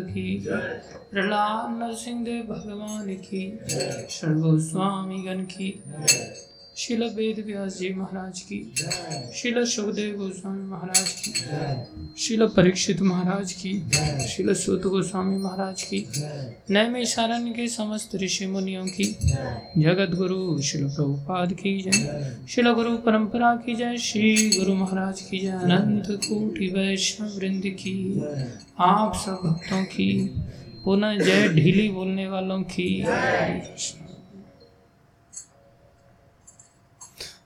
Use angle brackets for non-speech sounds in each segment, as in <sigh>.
की। प्रहलाद नरसिंह देव भगवान की। सर्वोस्वामी गण की। शिल वेद व्यास जी महाराज की, शिल सुखदेव गोस्वामी महाराज की, शिल परीक्षित महाराज की, शिल सूत गोस्वामी महाराज की, नैमिषारण्य के समस्त ऋषि मुनियों की, जगत गुरु शिल प्रभुपाद की जय, शिल गुरु परंपरा की जय, श्री गुरु महाराज की जय, अनंत कोटि वैष्णव वृंद की, आप सब भक्तों की, पुनः जय ढीली बोलने वालों की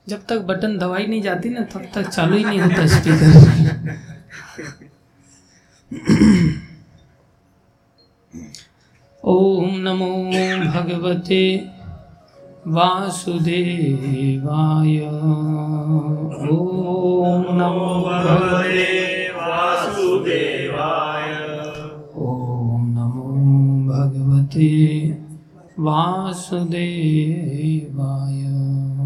जब तक बटन दबाई नहीं जाती ना तब तक चालू ही नहीं होता स्पीकर <laughs> ओम नमो भगवते वासुदेवाय। ओम नमो भगवते वासुदेवाय। ओम नमो भगवते वासुदेवाय।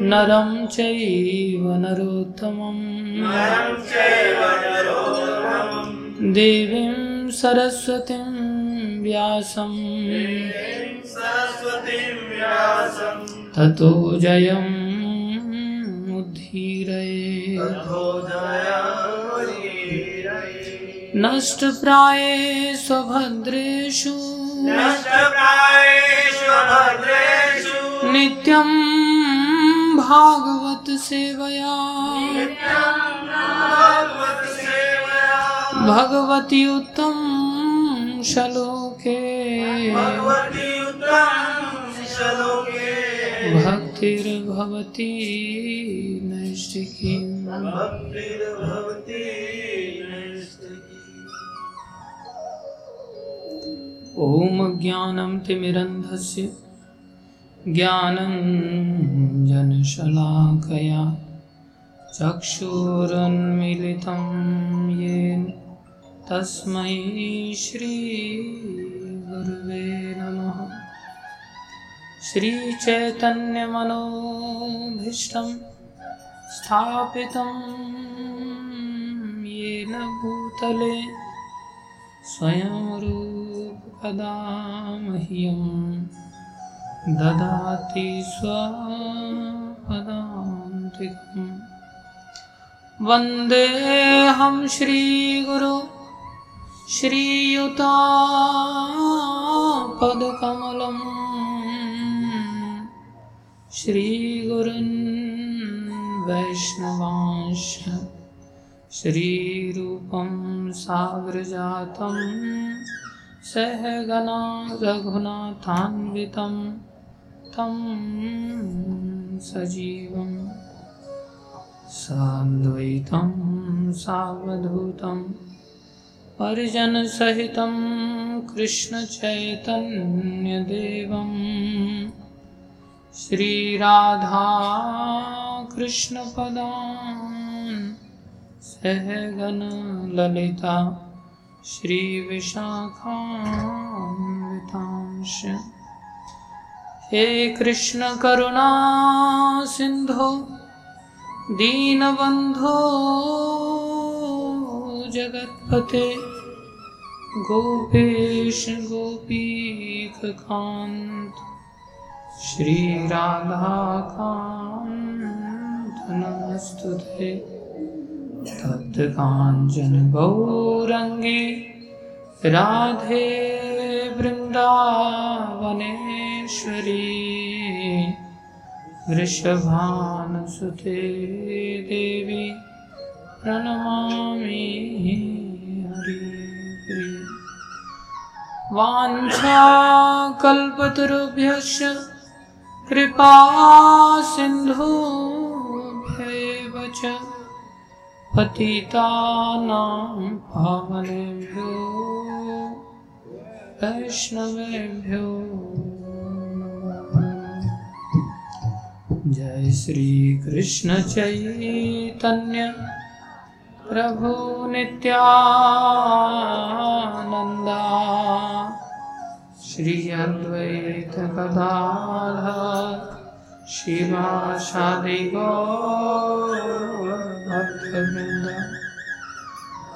नरं चैव नरोत्तमं नरं चैव नरोत्तमं देवीं सरस्वतीं व्यासं ततो जयम् उद्धीरये। तथोदयामुदीरये। नष्टप्रायेषु भद्रेषु। नष्टप्रायेषु भद्रेषु। नित्यं भागवत सेवया। भागवत उत्तम श्लोके। भक्तिर्भवती नैष्ठिकी। ॐ ज्ञानं तिमिरन्धस्य। ज्ञानञ्जनशलाकया चक्षुरुन्मिलितं येन तस्मै श्रीगुरुवे नमः। श्रीचैतन्यमनोभीष्टं स्थापितं येन भूतले स्वयं रूपदा मह्यं ददाति स्वपदान्तिकम्। वन्देऽहं श्रीगुरु श्रीयुतापदकमलम्। श्रीगुरुन् वैष्णवांश श्रीरूपं साग्रजातं सहगना रघुनाथान्वितं तं सजीवं साद्वैतं सावधूतं परिजनसहितं कृष्णचैतन्यदेवं श्रीराधाकृष्णपदान् सहगन ललिता श्रीविशाखान्वितांश। हे कृष्ण करुणा सिन्धो दीनबन्धो जगत्पते गोपेश गोपीककान्त श्रीराधाकान्त नमस्तु ते तप्तकाञ्चन गौरङ्गी राधे वृन्दावनेश्वरी वृषभानुसुते देवी प्रणमामि हरिप्रिय वाञ्छाकल्पतरुभ्यश्च कृपा सिन्धुभ्येव च। पतितानां पावनेभ्यो वैष्णवेभ्यो। जय श्री कृष्ण चैतन्य प्रभु नित्यानन्दा। श्री अद्वैत गदाधर शिवासादि गौरभक्तवृन्द।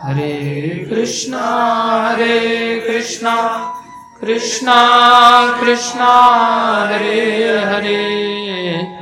हरे कृष्णा हरे कृष्णा कृष्णा कृष्णा, हरे हरे।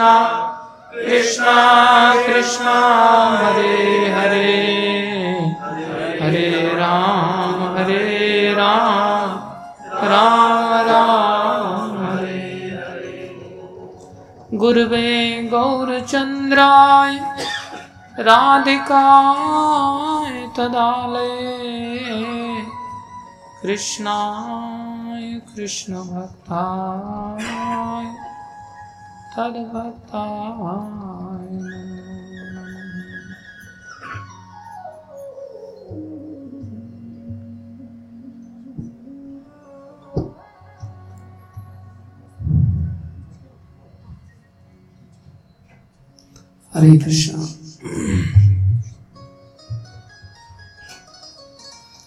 कृष्णा कृष्णा कृष्णा, हरे हरे। हरे राम हरे राम राम राम, हरे हरे। गुरुवे गौरचन्द्राय राधिकाय तदालये। कृष्णाय, कृष्णभक्ताय। तद्भक्ताय हरे कृष्णा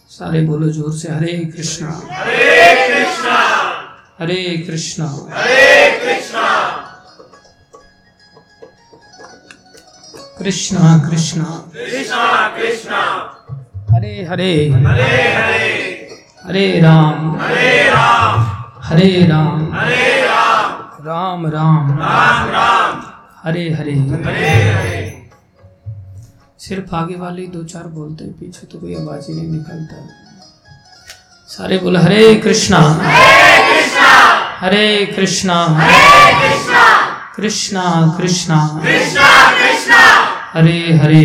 सारे बोलो ज़ोर से हरे कृष्णा। हरे कृष्णा। हरे कृष्णा। हरे कृष्णा। कृष्णा कृष्णा। कृष्णा कृष्णा। हरे हरे। हरे हरे। हरे राम। हरे राम। हरे राम। हरे राम। राम राम। राम राम। हरे हरे। हरे हरे। सिर्फ़ आगे वाले दो चार बोलते हैं पीछे तो कोई आवाज़ ही नहीं निकलता। सारे बोले हरे कृष्णा। हरे कृष्णा। कृष्णा। कृष्णा कृष्णा। कृष्णा हरे हरे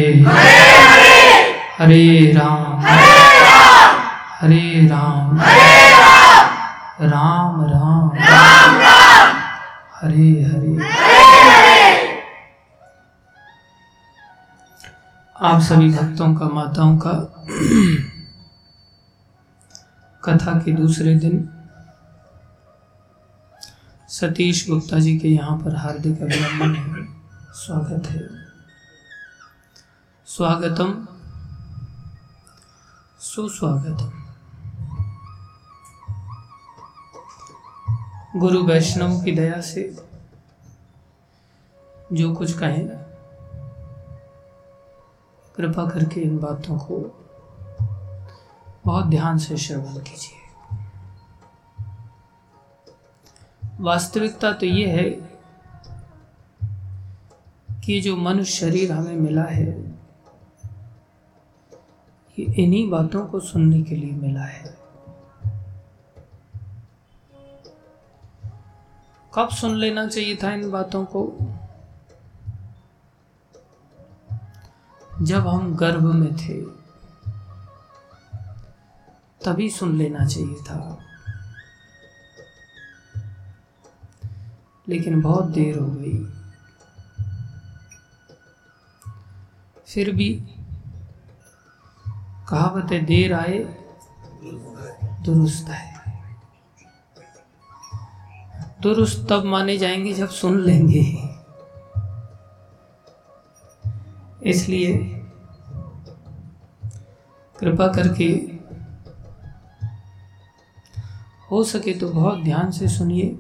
हरे राम हरे राम राम राम हरे हरे आप सभी भक्तों का माताओं का कथा के दूसरे दिन सतीश गुप्ता जी के यहाँ पर हार्दिक अभिनंदन है। स्वागत है। स्वागतम। सुस्वागतम। गुरु वैष्णव की दया से जो कुछ कहें कृपा करके इन बातों को बहुत ध्यान से श्रवण कीजिए। वास्तविकता तो ये है कि जो मनुष्य शरीर हमें मिला है ये इन्हीं बातों को सुनने के लिए मिला है। कब सुन लेना चाहिए था इन बातों को? जब हम गर्भ में थे, तभी सुन लेना चाहिए था। लेकिन बहुत देर हो गई। फिर भी कहावत है देर आए, दुरुस्त है दुरुस्त तब माने जाएँगे जब सुन लेंगे। इसलिए कृपा करके हो सके तो बहुत ध्यान से सुनिए।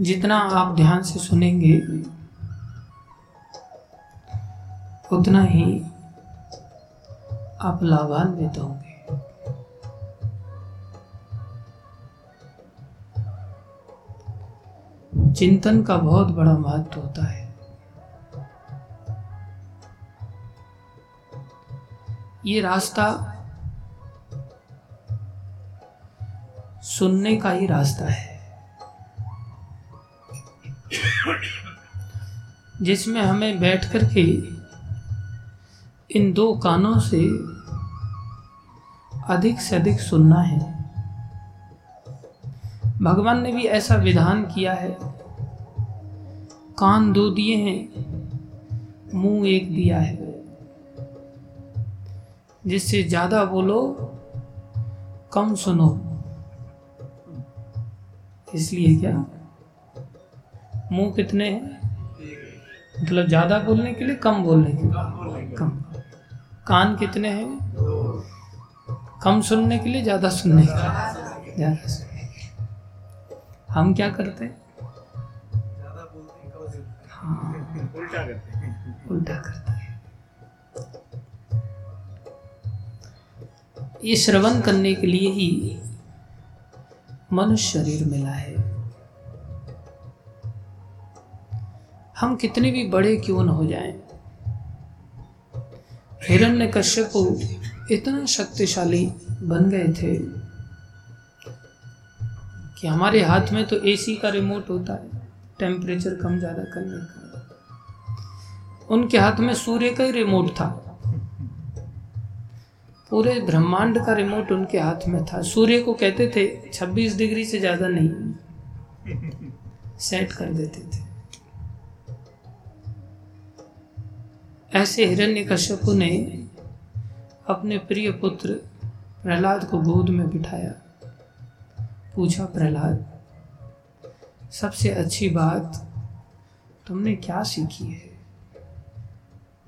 जितना आप ध्यान से सुनेंगे उतना ही आप लाभान्वित होंगे। चिंतन का बहुत बड़ा महत्व होता है। ये रास्ता सुनने का ही रास्ता है। जिसमें हमें बैठ कर के इन दो कानों से अधिक से अधिक सुनना है। भगवान ने भी ऐसा विधान किया है। कान दो दिए हैं, मुँह एक दिया है। जिससे ज़्यादा बोलो, कम सुनो। इसलिए क्या? मुँह कितने हैं? मतलब ज़्यादा बोलने के लिए, कम बोलने के लिए। कम। कान कितने हैं? कम सुनने के लिए, ज़्यादा सुनने के लिए। ज़्यादा हम क्या करते हैं? हाँ उल्टा करते हैं, उल्टा करते हैं। ये श्रवण करने के लिए ही मनुष्य शरीर मिला है। हम कितने भी बड़े क्यों न हो जाएँ हिरण्य कश्यप इतना शक्तिशाली बन गए थे कि हमारे हाथ में तो एसी का रिमोट होता है टेम्परेचर कम ज़्यादा करने का। उनके हाथ में सूर्य का ही रिमोट था। पूरे ब्रह्मांड का रिमोट उनके हाथ में था। सूर्य को कहते थे 26 डिग्री से ज़्यादा नहीं। सेट कर देते थे। ऐसे हिरण्य कश्यपु ने अपने प्रिय पुत्र प्रहलाद को गोद में बिठाया। पूछा, प्रहलाद, सबसे अच्छी बात तुमने क्या सीखी है?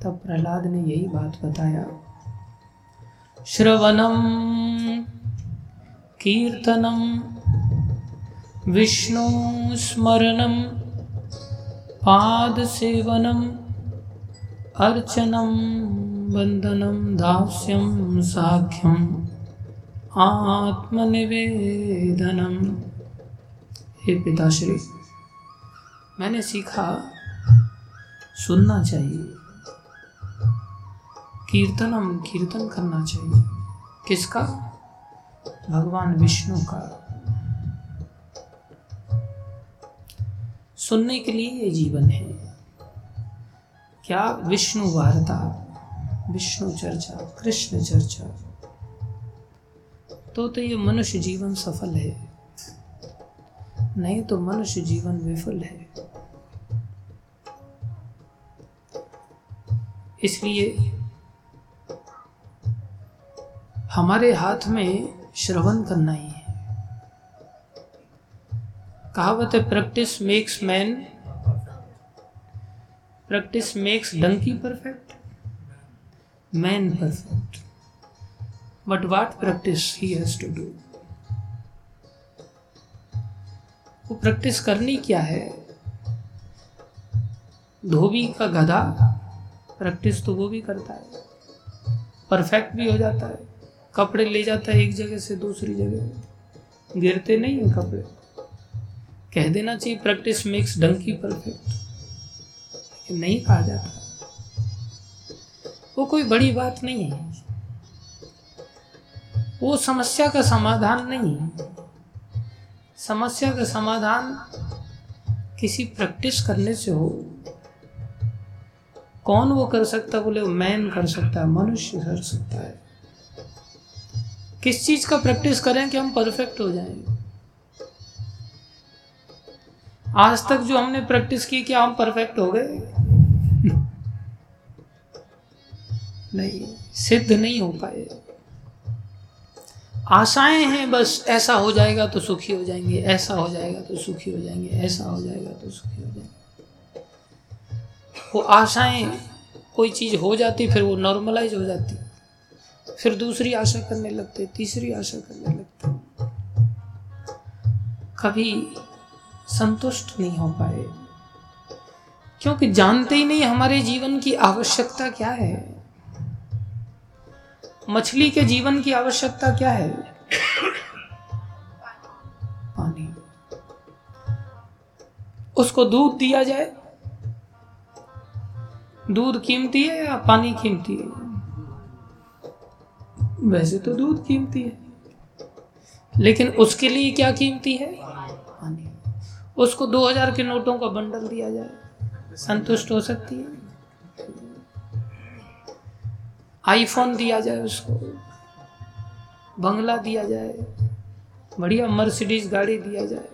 तब प्रहलाद ने यही बात बताया। श्रवणम, कीर्तनम, विष्णु स्मरणम, पादसेवनम् अर्चनं, वन्दनं, दास्यं, साख्यम् आत्मनिवेदनम हे पिताश्री मैंने सीखा, सुनना चाहिए, कीर्तनम कीर्तन करना चाहिए। किसका? भगवान विष्णु का। सुनने के लिए ये जीवन है। क्या विष्णु वार्ता, विष्णु चर्चा, कृष्ण चर्चा? तो तो ये मनुष्य जीवन सफल है। नहीं तो मनुष्य जीवन विफल है। इसलिए हमारे हाथ में श्रवण करना ही है। कहावत है practice makes man practice makes donkey perfect man perfect but what practice he has to do वो प्रैक्टिस करनी क्या है? धोबी का गधा प्रैक्टिस तो वो भी करता है। परफेक्ट भी हो जाता है। कपड़े ले जाता है एक जगह से दूसरी जगह। गिरते नहीं है कपड़े। कह देना चाहिए प्रैक्टिस मेक्स डंकी परफेक्ट नहीं कहा जाता। वो कोई बड़ी बात नहीं है। वो समस्या का समाधान नहीं है। समस्या का समाधान किसी प्रैक्टिस करने से हो। कौन वो कर सकता बोले वो मैन कर सकता है, मनुष्य कर सकता है। किस चीज़ का प्रैक्टिस करें कि हम परफेक्ट हो जाएँ? आज तक जो हमने प्रैक्टिस की क्या हम परफेक्ट हो गए। नहीं, सिद्ध नहीं हो पाए। आशाएँ हैं, बस ऐसा हो जाएगा तो सुखी हो जाएँगे, ऐसा हो जाएगा तो सुखी हो जाएँगे, ऐसा हो जाएगा तो सुखी हो जाएँगे। वो आशाएँ, कोई चीज़ हो जाती, फिर वो नॉर्मलाइज हो जाती। फिर दूसरी आशा करने लगते, तीसरी आशा करने लगते। कभी संतुष्ट नहीं हो पाए। क्योंकि जानते ही नहीं हमारे जीवन की आवश्यकता क्या है। मछली के जीवन की आवश्यकता क्या है। पानी। उसको दूध दिया जाए। दूध कीमती है या पानी कीमती है? वैसे तो दूध कीमती है। लेकिन उसके लिए क्या कीमती है? उसको दो हज़ार के नोटों का बंडल दिया जाए। संतुष्ट हो सकती है। आईफोन दिया जाए उसको। बंगला दिया जाए। बढ़िया मर्सिडीज गाड़ी दिया जाए।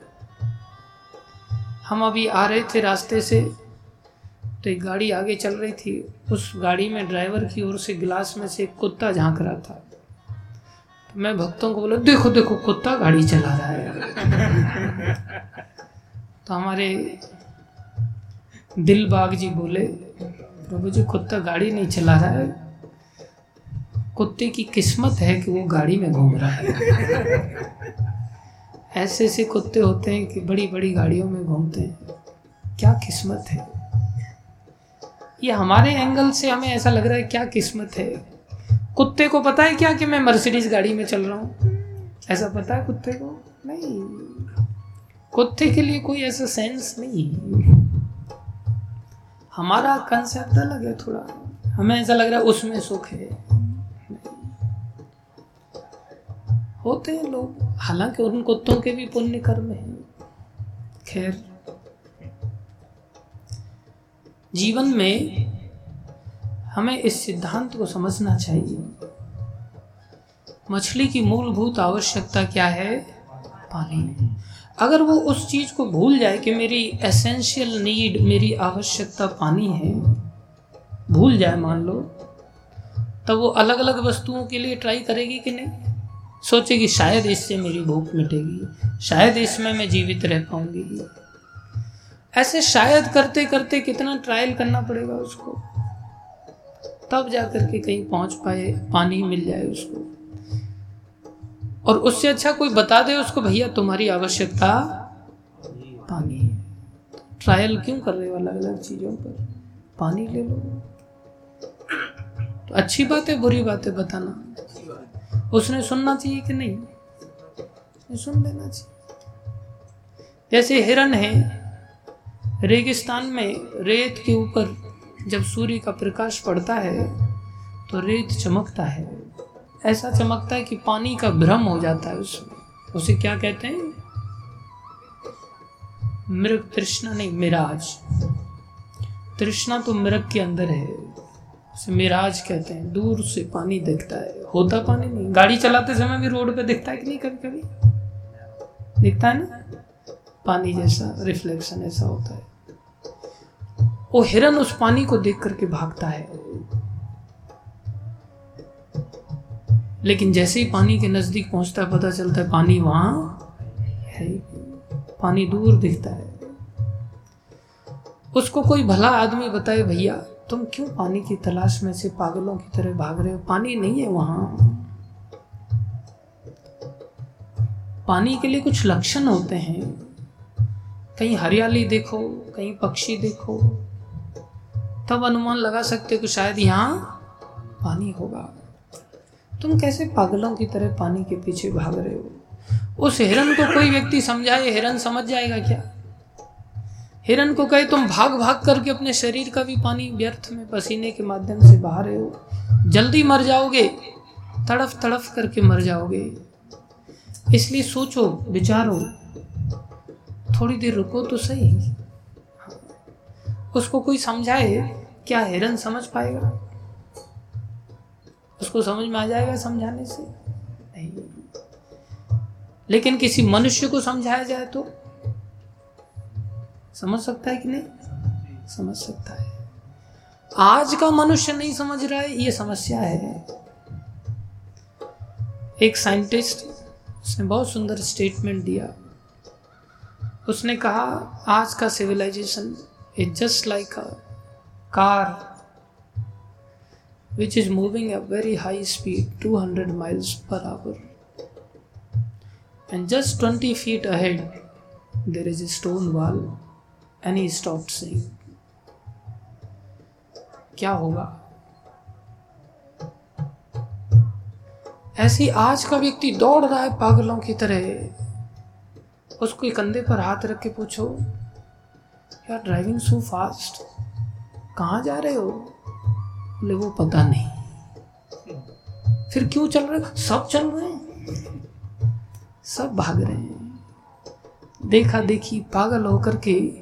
हम अभी आ रहे थे रास्ते से तो एक गाड़ी आगे चल रही थी। उस गाड़ी में ड्राइवर की ओर से गिलास में से कुत्ता झाँक रहा था। तो मैं भक्तों को बोला, देखो देखो, कुत्ता गाड़ी चला रहा है। तो हमारे दिल बाग जी बोले, प्रभु जी कुत्ता गाड़ी नहीं चला रहा है। कुत्ते की किस्मत है कि वो गाड़ी में घूम रहा है। <laughs> ऐसे ऐसे कुत्ते होते हैं कि बड़ी बड़ी गाड़ियों में घूमते हैं। क्या किस्मत है? ये हमारे एंगल से हमें ऐसा लग रहा है, क्या किस्मत है? कुत्ते को पता है क्या कि मैं मर्सिडीज गाड़ी में चल रहा हूँ? ऐसा पता है कुत्ते को? नहीं। कुत्ते के लिए कोई ऐसा सेंस नहीं हमारा कंसेप्ट अलग है थोड़ा। हमें ऐसा लग रहा है उसमें सुख है। होते हैं लोग। हालाँकि उन कुत्तों के भी पुण्य कर्म हैं। खैर। जीवन में हमें इस सिद्धांत को समझना चाहिए। मछली की मूलभूत आवश्यकता क्या है? पानी। अगर वो उस चीज़ को भूल जाए कि मेरी एसेंशियल नीड मेरी आवश्यकता पानी है, भूल जाए मान लो, तब वो अलग अलग वस्तुओं के लिए ट्राई करेगी कि नहीं? सोचेगी, शायद इससे मेरी भूख मिटेगी, शायद इसमें मैं जीवित रह पाऊँगी। ऐसे शायद करते करते कितना ट्रायल करना पड़ेगा उसको। तब जाकर के कहीं पहुँच पाए, पानी मिल जाए उसको। और उससे अच्छा कोई बता दे उसको, भैया, तुम्हारी आवश्यकता पानी है। ट्रायल क्यों कर रहे हो अलग अलग चीज़ों पर? पानी ले लो। तो अच्छी बात है, बुरी बात है, बताना। उसने सुनना चाहिए कि नहीं? सुन लेना चाहिए। जैसे हिरन है, रेगिस्तान में रेत के ऊपर जब सूर्य का प्रकाश पड़ता है तो रेत चमकता है। ऐसा चमकता है कि पानी का भ्रम हो जाता है उसमें उसे क्या कहते हैं? मृग तृष्णा नहीं, मिराज। तृष्णा तो मृग के अंदर है। उसे मिराज कहते हैं। दूर से पानी दिखता है। होता पानी नहीं। गाड़ी चलाते समय भी रोड पे दिखता है कि नहीं कभी कभी दिखता है ना? पानी जैसा रिफ्लेक्शन ऐसा होता है। वो हिरन उस पानी को देख करके भागता है। लेकिन जैसे ही पानी के नज़दीक पहुँचता है, पता चलता है पानी वहाँ है। पानी दूर दिखता है। उसको कोई भला आदमी बताए, भैया, तुम क्यों पानी की तलाश में से पागलों की तरह भाग रहे हो? पानी नहीं है वहाँ। पानी के लिए कुछ लक्षण होते हैं। कहीं हरियाली देखो, कहीं पक्षी देखो, तब अनुमान लगा सकते हो कि शायद यहाँ पानी होगा। तुम कैसे पागलों की तरह पानी के पीछे भाग रहे हो? उस हिरन को कोई व्यक्ति समझाए, हिरन समझ जाएगा क्या? हिरन को कहे, तुम भाग भाग करके अपने शरीर का भी पानी व्यर्थ में पसीने के माध्यम से बहा रहे हो। जल्दी मर जाओगे, तड़फ तड़फ करके मर जाओगे। इसलिए सोचो, विचारो। थोड़ी देर रुको तो सही। उसको कोई समझाए, क्या हिरन समझ पाएगा? उसको समझ में आ जाएगा समझाने से? नहीं। लेकिन किसी मनुष्य को समझाया जाए तो? समझ सकता है कि नहीं? समझ सकता है। आज का मनुष्य नहीं समझ रहा है, ये समस्या है। एक साइंटिस्ट, उसने बहुत सुंदर स्टेटमेंट दिया। उसने कहा, आज का civilization is just like a car which is moving at very high speed 200 miles per hour and just 20 feet ahead there is a stone wall and he stopped saying क्या होगा ऐसे आज का व्यक्ति दौड़ रहा है पागलों की तरह उसको कंधे पर हाथ रख के पूछो यार ड्राइविंग सो फास्ट कहाँ जा रहे हो बोले, वो पता नहीं। फिर क्यों चल रहे? सब चल रहे हैं। सब भाग रहे हैं। देखा देखी पागल होकर के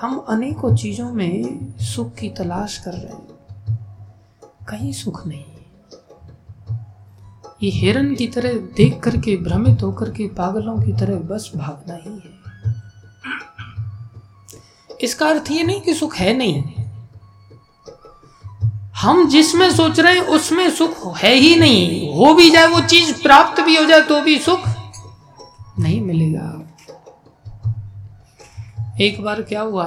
हम अनेकों चीज़ों में सुख की तलाश कर रहे हैं। कहीं सुख नहीं। ये हिरन की तरह देख करके, भ्रमित होकर के पागलों की तरह बस भागना ही है। इसका अर्थ ये नहीं कि सुख है नहीं। हम जिसमें सोच रहे हैं, उसमें सुख है ही नहीं। हो भी जाए, वो चीज़ प्राप्त भी हो जाए तो भी सुख नहीं मिलेगा। एक बार क्या हुआ?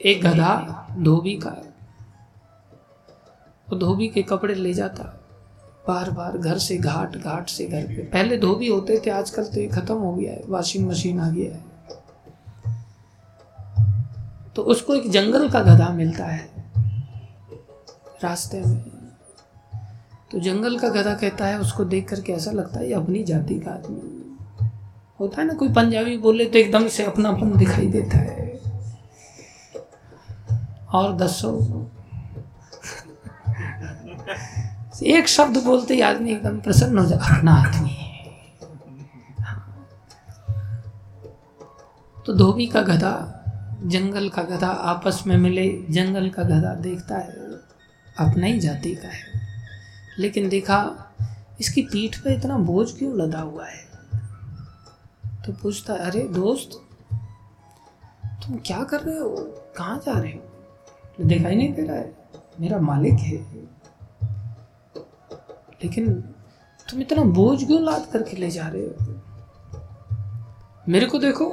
एक गधा धोबी का, वो धोबी के कपड़े ले जाता। बार बार घर से घाट घाट से घर पे। पहले धोबी होते थे, आजकल तो ये खत्म हो गया है वॉशिंग मशीन आ गया है। तो उसको एक जंगल का गधा मिलता है रास्ते में। तो जंगल का गधा कहता है, उसको देख करके ऐसा लगता है अपनी जाति का आदमी होता है ना, कोई पंजाबी बोले तो एकदम से अपनापन दिखाई देता है। और दसो। <laughs> एक शब्द बोलते ही आदमी एकदम प्रसन्न हो जाता अपना आदमी तो धोबी का गधा जंगल का गधा आपस में मिले, जंगल का गधा देखता है अपना ही जाति का है। लेकिन देखा, इसकी पीठ पे इतना बोझ क्यों लदा हुआ है? तो पूछता, अरे दोस्त, तुम क्या कर रहे हो? कहाँ जा रहे हो? तो देखा ही नहीं दे रहा है, मेरा मालिक है। लेकिन तुम इतना बोझ क्यों लाद करके ले जा रहे हो? मेरे को देखो,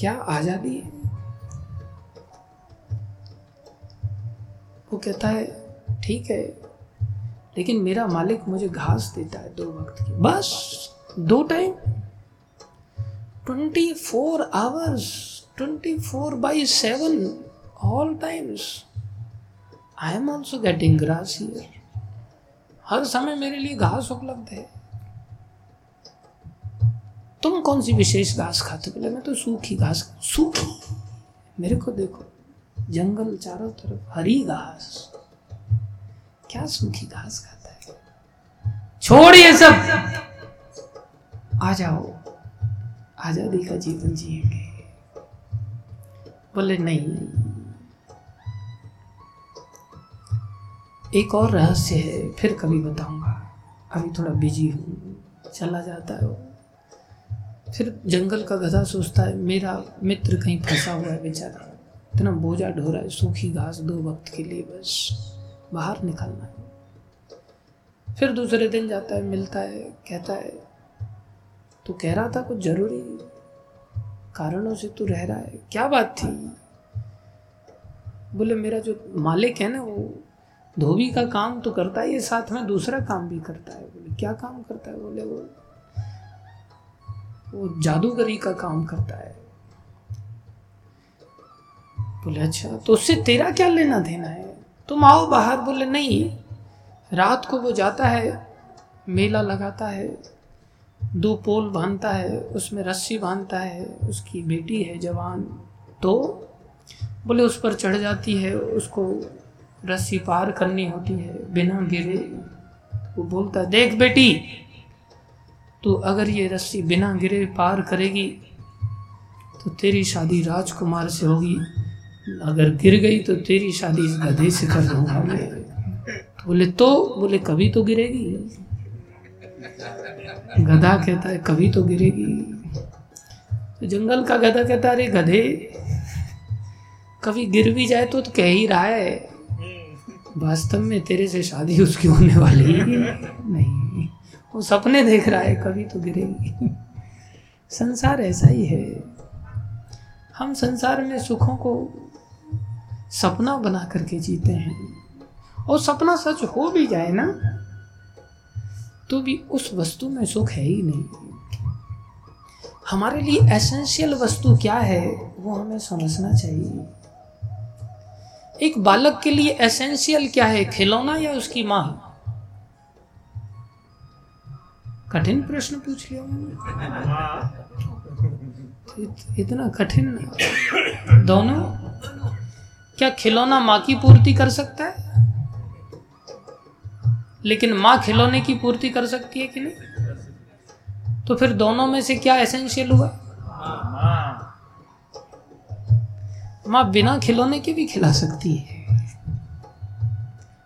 क्या आज़ादी है। वो कहता है, ठीक है, लेकिन मेरा मालिक मुझे घास देता है दो वक्त की। बस, दो time twenty four hours twenty four by seven all times I am also getting grass here हर समय मेरे लिए घास उपलब्ध है। तुम कौन सी विशेष घास खाते बोले, मैं तो सूखी घास सूखी? मेरे को देखो। जंगल चारों तरफ़ हरी घास। क्या सूखी घास खाता है? छोड़ ये सब। आ जाओ। आज़ादी का जीवन जिएँगे। बोले, नहीं। एक और रहस्य है, फिर कभी बताऊँगा। अभी थोड़ा बिज़ी हूँ। चला जाता है वो। फिर जंगल का गधा सोचता है, मेरा मित्र कहीं फंसा हुआ है बेचारा। इतना बोझा ढो रहा है, सूखी घास दो वक्त के लिए बस, बाहर निकलना है। फिर दूसरे दिन जाता है, मिलता है, कहता है तो कह रहा था कुछ ज़रूरी कारणों से तू रह रहा है, क्या बात थी? बोले, मेरा जो मालिक है ना, वो धोबी का काम तो करता है, ये साथ में दूसरा काम भी करता है। बोले, क्या काम करता है? बोले, वो वो जादूगरी का काम करता है। बोले अच्छा तो उससे तेरा क्या लेना देना है? तुम आओ बाहर, बोले, नहीं, रात को वो जाता है, मेला लगाता है, दो पोल बांधता है, उसमें रस्सी बांधता है, उसकी बेटी है जवान तो? बोले, उस पर चढ़ जाती है, उसको रस्सी पार करनी होती है, बिना गिरे। वो बोलता है देख बेटी तो अगर ये रस्सी बिना गिरे पार करेगी तो तेरी शादी राजकुमार से होगी। अगर गिर गई तो तेरी शादी इस गधे से कर दूँगा तो बोले तो? बोले कभी तो गिरेगी। गधा कहता है कभी तो गिरेगी। तो जंगल का गधा कहता है अरे गधे कभी गिर भी जाए तो, तो कह ही रहा है। वास्तव में तेरे से शादी उसकी होने वाली नहीं। वो सपने देख रहा है कभी तो गिरेगी। संसार ऐसा ही है। हम संसार में सुखों को सपना बना करके जीते हैं। और सपना सच हो भी जाए ना तो भी उस वस्तु में सुख है ही नहीं। हमारे लिए एसेंशियल वस्तु क्या है वो हमें समझना चाहिए। एक बालक के लिए एसेंशियल क्या है खिलौना या उसकी माँ? कठिन प्रश्न पूछ लिया मैंने। इतना कठिन दोनों क्या खिलौना माँ की पूर्ति कर सकता है? लेकिन माँ खिलौने की पूर्ति कर सकती है कि नहीं? तो फिर दोनों में से क्या एसेंशियल हुआ? माँ बिना खिलौने के भी खिला सकती है।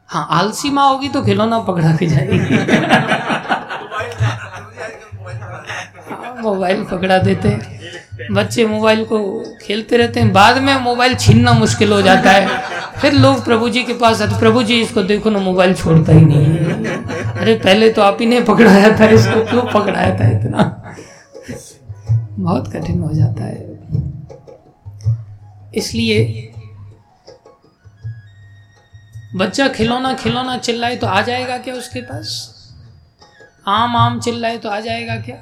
हाँ आलसी माँ होगी तो खिलौना पकड़ा के जाएगी। <laughs> हाँ मोबाइल पकड़ा देते हैं। बच्चे मोबाइल को खेलते रहते हैं। बाद में मोबाइल छीनना मुश्किल हो जाता है। फिर लोग प्रभु जी के पास आते, प्रभु जी, इसको देखो ना, मोबाइल छोड़ता ही नहीं अरे, पहले तो आप ही ने पकड़ाया था, इसको क्यों पकड़ाया था इतना? बहुत कठिन हो जाता है। इसलिए बच्चा खिलौना खिलौना चिल्लाए तो आ जाएगा क्या उसके पास? आम आम चिल्लाए तो आ जाएगा क्या?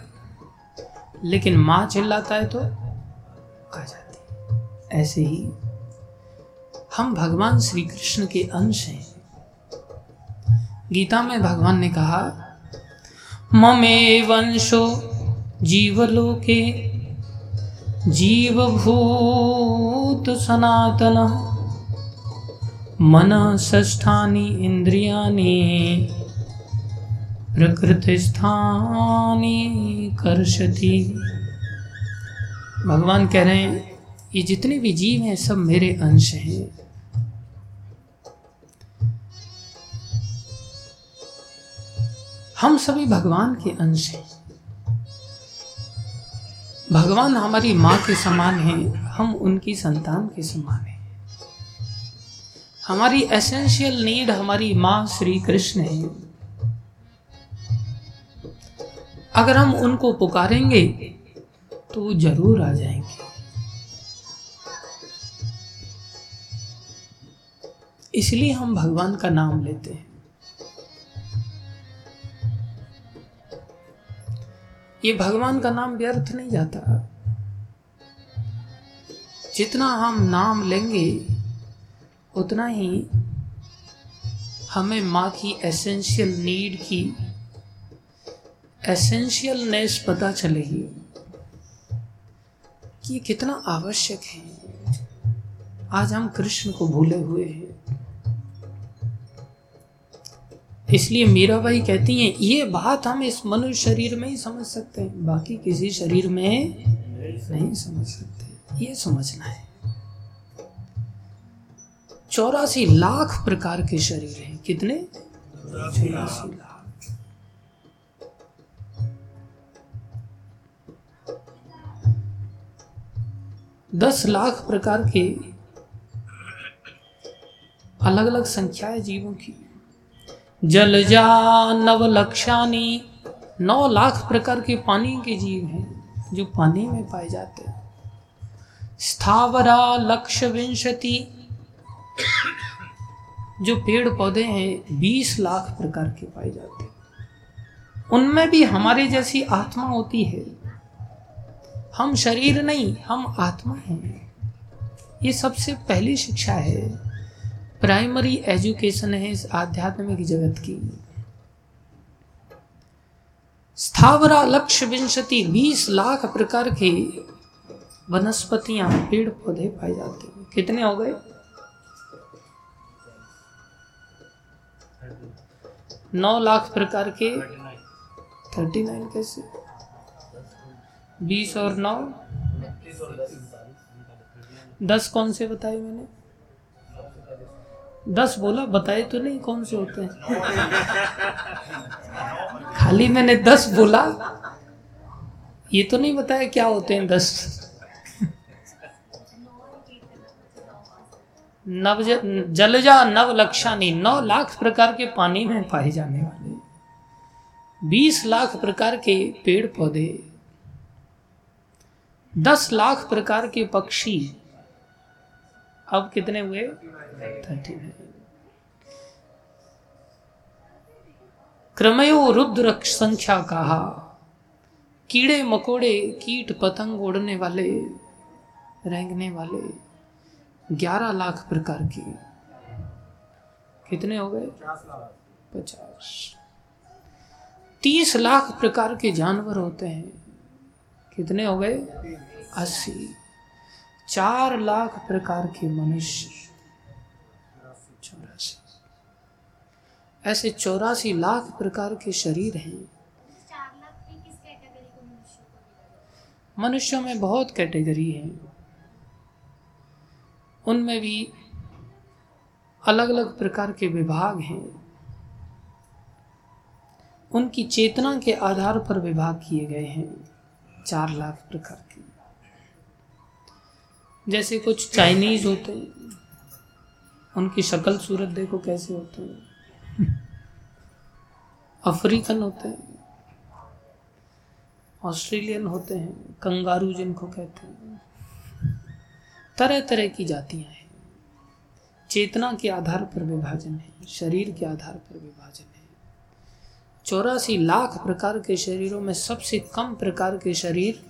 लेकिन माँ चिल्लाता है तो आ जाती ऐसे ही हम भगवान श्री कृष्ण के अंश हैं। गीता में भगवान ने कहा, ममे वंशो जीवलोके, जीवभूत सनातन मन ष्ठानी इंद्रियाणी प्रकृति स्थानी कर्षति। भगवान कह रहे हैं, ये जितने भी जीव हैं, सब मेरे अंश हैं। हम सभी भगवान के अंश हैं। भगवान हमारी माँ के समान हैं, हम उनकी संतान के समान हैं। हमारी एसेंशियल नीड हमारी माँ श्री कृष्ण है। अगर हम उनको पुकारेंगे तो वो ज़रूर आ जाएँगे। इसलिए हम भगवान का नाम लेते हैं। ये भगवान का नाम व्यर्थ नहीं जाता। जितना हम नाम लेंगे, उतना ही हमें माँ की एसेंशियल नीड की एसेंशियलनेस पता चलेगी। कि ये कितना आवश्यक है। आज हम कृष्ण को भूले हुए हैं। इसलिए मीराबाई कहती हैं, ये बात हम इस मनुष्य शरीर में ही समझ सकते हैं। बाकी किसी शरीर में नहीं समझ सकते। ये समझना है। चौरासी लाख प्रकार के शरीर हैं। कितने? चौरासी लाख। दस लाख प्रकार के अलग अलग संख्याएँ जीवों की। जलजा नव लक्षानी, नौ लाख प्रकार के पानी के जीव हैं, जो पानी में पाए जाते हैं। स्थावरा, लक्ष, विंशति, जो पेड़ पौधे हैं, बीस लाख प्रकार के पाए जाते हैं। उनमें भी हमारे जैसी आत्मा होती है। हम शरीर नहीं हम आत्मा हैं। ये सबसे पहली शिक्षा है। प्राइमरी एजुकेशन है इस आध्यात्मिक जगत की। स्थावरा लक्ष्य विंशति बीस लाख प्रकार के वनस्पतियाँ पेड़ पौधे पाए जाते हैं। कितने हो गए? नौ लाख प्रकार के। थर्टी नाइन कैसे? बीस और नौ? दस कौन से बताए मैंने? दस बोला, बताए तो नहीं कौन से होते हैं। खाली मैंने दस बोला। ये तो नहीं बताया क्या होते हैं दस। नव जलजा नव लक्षानी, नौ लाख प्रकार के पानी में पाए जाने वाले। बीस लाख प्रकार के पेड़ पौधे। दस लाख प्रकार के पक्षी अब कितने हुए? थर्टी क्रमयो रुद्र संख्या कहा, कीड़े मकोड़े, कीट पतंग उड़ने वाले, रेंगने वाले, ग्यारह लाख प्रकार के। कितने हो गए? पचास। तीस लाख प्रकार के जानवर होते हैं। कितने हो गए? अस्सी। चार लाख प्रकार के मनुष्य। चौरासी। ऐसे चौरासी लाख प्रकार के शरीर हैं। मनुष्यों में बहुत कैटेगरी है। उनमें भी अलग अलग प्रकार के विभाग हैं। उनकी चेतना के आधार पर विभाग किए गए हैं। चार लाख प्रकार के। जैसे कुछ चाइनीज़ होते हैं उनकी शक्ल सूरत देखो कैसे होते हैं। अफ्रीकन होते हैं, ऑस्ट्रेलियन होते हैं, कंगारू जिनको कहते हैं। तरह तरह की जातियाँ हैं। चेतना के आधार पर विभाजन है, शरीर के आधार पर विभाजन है। चौरासी लाख प्रकार के शरीरों में सबसे कम प्रकार के शरीर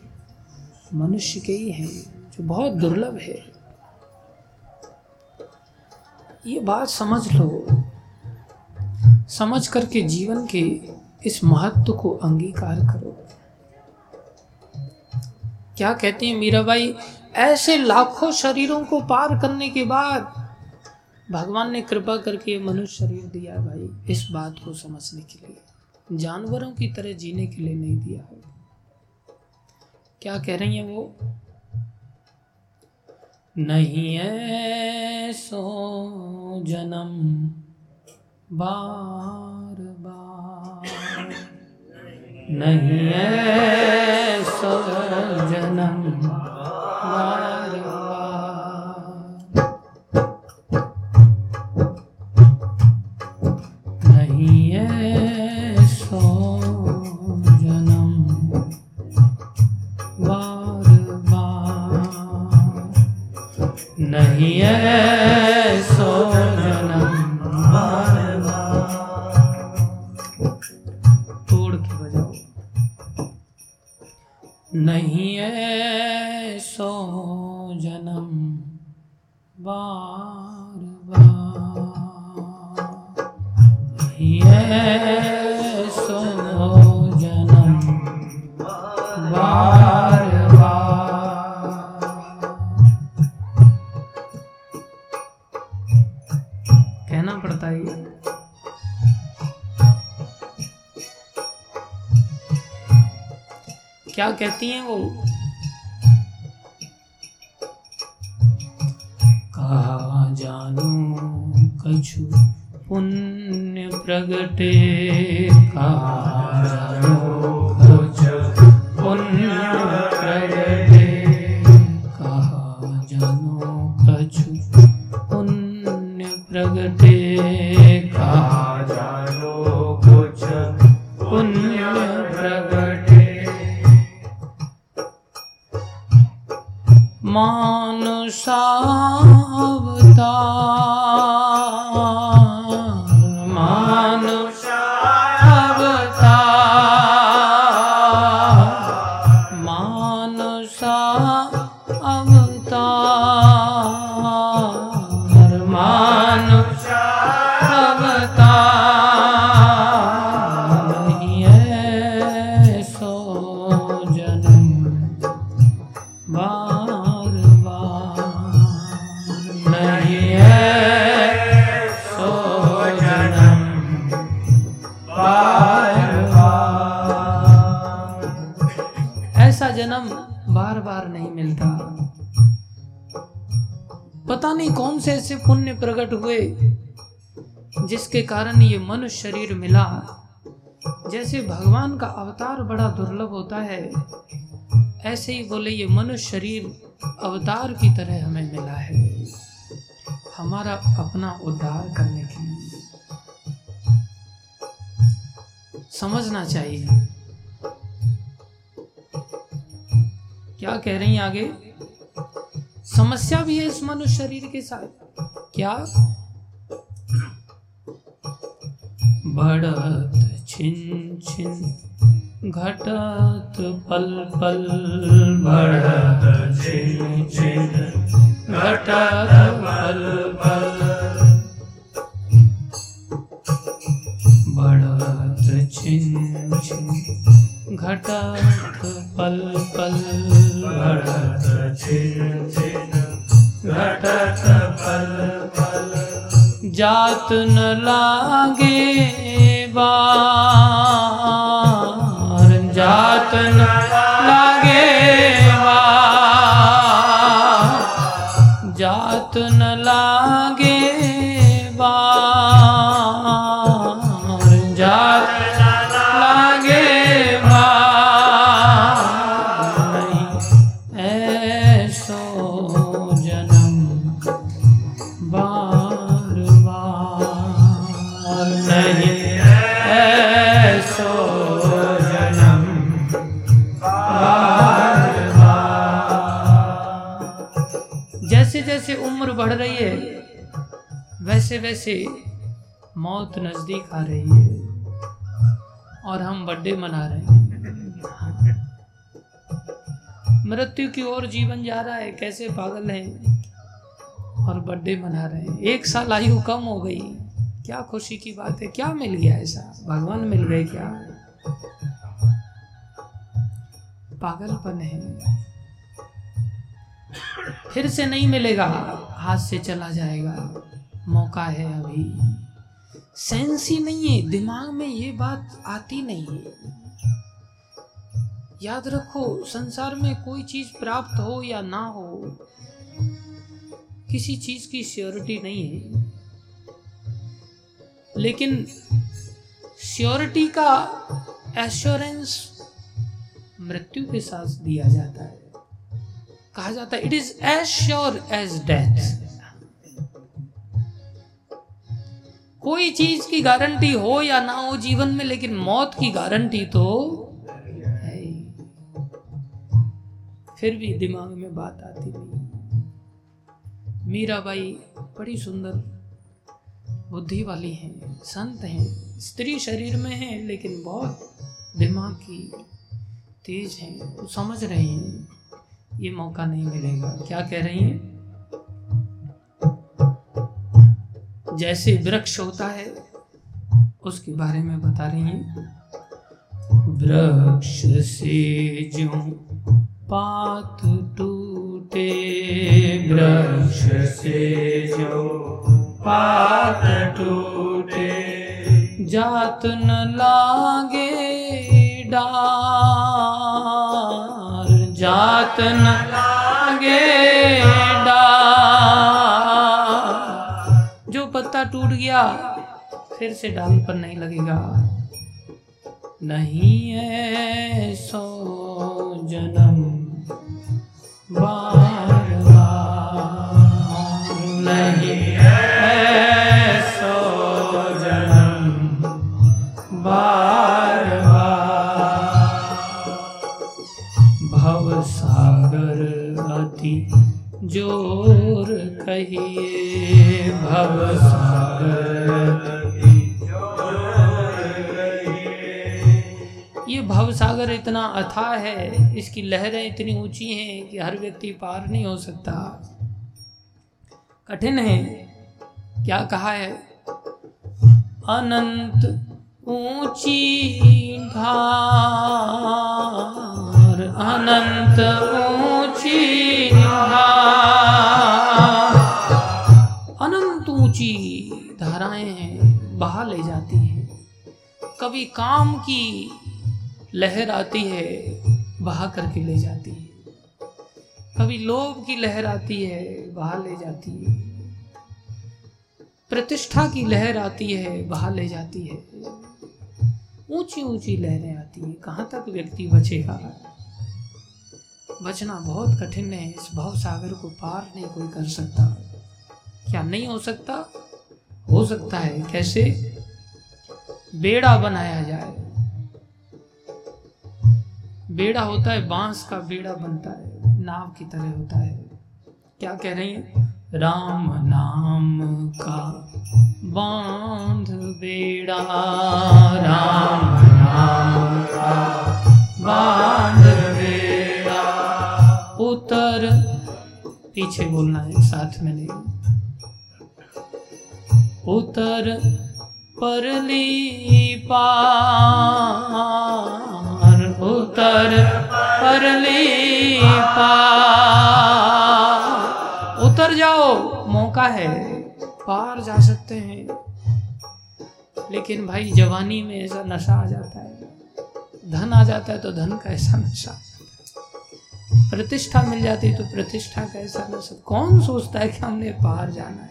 मनुष्य के ही हैं, जो बहुत दुर्लभ है। ये बात समझ लो। समझ करके जीवन के इस महत्व को अंगीकार करो। क्या कहते हैं मीराबाई ऐसे लाखों शरीरों को पार करने के बाद भगवान ने कृपा करके मनुष्य शरीर दिया भाई, इस बात को समझने के लिए। जानवरों की तरह जीने के लिए नहीं दिया है। क्या कह रही हैं वो? नहीं सो जन्म बार बार। नहीं है सो जन्म बार बार कहना पड़ता है। क्या कहती हैं वो? टे कारण ये मनुष्य शरीर मिला। जैसे भगवान का अवतार बड़ा दुर्लभ होता है, ऐसे ही बोले ये मनुष्य शरीर अवतार की तरह हमें मिला है। हमारा अपना उद्धार करने के लिए। समझना चाहिए। क्या कह रही आगे? समस्या भी है इस मनुष्य शरीर के साथ। क्या? बढ़त छिन छिन, घटत पल पल बढ़त छिन छिन, घटत पल पल बढ़त छिन छिन, घटत पल पल बढ़त छिन छिन, घटत पल पल जात न लागे बार जात न लागे बार जात न लागे बढ़ रही है, वैसे वैसे मौत नज़दीक आ रही है और हम बर्थडे मना रहे हैं। मृत्यु की ओर जीवन जा रहा है, कैसे पागल है और बर्थडे मना रहे हैं। एक साल आयु कम हो गई, क्या खुशी की बात है, क्या मिल गया ऐसा? भगवान मिल गए क्या? पागलपन है। फिर से नहीं मिलेगा। हाथ से चला जाएगा। मौका है अभी। सेंस ही नहीं है। दिमाग में ये बात आती नहीं है। याद रखो, संसार में कोई चीज़ प्राप्त हो या ना हो, किसी चीज़ की श्योरिटी नहीं है। लेकिन श्योरिटी का एश्योरेंस मृत्यु के साथ दिया जाता है। कहा जाता है it is as sure as death कोई चीज़ की गारंटी हो या ना हो जीवन में, लेकिन मौत की गारंटी तो है। फिर भी दिमाग में बात आती नहीं। मीराबाई बड़ी सुंदर बुद्धि वाली हैं, संत हैं, स्त्री शरीर में हैं, लेकिन बहुत दिमाग की तेज हैं, वो समझ रहे हैं। ये मौका नहीं मिलेगा। क्या कह रही हैं? जैसे वृक्ष होता है, उसके बारे में बता रही हैं। वृक्ष से जो पात टूटे, वृक्ष से जो पात टूटे, जात न लागे डार जात न लागे जो पत्ता टूट गया, फिर से डाल पर नहीं लगेगा। नहीं है सो जन्म बार बार नहीं है सो जन्म बार ज़ोर कहिए भव ये भव सागर इतना अथाह है, इसकी लहरें इतनी ऊँची हैं कि हर व्यक्ति पार नहीं हो सकता। कठिन है, क्या कहा है? अनंत ऊँची धार अनंत ऊँची अनंत ऊँची धाराएँ हैं बहा ले जाती हैं। कभी काम की लहर आती है, बहा करके ले जाती है। कभी लोभ की लहर आती है, बहा ले जाती है। प्रतिष्ठा की लहर आती है, बहा ले जाती है। ऊँची ऊँची लहरें आती हैं। कहाँ तक व्यक्ति बचेगा? बचना बहुत कठिन है, इस भाव सागर को पार नहीं कोई कर सकता। क्या नहीं हो सकता? हो सकता है, कैसे? बेड़ा बनाया जाए। बेड़ा होता है, बाँस का बेड़ा बनता है, नाव की तरह होता है। क्या कह रही है? राम नाम का बाँध बेड़ा, राम नाम का बाँध पीछे बोलना है, साथ में नहीं। उतर परली पार, उतर परली पार। उतर जाओ, मौका है, पार जा सकते हैं। लेकिन भाई, जवानी में ऐसा नशा आ जाता है। धन आ जाता है तो धन का ऐसा नशा। प्रतिष्ठा मिल जाती तो प्रतिष्ठा का ऐसा नशा कौन सोचता है कि हमने पार जाना है?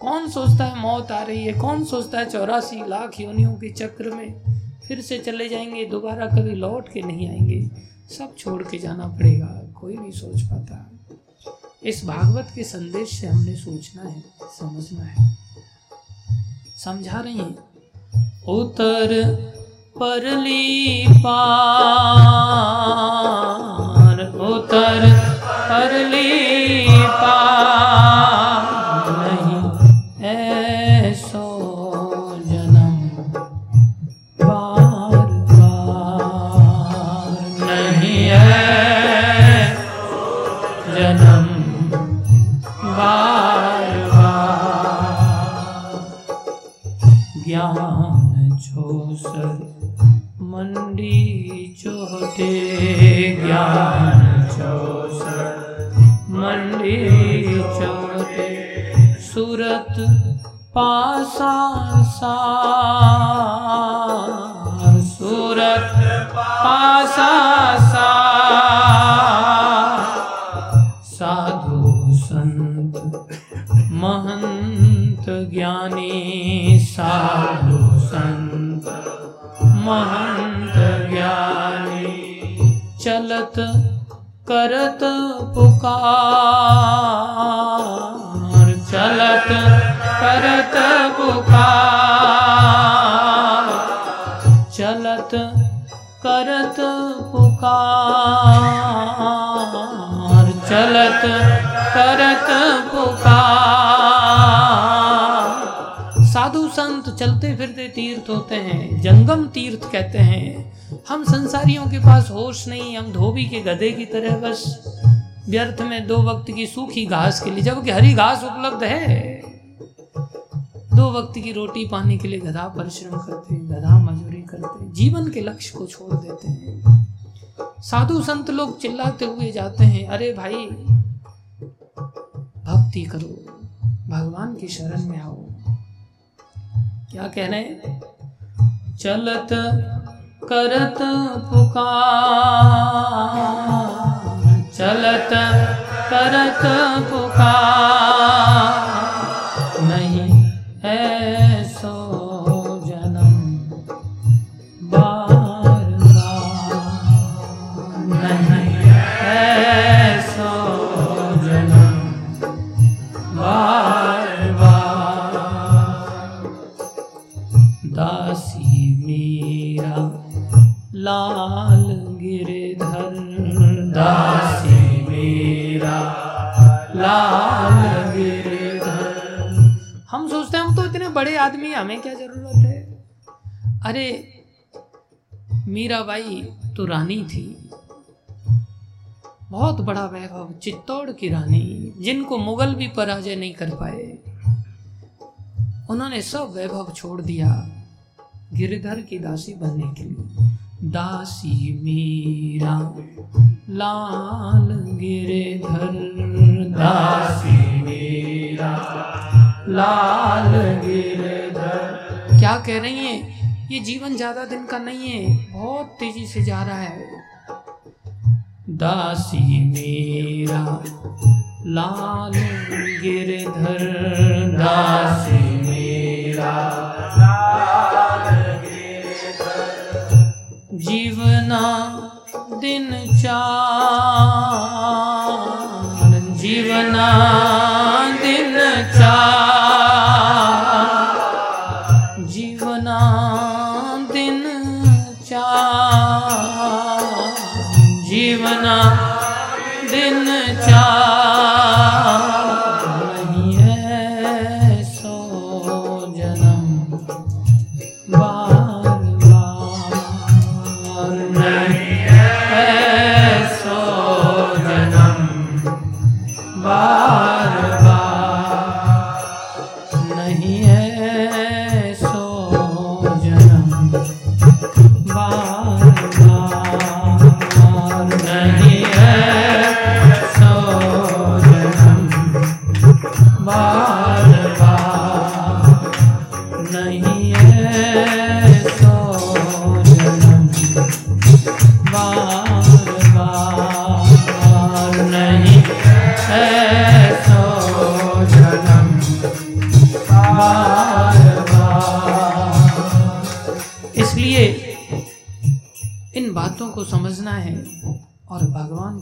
कौन सोचता है मौत आ रही है? कौन सोचता है चौरासी लाख योनियों के चक्र में फिर से चले जाएँगे, दोबारा कभी लौट के नहीं आएँगे? सब छोड़ के जाना पड़ेगा, कोई नहीं सोच पाता। इस भागवत के संदेश से हमने सोचना है, समझना है। समझा रही हैं? उतर परली पार उतर करी पा पासा सार, सूरत पासा सार। साधु संत, महंत ज्ञानी, साधु संत, महंत ज्ञानी, चलत करत पुकार। करत पुकार। साधु संत चलते फिरते तीर्थ होते हैं, जंगम तीर्थ कहते हैं। हम संसारियों के पास होश नहीं, हम धोबी के गधे की तरह बस। व्यर्थ में दो वक्त की सूखी घास के लिए जबकि हरी घास उपलब्ध है। दो वक्त की रोटी पाने के लिए गधा परिश्रम करते हैं, गधा मजूरी करते हैं, जीवन के लक्ष्य को छोड़ देते हैं। साधु संत लोग चिल्लाते हुए जाते हैं, अरे भाई भक्ति करो, भगवान की शरण में आओ। क्या कह रहे हैं? चलत करत पुकार, चलत करत पुकार, नहीं ऐसो लाल गिरधर। दासी मेरा। लाल गिरधर। हम सोचते हैं हम तो इतने बड़े आदमी हैं, हमें क्या ज़रूरत है? अरे मीराबाई तो रानी थी। बहुत बड़ा वैभव चित्तौड़ की रानी जिनको मुगल भी पराजय नहीं कर पाए। उन्होंने सब वैभव छोड़ दिया गिरधर की दासी बनने के लिए। दासी मेरा लाल गिरधर दासी मेरा लाल गिरधर क्या कह रही हैं? ये जीवन ज़्यादा दिन का नहीं है बहुत तेज़ी से जा रहा है। दासी मेरा लाल गिरधर दासी मेरा जीवना दिन चार। जीवना दिन चार।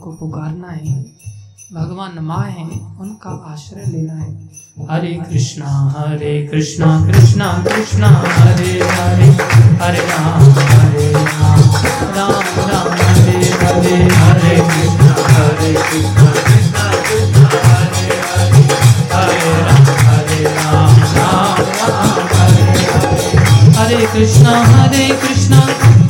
को पुकारना है। भगवान माँ है, उनका आश्रय लेना है। हरे कृष्णा हरे कृष्णा कृष्णा कृष्णा, हरे हरे हरे राम हरे राम राम राम, हरे हरे हरे कृष्णा हरे कृष्णा कृष्णा कृष्णा हरे हरे हरे राम हरे राम राम राम, हरे हरे हरे कृष्णा हरे कृष्णा।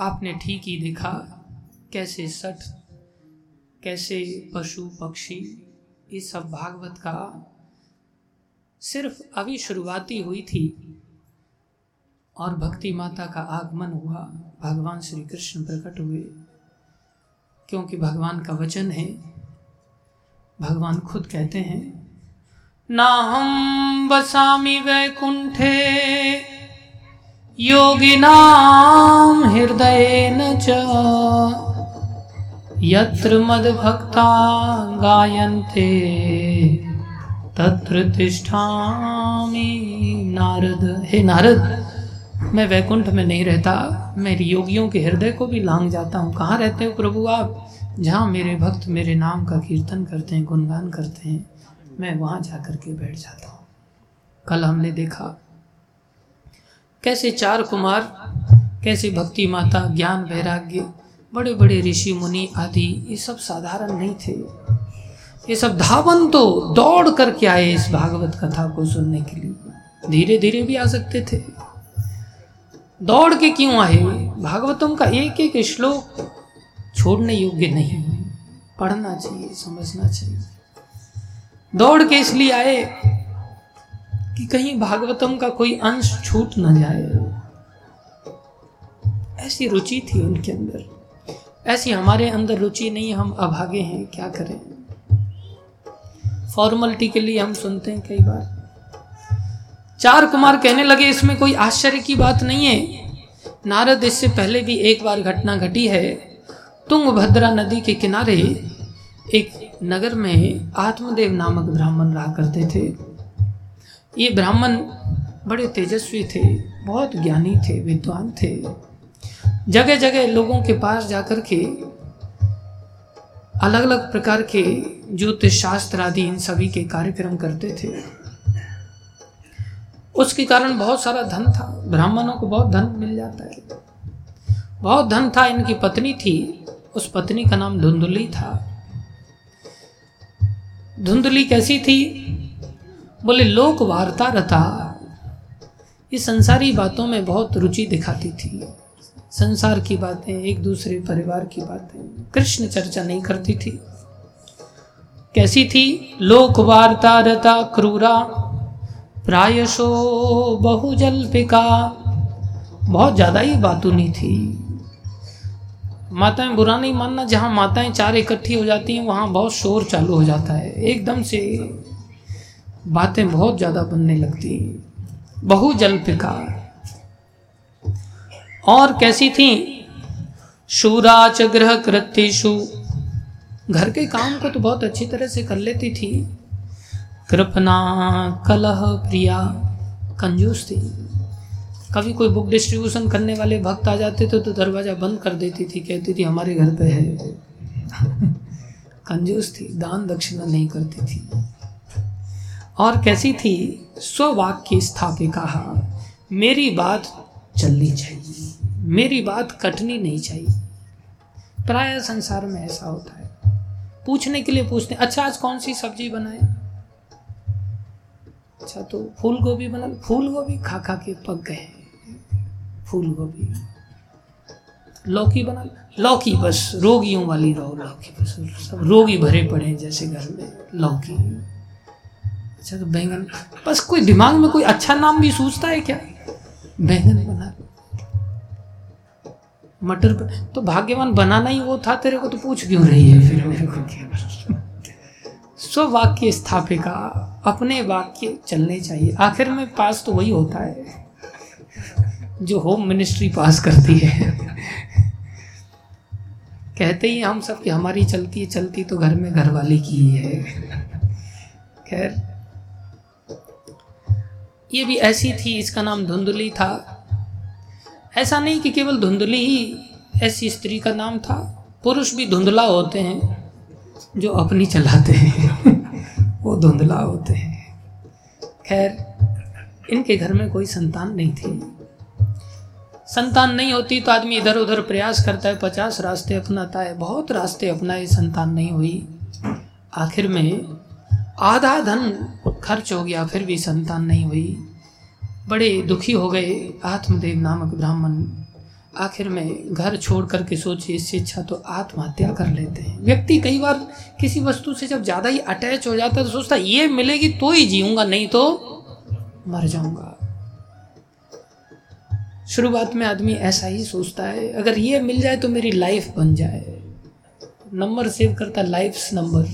आपने ठीक ही देखा कैसे सठ कैसे पशु, पक्षी, ये सब भागवत का सिर्फ़ अभी शुरुआती हुई थी और भक्ति माता का आगमन हुआ, भगवान श्री कृष्ण प्रकट हुए। क्योंकि भगवान का वचन है, भगवान खुद कहते हैं, ना हम वसामि वैकुंठे योगिनाम हृदय न यत्र मदभक्ता गायन्ते तत्र तिष्ठामि नारद। हे नारद, मैं वैकुंठ में नहीं रहता। मेरी योगियों के हृदय को भी लांग जाता हूँ। कहाँ रहते हो प्रभु आप? जहाँ मेरे भक्त मेरे नाम का कीर्तन करते हैं, गुणगान करते हैं, मैं वहाँ जा कर के बैठ जाता हूँ। कल हमने देखा कैसे चार कुमार, कैसे भक्ति माता, ज्ञान वैराग्य बड़े बड़े ऋषि, मुनि आदि, ये सब साधारण नहीं थे। ये सब धावन तो दौड़ करके आए इस भागवत कथा को सुनने के लिए। धीरे धीरे भी आ सकते थे। दौड़ के क्यों आए? भागवतम का एक एक श्लोक छोड़ने योग्य नहीं पढ़ना चाहिए, समझना चाहिए। दौड़ के इसलिए आए कि कहीं भागवतम का कोई अंश छूट न जाए। ऐसी रुचि थी उनके अंदर। ऐसी हमारे अंदर रुचि नहीं, हम अभागे हैं, क्या करें? फॉर्मलिटी के लिए हम सुनते हैं कई बार। चार कुमार कहने लगे, इसमें कोई आश्चर्य की बात नहीं है। नारद, इससे पहले भी एक बार घटना घटी है। तुंगभद्रा नदी के किनारे एक नगर में आत्मदेव नामक ब्राह्मण रहा करते थे। ये ब्राह्मण बड़े तेजस्वी थे, बहुत ज्ञानी थे, विद्वान थे। जगह जगह लोगों के पास जाकर के अलग अलग प्रकार के ज्योतिष शास्त्र आदि इन सभी के कार्यक्रम करते थे। उसके कारण बहुत सारा धन था। ब्राह्मणों को बहुत धन मिल जाता है। बहुत धन था, इनकी पत्नी थी। उस पत्नी का नाम धुंधुली था। धुंधुली कैसी थी? बोले, लोक वार्ता रथा ये संसारी बातों में बहुत रुचि दिखाती थी। संसार की बातें, एक दूसरे, परिवार की बातें, कृष्ण चर्चा नहीं करती थी। कैसी थी? लोक वार्ता रता क्रूरा, प्रायशो बहुजल्पिका बहुत ज़्यादा ही बातूनी थी। माताएँ बुरा नहीं मानना, जहाँ माताएँ चार इकट्ठी हो जाती हैं, वहाँ बहुत शोर चालू हो जाता है। एकदम से बातें बहुत ज़्यादा बनने लगती। बहुजल्पिका और कैसी थी? शूराच ग्रह कृत्यु घर के काम को तो बहुत अच्छी तरह से कर लेती थी। कृपना, कलह, प्रिया, कंजूस थी। कभी कोई बुक डिस्ट्रीब्यूशन करने वाले भक्त आ जाते थे तो दरवाज़ा बंद कर देती थी, कहती थी, हमारे घर पे है। <laughs> कंजूस थी, दान दक्षिणा नहीं करती थी। और कैसी थी? स्ववाक्य स्थापिका। मेरी बात चलनी चाहिए। मेरी बात कटनी नहीं चाहिए। प्राय संसार में ऐसा होता है। पूछने के लिए पूछते अच्छा आज कौन सी सब्ज़ी बनाए? अच्छा तो फूल गोभी बना फूल गोभी खा खा के पक गए फूल गोभी लौकी बना, लौकी बस, रोगियों वाली रहो, लौकी बस, सब रोगी भरे पड़े जैसे घर में, लौकी। अच्छा तो बैंगन। बस कोई दिमाग में कोई अच्छा नाम भी सोचता है क्या? बैंगन बना। मटर पर तो भाग्यवान बनाना ही वो था, तेरे को तो पूछ क्यों रही है फिर? मेरे को क्या स्व वाक्य स्थापिका, अपने वाक्य चलने चाहिए। आखिर में पास तो वही होता है, जो होम मिनिस्ट्री पास करती है। कहते ही हम सब कि हमारी चलती है चलती तो घर में घर वाले की ही है। खैर ये भी ऐसी थी, इसका नाम धुंधली था। ऐसा नहीं कि केवल धुंधली ही ऐसी स्त्री का नाम था, पुरुष भी धुंधला होते हैं, जो अपनी चलाते हैं, <laughs> वो धुंधला होते हैं। खैर, इनके घर में कोई संतान नहीं थी। संतान नहीं होती तो आदमी इधर उधर प्रयास करता है, पचास रास्ते अपनाता है, बहुत रास्ते अपनाए, संतान नहीं हुई। आखिर में आधा धन खर्च हो गया, फिर भी संतान नहीं हुई। बड़े दुखी हो गए आत्मदेव नामक ब्राह्मण। आखिर में घर छोड़ करके सोचे, इससे अच्छा तो आत्महत्या कर लेते हैं। व्यक्ति कई बार किसी वस्तु से जब ज़्यादा ही अटैच हो जाता है तो सोचता ये मिलेगी तो ही जीऊँगा, नहीं तो मर जाऊँगा। शुरुआत में आदमी ऐसा ही सोचता है, अगर ये मिल जाए तो मेरी लाइफ बन जाए। नंबर सेव करता लाइफ्स नंबर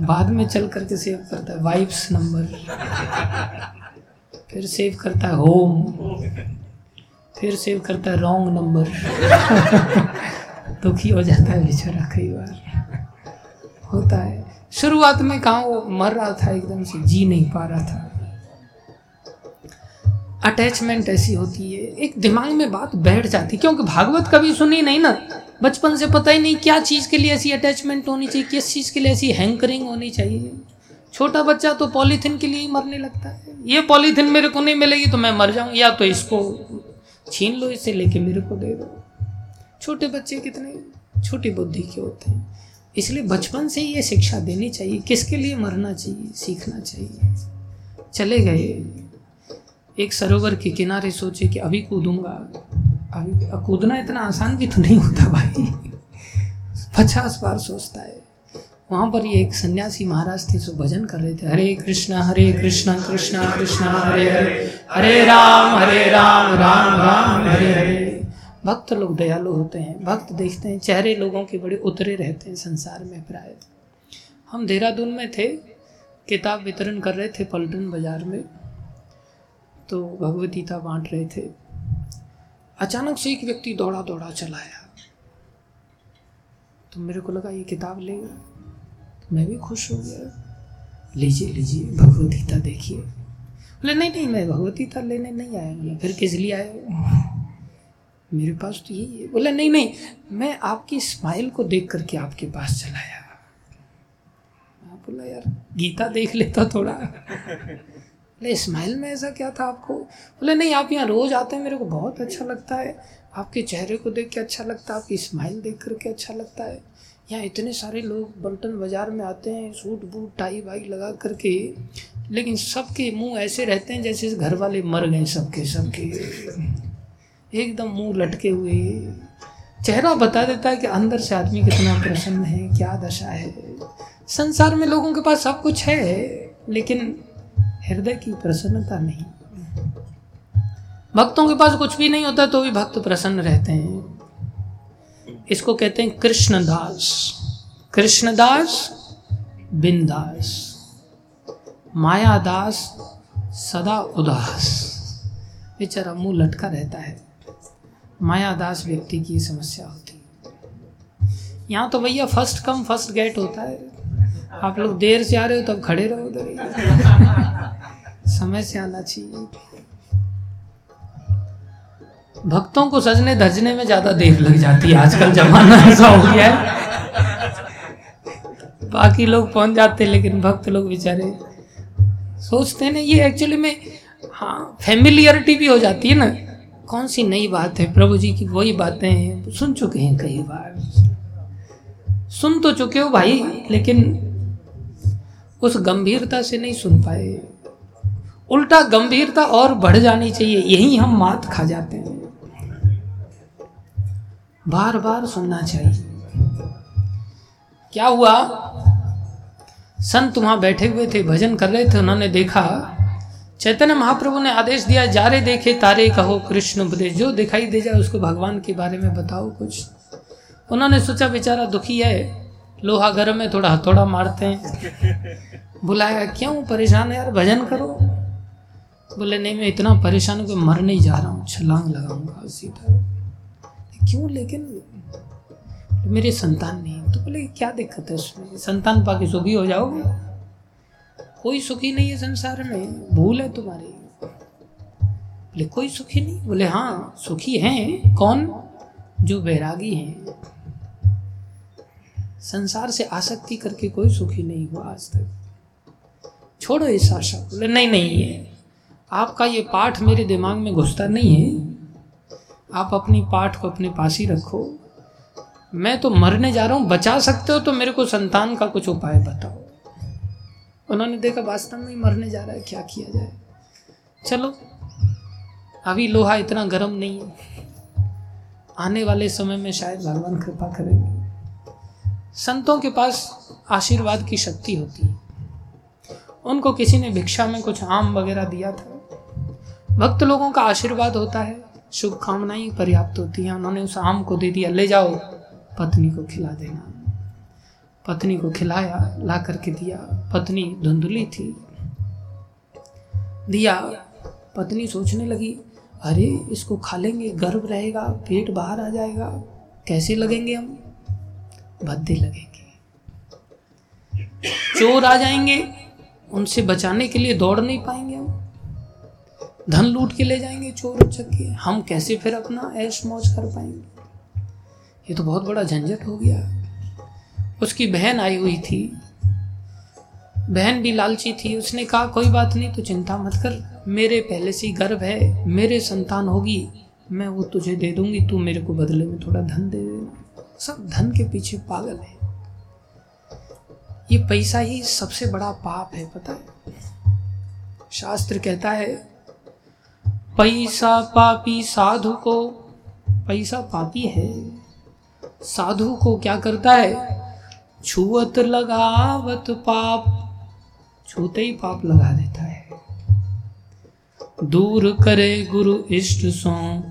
बाद में चल करके सेव करता है। वाइफ्स नंबर फिर सेव करता है होम फिर सेव करता है रॉन्ग नंबर दुखी हो जाता है बेचारा कई बार। होता है। शुरुआत में कहाँ वो मर रहा था, एकदम से जी नहीं पा रहा था। अटैचमेंट ऐसी होती है, एक दिमाग में बात बैठ जाती है, क्योंकि भागवत कभी सुनी नहीं ना। बचपन से पता ही नहीं क्या चीज़ के लिए ऐसी अटैचमेंट होनी चाहिए, किस चीज़ के लिए ऐसी हैंकरिंग होनी चाहिए। छोटा बच्चा तो पॉलीथिन के लिए ही मरने लगता है। ये पॉलीथिन मेरे को नहीं मिलेगी तो मैं मर जाऊँ, या तो इसको छीन लो इसे लेके मेरे को दे दो। छोटे बच्चे कितने, छोटी बुद्धि के होते हैं। इसलिए बचपन से ही ये शिक्षा देनी चाहिए, किसके लिए मरना चाहिए, सीखना चाहिए। चले गए। एक सरोवर के किनारे सोचे कि अभी कूदूँगा। अभी कूदना इतना आसान भी तो नहीं होता भाई। पचास बार सोचता है। वहाँ पर ये एक सन्यासी महाराज थे जो भजन कर रहे थे। हरे कृष्णा हरे कृष्णा कृष्णा कृष्णा, हरे हरे। हरे राम हरे राम राम राम, हरे हरे। भक्त लोग दयालु होते हैं। भक्त देखते हैं, चेहरे लोगों के बड़े उतरे रहते हैं संसार में प्राय। हम देहरादून में थे, किताब वितरण कर रहे थे पलटन बाज़ार में। तो भगवत गीता बांट रहे थे। अचानक से एक व्यक्ति दौड़ा दौड़ा चलाया। तो मेरे को लगा, ये किताब लेगा? तो मैं भी खुश हो गया। लीजिए लीजिए, भगवत गीता देखिए। बोले, नहीं नहीं, मैं भगवत गीता लेने नहीं आया बोले फिर किस लिए आए मेरे पास तो यही है। बोले, नहीं नहीं, मैं आपकी स्माइल को देख करके आपके पास चलाया बोला, यार, गीता देख लेता थोड़ा। बोले स्माइल में ऐसा क्या था आपको? बोले, नहीं, आप यहाँ रोज आते हैं, मेरे को बहुत अच्छा लगता है। आपके चेहरे को देख के अच्छा लगता है, आपकी स्माइल देख करके अच्छा लगता है। यहाँ इतने सारे लोग बल्टन बाज़ार में आते हैं, सूट, बूट, टाई, वाई लगा करके लेकिन सबके मुँह ऐसे रहते हैं जैसे घर वाले मर गए सबके सबके। एकदम मुँह लटके हुए। चेहरा बता देता है कि अंदर से आदमी कितना प्रसन्न है, क्या दशा है। संसार में लोगों के पास सब कुछ है, लेकिन हृदय की प्रसन्नता नहीं। भक्तों के पास कुछ भी नहीं होता तो भी भक्त प्रसन्न रहते हैं। इसको कहते हैं कृष्णदास। कृष्णदास बिंदास मायादास, सदा उदास। बेचारा मुँह लटका रहता है। मायादास व्यक्ति की समस्या होती है। यहाँ तो भैया फ़र्स्ट कम फ़र्स्ट गेट होता है। आप लोग देर से आ रहे हो तब खड़े रहो उधर समय से आना चाहिए। भक्तों को सजने धजने में ज़्यादा देर लग जाती है। आजकल जमाना ऐसा हो गया है। बाकी लोग पहुँच जाते हैं, लेकिन भक्त लोग बेचारे सोचते हैं ना, ये एक्चुअली में हाँ फैमिलियरिटी भी हो जाती है ना। कौन सी नई बात है? प्रभु जी की वही बातें हैं। सुन चुके हैं कई बार। सुन तो चुके हो भाई, लेकिन उस गंभीरता से नहीं सुन पाए। उल्टा गंभीरता और बढ़ जानी चाहिए, यही हम मात खा जाते हैं। बार बार सुनना चाहिए। क्या हुआ? संत वहाँ बैठे हुए थे, भजन कर रहे थे, उन्होंने देखा, चैतन्य महाप्रभु ने आदेश दिया जा रहे देखे, तारे कहो, कृष्ण उपदेश, जो दिखाई दे जाए उसको भगवान के बारे में बताओ कुछ। उन्होंने सोचा, बेचारा दुखी है, लोहा गर्म में थोड़ा हथौड़ा मारते हैं। बुलाया, क्यों, परेशान है यार, भजन करो। बोले, नहीं, मैं इतना परेशान हूँ कि मर नहीं जा रहा हूँ, छलांग लगाऊँगा सीधा क्यों? लेकिन मेरे संतान नहीं तो बोले, क्या दिक्कत है उसमें? संतान पाके सुखी हो जाओगे? कोई सुखी नहीं है संसार में। भूल है तुम्हारी। बोले, कोई सुखी नहीं? बोले हाँ सुखी हैं। कौन? जो बैरागी हैं। संसार से आसक्ति करके कोई सुखी नहीं हुआ आज तक। छोड़ो इस आशा बोले, नहीं नहीं है आपका ये पाठ मेरे दिमाग में घुसता नहीं है। आप अपनी पाठ को अपने पास ही रखो। मैं तो मरने जा रहा हूँ, बचा सकते हो तो मेरे को संतान का कुछ उपाय बताओ। उन्होंने देखा वास्तव में मरने जा रहा है, क्या किया जाए। चलो, अभी लोहा इतना गर्म नहीं है। आने वाले समय में शायद भगवान कृपा करेंगे। संतों के पास आशीर्वाद की शक्ति होती है। उनको किसी ने भिक्षा में कुछ आम वगैरह दिया था? भक्त लोगों का आशीर्वाद होता है। शुभकामनाएँ पर्याप्त होती हैं। उन्होंने उस आम को दे दिया, ले जाओ, पत्नी को खिला देना। पत्नी को खिलाया, ला करके दिया। पत्नी धुंधली थी। दिया। पत्नी सोचने लगी, अरे, इसको खा लेंगे गर्भ रहेगा, पेट बाहर आ जाएगा। कैसे लगेंगे हम? भद्दे लगेंगे। चोर आ जाएँगे। उनसे बचाने के लिए दौड़ नहीं पाएँगे हम। धन लूट के ले जाएँगे, चोर उचक के हम कैसे फिर अपना ऐश मौज कर पाएँगे? ये तो बहुत बड़ा झंझट हो गया। उसकी बहन आई हुई थी। बहन भी लालची थी। उसने कहा, कोई बात नहीं, तू चिंता मत कर। मेरे पहले से गर्भ है। मेरे संतान होगी। मैं वो तुझे दे दूँगी। तू मेरे को बदले में थोड़ा धन दे सब धन के पीछे पागल है। ये पैसा ही सबसे बड़ा पाप है, पता है। शास्त्र कहता है पैसा पापी साधु को, पैसा पापी है, साधु को क्या करता है? छुअत लगावत पाप, छूते ही पाप लगा देता है। दूर करे गुरु इष्ट सो,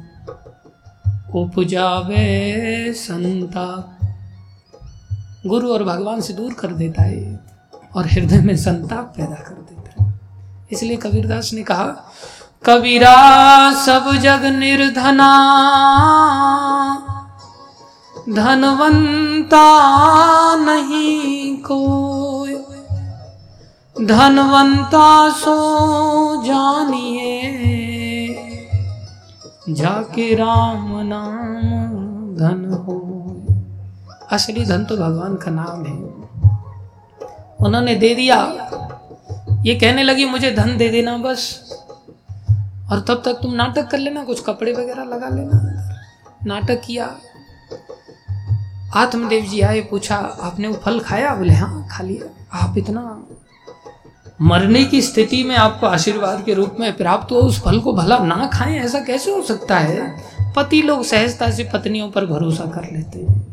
उपजावे संता। गुरु और भगवान से दूर कर देता है और हृदय में संताप पैदा कर देता है। इसलिए कबीरदास ने कहा कबीरा सब जग निर्धना। धनवंता नहीं कोई। धनवंता सो जानिए। जाके राम नाम धन हो। असली धन तो भगवान का नाम है। उन्होंने दे दिया। ये कहने लगी, मुझे धन दे देना बस। और तब तक तुम नाटक कर लेना, कुछ कपड़े वगैरह लगा लेना नाटक किया। आत्मदेव जी आए, पूछा, आपने वो फल खाया? बोले हाँ खा लिया। आप इतना मरने की स्थिति में आपको आशीर्वाद के रूप में प्राप्त हो उस फल को भला ना खाएँ, ऐसा कैसे हो सकता है? पति लोग सहजता से पत्नियों पर भरोसा कर लेते हैं।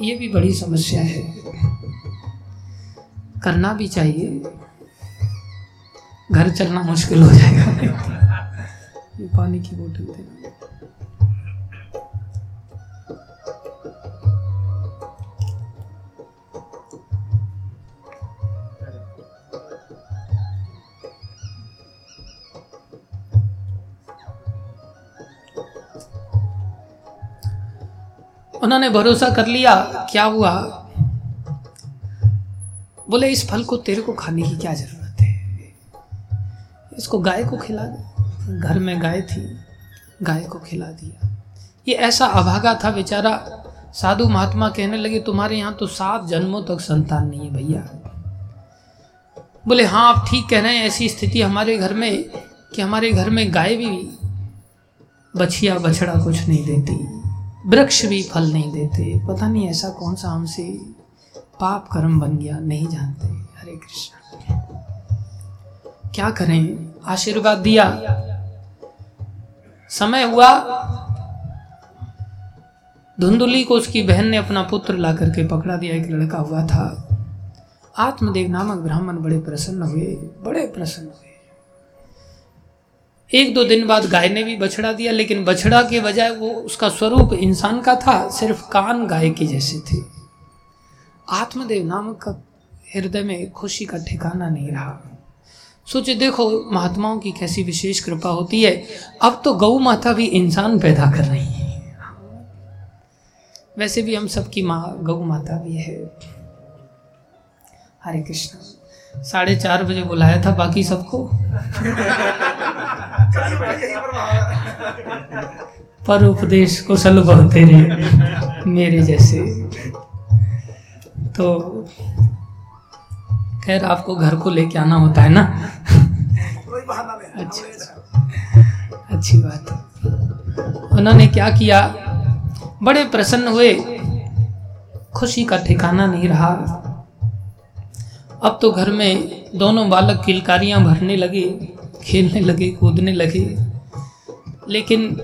ये भी बड़ी समस्या है। करना भी चाहिए। घर चलना मुश्किल हो जाएगा। ये पानी की बोतल देना उन्होंने भरोसा कर लिया, क्या हुआ? बोले, इस फल को तेरे को खाने की क्या ज़रूरत है? इसको गाय को खिला दे। घर में गाय थी, गाय को खिला दिया। ये ऐसा अभागा था बेचारा, साधु महात्मा कहने लगे, तुम्हारे यहाँ तो सात जन्मों तक संतान नहीं है भैया। बोले हाँ आप ठीक कह रहे हैं, ऐसी स्थिति हमारे घर में, कि हमारे घर में गाय भी बछिया बछड़ा कुछ नहीं देती, वृक्ष भी फल नहीं देते। पता नहीं ऐसा कौन सा हमसे पाप कर्म बन गया, नहीं जानते। हरे कृष्ण। क्या करें? आशीर्वाद दिया। समय हुआ। धुंधुली को उसकी बहन ने अपना पुत्र ला करके पकड़ा दिया। एक लड़का हुआ था। आत्मदेव नामक ब्राह्मण बड़े प्रसन्न हुए, बड़े प्रसन्न हुए। एक दो दिन बाद गाय ने भी बछड़ा दिया, लेकिन बछड़ा के बजाय वो उसका स्वरूप इंसान का था, सिर्फ़ कान गाय के जैसे थे। आत्मदेव नामक का हृदय में खुशी का ठिकाना नहीं रहा। सोचे देखो, महात्माओं की कैसी विशेष कृपा होती है। अब तो गौ माता भी इंसान पैदा कर रही है। वैसे भी हम सबकी माँ गौ माता भी है। हरे कृष्ण। साढ़े चार बजे बुलाया था बाकी सबको। पर उपदेश कुशल बहुत रहे, मेरे जैसे। तो खैर, आपको घर को लेके आना होता है ना? अच्छा। अच्छी बात उन्होंने क्या किया? बड़े प्रसन्न हुए। खुशी का ठिकाना नहीं रहा। अब तो घर में दोनों बालक किलकारियाँ भरने लगे खेलने लगे कूदने लगे। लेकिन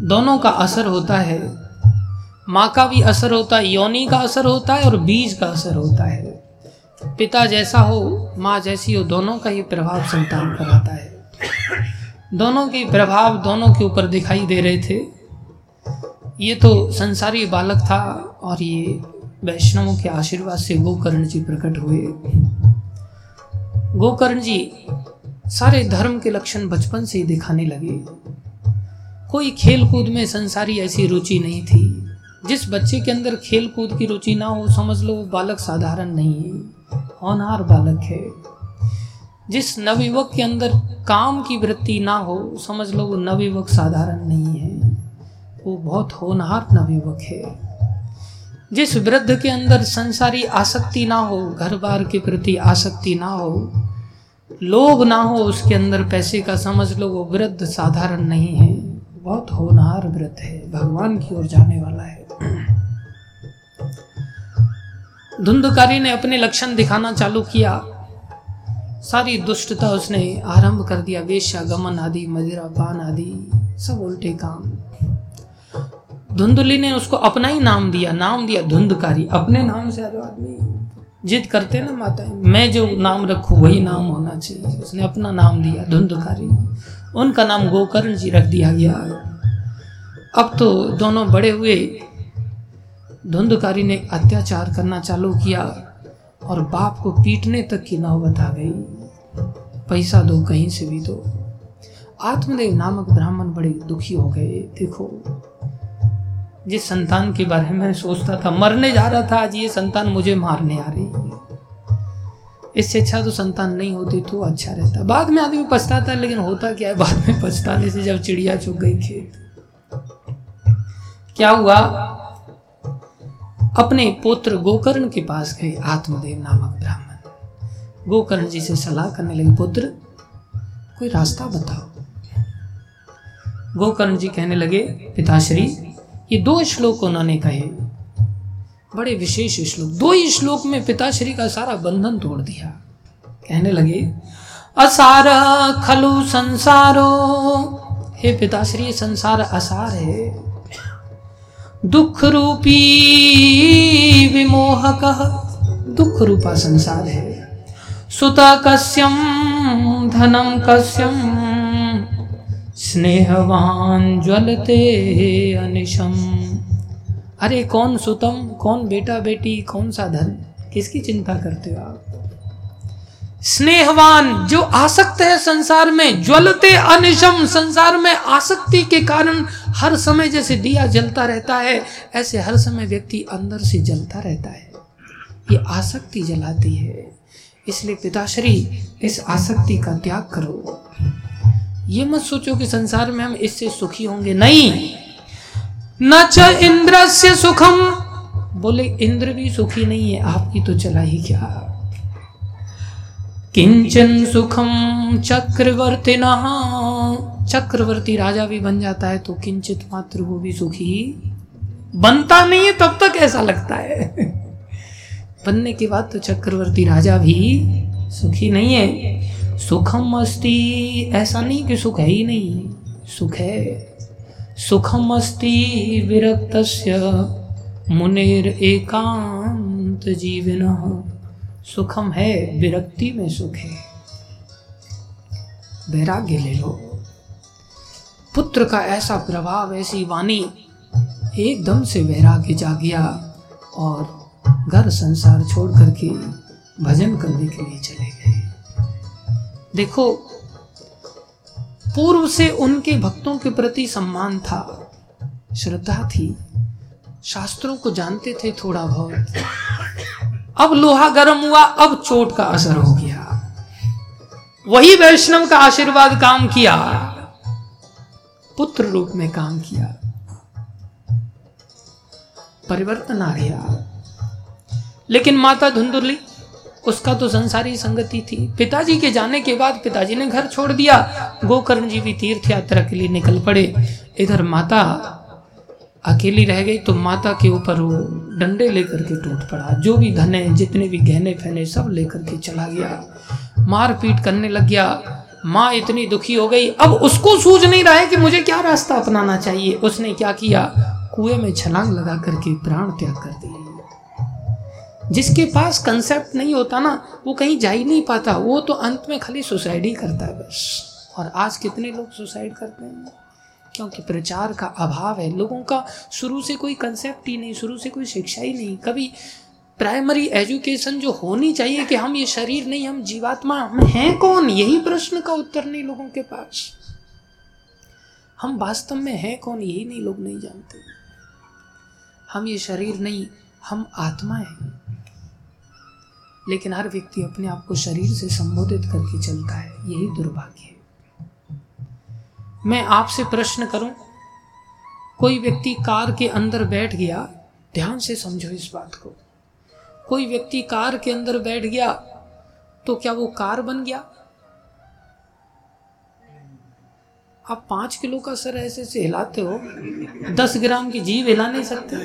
दोनों का असर होता है। माँ का भी असर होता है योनि का असर होता है और बीज का असर होता है। पिता जैसा हो माँ जैसी हो दोनों का ये प्रभाव संतान पर आता है। दोनों के प्रभाव दोनों के ऊपर दिखाई दे रहे थे। ये तो संसारी बालक था और ये वैष्णवों के आशीर्वाद से गोकर्ण जी प्रकट हुए। गोकर्ण जी सारे धर्म के लक्षण बचपन से ही दिखाने लगे। कोई खेल कूद में संसारी ऐसी रुचि नहीं थी। जिस बच्चे के अंदर खेल कूद की रुचि ना हो, समझ लो वो बालक साधारण नहीं है। होनहार बालक है। जिस नवयुवक के अंदर काम की वृत्ति ना हो, समझ लो वो नवयुवक साधारण नहीं है। वो बहुत होनहार नवयुवक है। जिस वृद्ध के अंदर संसारी आसक्ति ना हो घर बार के प्रति आसक्ति ना हो, लोभ ना हो, उसके अंदर पैसे का, समझ लो वो वृद्ध साधारण नहीं है। बहुत होनहार व्रत है। भगवान की ओर जाने वाला है। धुंधकारी ने अपने लक्षण दिखाना चालू किया। सारी दुष्टता उसने आरंभ कर दिया। वेश्या, गमन आदि, मदिरा, पान आदि, सब उल्टे काम। धुंधली ने उसको अपना ही नाम दिया। नाम दिया धुंधकारी। अपने नाम से जो आदमी जिद करते ना माता मैं जो नाम रखूँ, वही नाम होना चाहिए। उसने अपना नाम दिया धुंधकारी। उनका नाम गोकर्ण जी रख दिया गया। अब तो दोनों बड़े हुए। धुंधकारी ने अत्याचार करना चालू किया और बाप को पीटने तक की नौबत आ गई। पैसा दो, कहीं से भी दो। आत्मदेव नामक ब्राह्मण बड़े दुखी हो गए। देखो, जिस संतान के बारे में सोचता था, मरने जा रहा था, आज ये संतान मुझे मारने आ रही है। इससे अच्छा तो संतान नहीं होती तो अच्छा रहता। बाद में आदमी पछताता है लेकिन होता क्या है? बाद में पछताने से जब चिड़िया चुग गई खेत। क्या हुआ? अपने पुत्र गोकर्ण के पास गए आत्मदेव नामक ब्राह्मण। गोकर्ण जी से सलाह करने लगे, पुत्र, कोई रास्ता बताओ। गोकर्ण जी कहने लगे, पिताश्री, ये दो श्लोक उन्होंने कहे। बड़े विशेष श्लोक। दो ही श्लोक में पिताश्री का सारा बंधन तोड़ दिया। कहने लगे, असार खलु संसारो। हे पिताश्री संसार असार है। दुख रूपी विमोहक। दुख रूपा संसार है। सुता कस्यम धनम कस्यम स्नेहवान ज्वलते अनिशम अरे, कौन सुतम, कौन बेटा बेटी कौन सा धन? किसकी चिंता करते हो आप? स्नेहवान जो आसक्त है संसार में, ज्वलते अनिशम संसार में आसक्ति के कारण हर समय जैसे दिया जलता रहता है, ऐसे हर समय व्यक्ति अंदर से जलता रहता है। ये आसक्ति जलाती है। इसलिए पिताश्री, इस आसक्ति का त्याग करो। ये मत सोचो कि संसार में हम इससे सुखी होंगे। नहीं। न च इंद्र से सुखम। बोले, इंद्र भी सुखी नहीं है, आपकी तो चला ही क्या? किंचन सुखम चक्रवर्ती चक्रवर्ती राजा भी बन जाता है तो किंचित मात्र वो भी सुखी। बनता नहीं है, तब तक ऐसा लगता है। बनने के बाद तो चक्रवर्ती राजा भी सुखी नहीं है। सुखम अस्ति, ऐसा नहीं कि सुख है ही नहीं, सुख है। सुखम अस्ति विरक्त मुनेर एकांत जीवन। सुखम है, विरक्ति में सुख है। वैराग्य ले लो। पुत्र का ऐसा प्रभाव, ऐसी वाणी एकदम से वैराग्य जा गया और घर संसार छोड़ करके भजन करने के लिए चले गए। देखो, पूर्व से उनके भक्तों के प्रति सम्मान था, श्रद्धा थी। शास्त्रों को जानते थे थोड़ा बहुत। अब लोहा गर्म हुआ, अब चोट का असर हो गया। वही वैष्णव का आशीर्वाद काम किया। पुत्र रूप में काम किया। परिवर्तन आ गया। लेकिन माता धुंधुरली, उसका तो संसारी संगति थी। पिताजी के जाने के बाद पिताजी ने घर छोड़ दिया। गोकर्ण जी भी तीर्थ यात्रा के लिए निकल पड़े। इधर माता अकेली रह गई तो माता के ऊपर वो डंडे लेकर के टूट पड़ा। जो भी धन जितने भी गहने फहने सब लेकर के चला गया। मार पीट करने लग गया। माँ इतनी दुखी हो गई। अब उसको सूझ नहीं रहा है कि मुझे क्या रास्ता अपनाना चाहिए। उसने क्या किया? कुएँ में छलांग लगा करके प्राण त्याग कर दिए जिसके पास कंसेप्ट नहीं होता ना, वो कहीं जा ही नहीं पाता। वो तो अंत में खाली सुसाइड ही करता है बस। और आज कितने लोग सुसाइड करते हैं? क्योंकि प्रचार का अभाव है। लोगों का शुरू से कोई कंसेप्ट ही नहीं, शुरू से कोई शिक्षा ही नहीं। कभी प्राइमरी एजुकेशन जो होनी चाहिए कि हम ये शरीर नहीं, हम जीवात्मा हम हैं कौन? यही प्रश्न का उत्तर नहीं लोगों के पास। हम वास्तव में हैं कौन? यही नहीं, लोग नहीं जानते। हम ये शरीर नहीं, हम आत्मा हैं। लेकिन हर व्यक्ति अपने आप को शरीर से संबोधित करके चलता है। यही दुर्भाग्य है। मैं आपसे प्रश्न करूँ? कोई व्यक्ति कार के अंदर बैठ गया, ध्यान से समझो इस बात को। कोई व्यक्ति कार के अंदर बैठ गया तो क्या वो कार बन गया? आप पाँच किलो का सर ऐसे से हिलाते हो, दस ग्राम की जीव हिला नहीं सकते।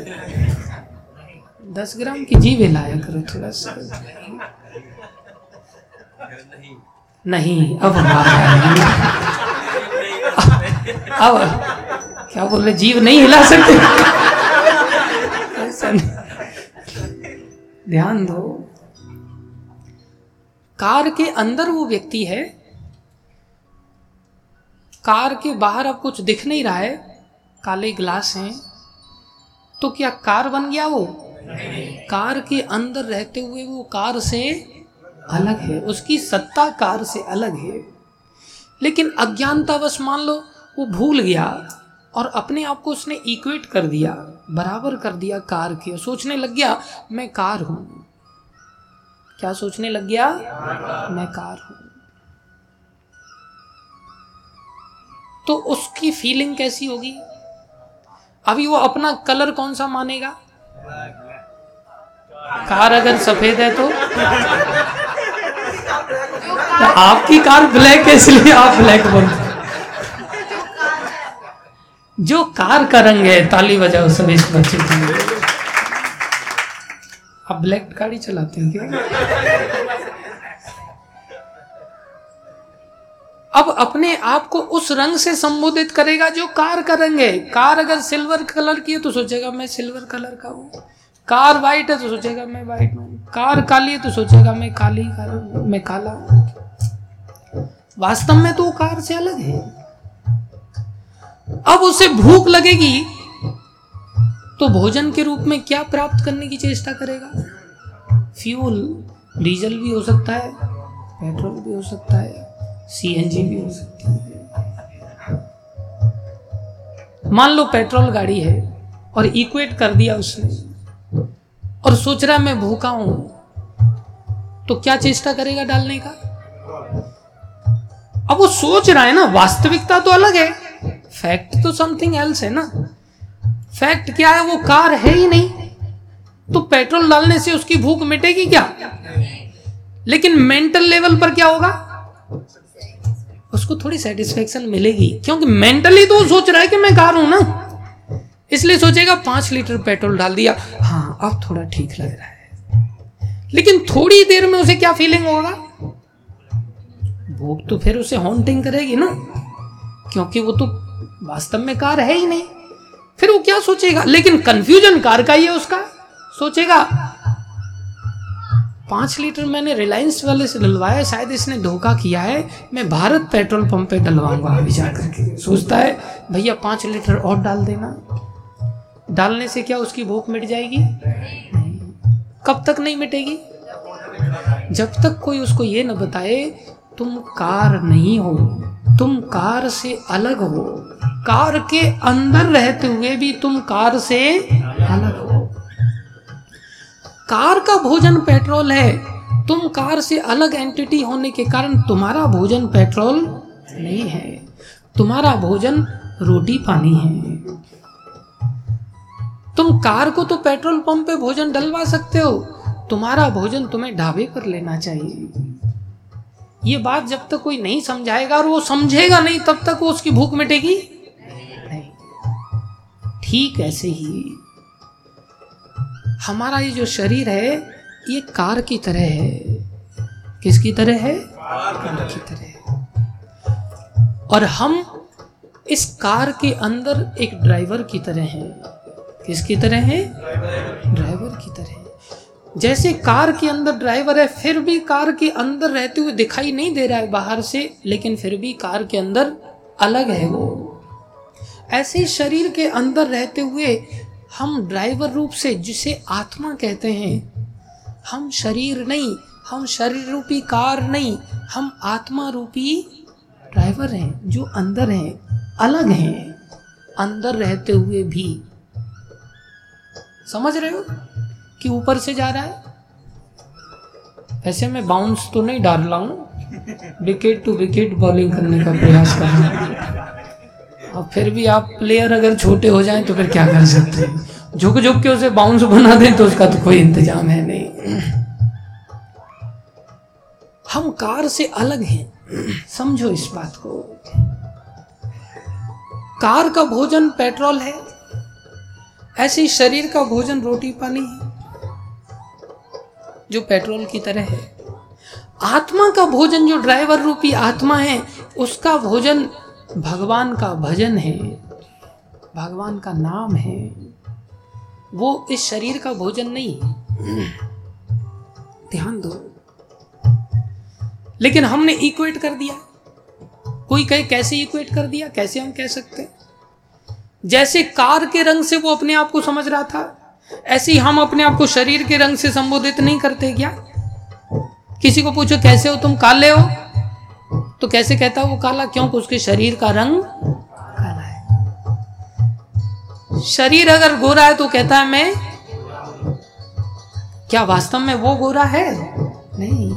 दस ग्राम की जीव हिलाया करो थोड़ा सा। नहीं, अब अब क्या बोल रहे जीव नहीं हिला सकते? ध्यान दो। कार के अंदर वो व्यक्ति है। कार के बाहर अब कुछ दिख नहीं रहा है। काले ग्लास हैं। तो क्या कार बन गया वो? कार के अंदर रहते हुए वो कार से अलग है। उसकी सत्ता कार से अलग है। लेकिन अज्ञानतावश मान लो वो भूल गया और अपने आप को उसने इक्वेट कर दिया बराबर कर दिया कार के सोचने लग गया मैं कार हूँ। क्या सोचने लग गया? मैं कार हूँ। तो उसकी फीलिंग कैसी होगी? अभी वो अपना कलर कौन सा मानेगा? कार अगर सफ़ेद है तो, तो आपकी कार ब्लैक है इसलिए आप ब्लैक बोलते जो कार का रंग है ताली बजाओ सब इस बच्चे आप ब्लैक गाड़ी चलाते हैं क्या? अब अपने आप को उस रंग से संबोधित करेगा जो कार का रंग है कार अगर सिल्वर कलर की है तो सोचेगा, मैं सिल्वर कलर का हूँ। कार वाइट है तो सोचेगा, मैं वाइट हूँ। कार काली है तो सोचेगा, मैं काली का मैं काला वास्तव में तो वो कार से अलग है। अब उसे भूख लगेगी तो भोजन के रूप में क्या प्राप्त करने की चेष्टा करेगा? फ्यूल, डीजल भी हो सकता है, पेट्रोल भी हो सकता है, सीएनजी भी हो सकती है। मान लो पेट्रोल गाड़ी है और इक्वेट कर दिया उसने और सोच रहा मैं भूखा हूँ तो क्या चेष्टा करेगा डालने का? अब वो सोच रहा है ना, वास्तविकता तो अलग है। फैक्ट तो समथिंग एल्स है ना। फैक्ट क्या है, वो कार है ही नहीं। तो पेट्रोल डालने से उसकी भूख मिटेगी क्या? लेकिन मेंटल लेवल पर क्या होगा? उसको थोड़ी सेटिस्फेक्शन मिलेगी। क्योंकि मेंटली तो सोच रहा है कि मैं कार हूँ ना। इसलिए सोचेगा, पाँच लीटर पेट्रोल डाल दिया। हाँ अब थोड़ा ठीक लग रहा है। लेकिन थोड़ी देर में उसे क्या फीलिंग होगा? भूख तो फिर उसे हॉन्टिंग करेगी ना। क्योंकि वो तो वास्तव में कार है ही नहीं। फिर वो क्या सोचेगा? लेकिन कंफ्यूजन कार का ही है उसका। सोचेगा, पाँच लीटर मैंने रिलायंस वाले से डलवाया, शायद इसने धोखा किया है। मैं भारत पेट्रोल पंप पे डलवाऊँगा अभी जाकर के सोचता है, भैया, पाँच लीटर और डाल देना। डालने से क्या उसकी भूख मिट जाएगी? कब तक नहीं मिटेगी? जब तक कोई उसको ये न बताए, तुम कार नहीं हो तुम कार से अलग हो। कार के अंदर रहते हुए भी तुम कार से अलग हो। कार का भोजन पेट्रोल है। तुम कार से अलग एंटिटी होने के कारण तुम्हारा भोजन पेट्रोल नहीं है। तुम्हारा भोजन रोटी पानी है। तुम कार को तो पेट्रोल पंप पे भोजन डलवा सकते हो। तुम्हारा भोजन तुम्हें ढाबे पर लेना चाहिए। ये बात जब तक कोई नहीं समझाएगा और वो समझेगा नहीं तब तक वो उसकी भूख मिटेगी? नहीं ठीक ऐसे ही। हमारा ये जो शरीर है ये कार की तरह है। किसकी तरह है? कार की तरह। है और हम इस कार के अंदर एक ड्राइवर की तरह हैं। किसकी तरह है? ड्राइवर। की तरह जैसे कार के अंदर ड्राइवर है, फिर भी कार के अंदर रहते हुए दिखाई नहीं दे रहा है बाहर से, लेकिन फिर भी कार के अंदर अलग है वो। ऐसे शरीर के अंदर रहते हुए हम ड्राइवर रूप से, जिसे आत्मा कहते हैं, हम शरीर नहीं, हम शरीर रूपी कार नहीं, हम आत्मा रूपी ड्राइवर हैं, जो अंदर हैं, अलग हैं, अंदर रहते हुए भी। समझ रहे हो? कि ऊपर से जा रहा है? वैसे मैं बाउंस तो नहीं डाल रहा हूँ। विकेट टू विकेट बॉलिंग करने का प्रयास कर रहा हूँ। और फिर भी आप प्लेयर अगर छोटे हो जाएँ तो फिर क्या कर सकते हैं? झुक झुक के उसे बाउंस बना दें तो उसका तो कोई इंतज़ाम है नहीं। हम कार से अलग हैं। समझो इस बात को। कार का भोजन पेट्रोल है। ऐसे शरीर का भोजन रोटी पानी है। जो पेट्रोल की तरह है। आत्मा का भोजन, जो ड्राइवर रूपी आत्मा है, उसका भोजन भगवान का भजन है। भगवान का नाम है। वो इस शरीर का भोजन नहीं ध्यान दो। लेकिन हमने इक्वेट कर दिया। कोई कहे, कैसे इक्वेट कर दिया? कैसे हम कह सकते? जैसे कार के रंग से वो अपने आप को समझ रहा था ऐसे ही हम अपने आप को शरीर के रंग से संबोधित नहीं करते क्या? किसी को पूछो, कैसे हो तुम? काले हो? तो कैसे कहता वो काला? क्योंकि उसके शरीर का रंग काला है। शरीर अगर गोरा है तो कहता है, मैं क्या वास्तव में वो गोरा है? नहीं।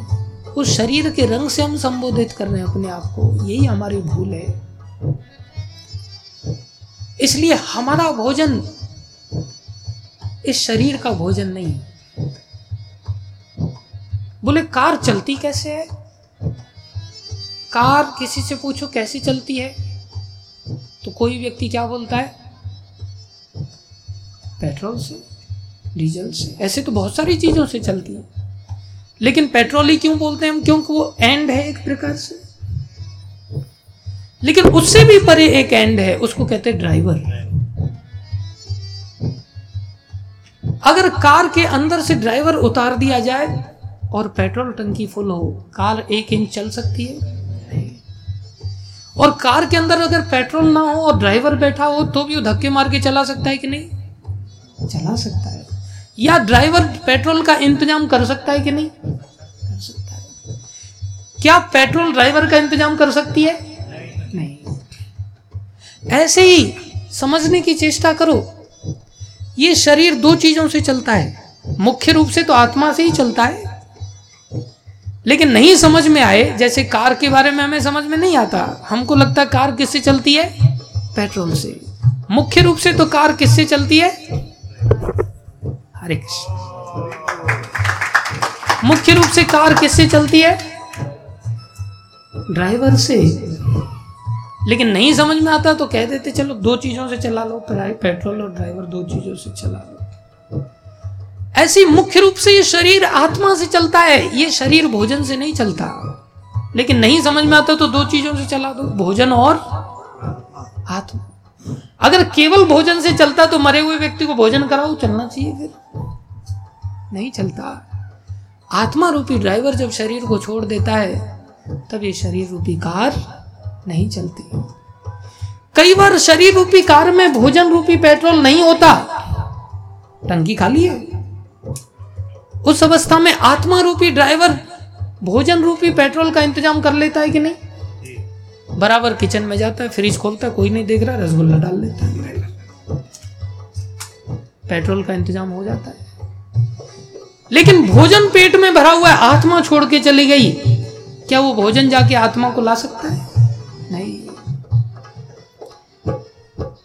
उस शरीर के रंग से हम संबोधित कर रहे हैं अपने आप को। यही हमारी भूल है। इसलिए हमारा भोजन इस शरीर का भोजन नहीं बोले, कार चलती कैसे है? कार किसी से पूछो कैसी चलती है? तो कोई व्यक्ति क्या बोलता है? पेट्रोल से, डीजल से, ऐसे तो बहुत सारी चीज़ों से चलती है। लेकिन पेट्रोल ही क्यों बोलते हैं हम? क्योंकि वो एंड है एक प्रकार से। लेकिन उससे भी परे एक एंड है, उसको कहते हैं ड्राइवर। अगर कार के अंदर से ड्राइवर उतार दिया जाए और पेट्रोल टंकी फुल हो कार एक इंच चल सकती है? और कार के अंदर अगर पेट्रोल ना हो और ड्राइवर बैठा हो तो भी वो धक्के मार के चला सकता है कि नहीं? चला सकता है। या ड्राइवर पेट्रोल का इंतज़ाम कर सकता है कि नहीं? कर सकता है। क्या पेट्रोल ड्राइवर का इंतज़ाम कर सकती है? नहीं। ऐसे ही समझने की चेष्टा करो। ये शरीर दो चीज़ों से चलता है। मुख्य रूप से तो आत्मा से ही चलता है। लेकिन नहीं समझ में आए, जैसे कार के बारे में हमें समझ में नहीं आता, हमको लगता है कार किससे चलती है? पेट्रोल से। मुख्य रूप से तो कार किससे चलती है? हरे कृष्ण। मुख्य रूप से कार किससे चलती है? ड्राइवर से। लेकिन नहीं समझ में आता तो कह देते, चलो, दो चीज़ों से चला लो पेट्रोल और ड्राइवर दो चीज़ों से चला लो। ऐसी मुख्य रूप से ये शरीर आत्मा से चलता है। ये शरीर भोजन से नहीं चलता। लेकिन नहीं समझ में आता तो दो चीज़ों से चला दो, भोजन और आत्मा। अगर केवल भोजन से चलता तो मरे हुए व्यक्ति को भोजन कराओ, चलना चाहिए फिर। नहीं चलता। आत्मा रूपी ड्राइवर जब शरीर को छोड़ देता है, तब ये शरीर रूपी कार नहीं चलती। कई बार शरीर रूपी कार में भोजन रूपी पेट्रोल नहीं होता। टंकी खाली है। उस अवस्था में आत्मा रूपी ड्राइवर भोजन रूपी पेट्रोल का इंतज़ाम कर लेता है कि नहीं? बराबर किचन में जाता है, फ्रिज खोलता है, कोई नहीं देख रहा, रसगुल्ला डाल लेता है। पेट्रोल का इंतज़ाम हो जाता है। लेकिन भोजन पेट में भरा हुआ है, आत्मा छोड़ के चली गई। क्या वो भोजन जाके आत्मा को ला सकता है? नहीं।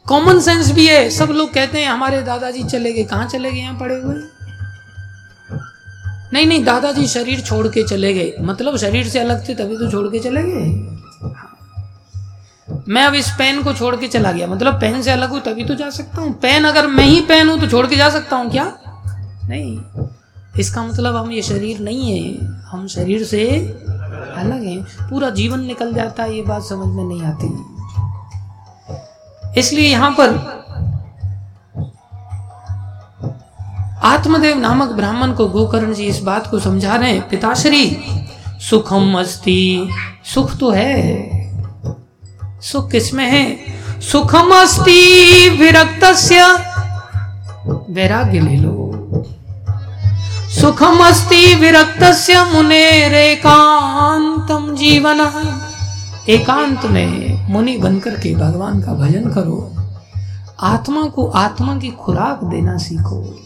कॉमन सेंस भी है। सब लोग कहते हैं, हमारे दादाजी चले गए। कहाँ चले गए? यहाँ पड़े हुए। नहीं नहीं, दादाजी शरीर छोड़ के चले गए। मतलब शरीर से अलग थे, तभी तो छोड़ के चले गए। मैं अब इस पेन को छोड़ के चला गया। मतलब पेन से अलग हूँ, तभी तो जा सकता हूँ। पेन अगर मैं ही पेन हूँ तो छोड़ के जा सकता हूँ क्या? नहीं। इसका मतलब हम ये शरीर नहीं है। हम शरीर से अलग हैं। पूरा जीवन निकल जाता है, ये बात समझ में नहीं आती। इसलिए यहाँ पर आत्मदेव नामक ब्राह्मण को गोकर्ण जी इस बात को समझा रहे हैं, पिताश्री, सुखम अस्ति। सुख तो है। सुख किसमें है? सुखम अस्ति विरक्त वैराग्य ले लो। सुखम अस्ति विरक्त मुनेरेकांतम जीवन। एकांत में मुनि बनकर के भगवान का भजन करो। आत्मा को आत्मा की खुराक देना सीखो।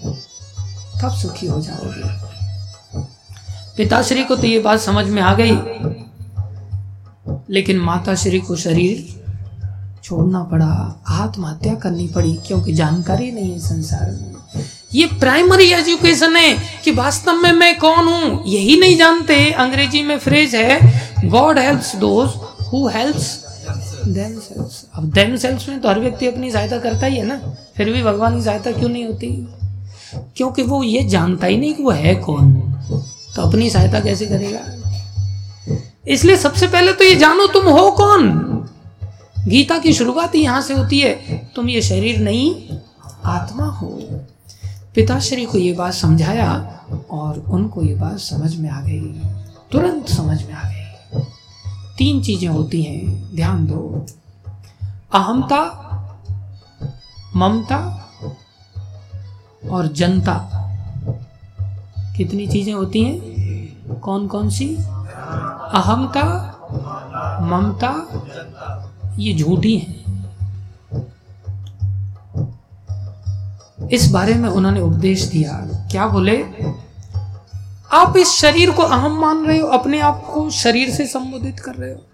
तब सुखी हो जाओगे। पिताश्री को तो ये बात समझ में आ गई। लेकिन माता श्री को शरीर छोड़ना पड़ा। आत्महत्या करनी पड़ी, क्योंकि जानकारी नहीं है संसार में। ये प्राइमरी एजुकेशन है कि वास्तव में मैं कौन हूँ? यही नहीं जानते। अंग्रेज़ी में फ्रेज है God helps those who helps themselves अब देमसेल्व्स में तो हर व्यक्ति अपनी सहायता करता ही है ना। फिर भी भगवान की सहायता क्यों नहीं होती? क्योंकि वो ये जानता ही नहीं कि वो है कौन। तो अपनी सहायता कैसे करेगा? इसलिए सबसे पहले तो ये जानो तुम हो कौन। गीता की शुरुआत यहाँ से होती है, तुम ये शरीर नहीं, आत्मा हो। पिताश्री को ये बात समझाया और उनको ये बात समझ में आ गई। तुरंत समझ में आ गई। तीन चीज़ें होती हैं। ध्यान दो। अहमता ममता और जनता। कितनी चीज़ें होती हैं? कौन कौन सी? अहमता ममता, ये झूठी हैं। इस बारे में उन्होंने उपदेश दिया। क्या बोले? आप इस शरीर को अहम मान रहे हो? अपने आप को शरीर से संबोधित कर रहे हो?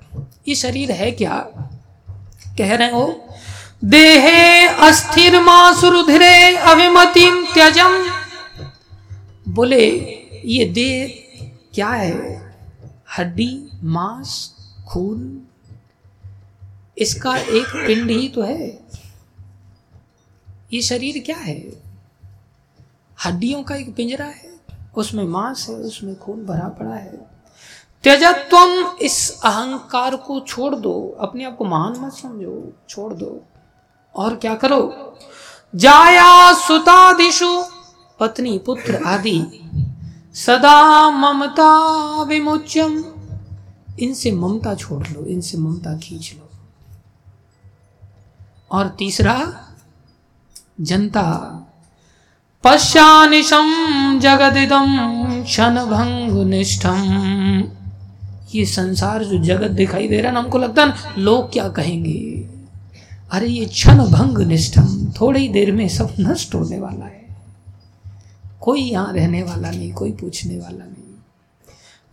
ये शरीर है क्या? कह रहे हो, देहे अस्थिर मासुरुधिरे अभिमतिम त्यजम। बोले, ये देह क्या है? हड्डी, मांस, खून? इसका एक पिंड ही तो है। ये शरीर क्या है? हड्डियों का एक पिंजरा है, उसमें मांस है, उसमें खून भरा पड़ा है। त्यजा तुम इस अहंकार को छोड़ दो, अपने आप को महान मत समझो, छोड़ दो। और क्या करो? जाया सुतादिशु पत्नी, पुत्र आदि, सदा ममता विमुच्यम। इनसे ममता छोड़ लो, इनसे ममता खींच लो। और तीसरा जनता। पश्चानिशम जगदिदम क्षण भंग निष्ठम ये संसार जो जगत दिखाई दे रहा है ना, हमको लगता है लोग क्या कहेंगे? अरे, ये क्षण भंग निष्ठम थोड़ी देर में सब नष्ट होने वाला है। कोई यहाँ रहने वाला नहीं, कोई पूछने वाला नहीं।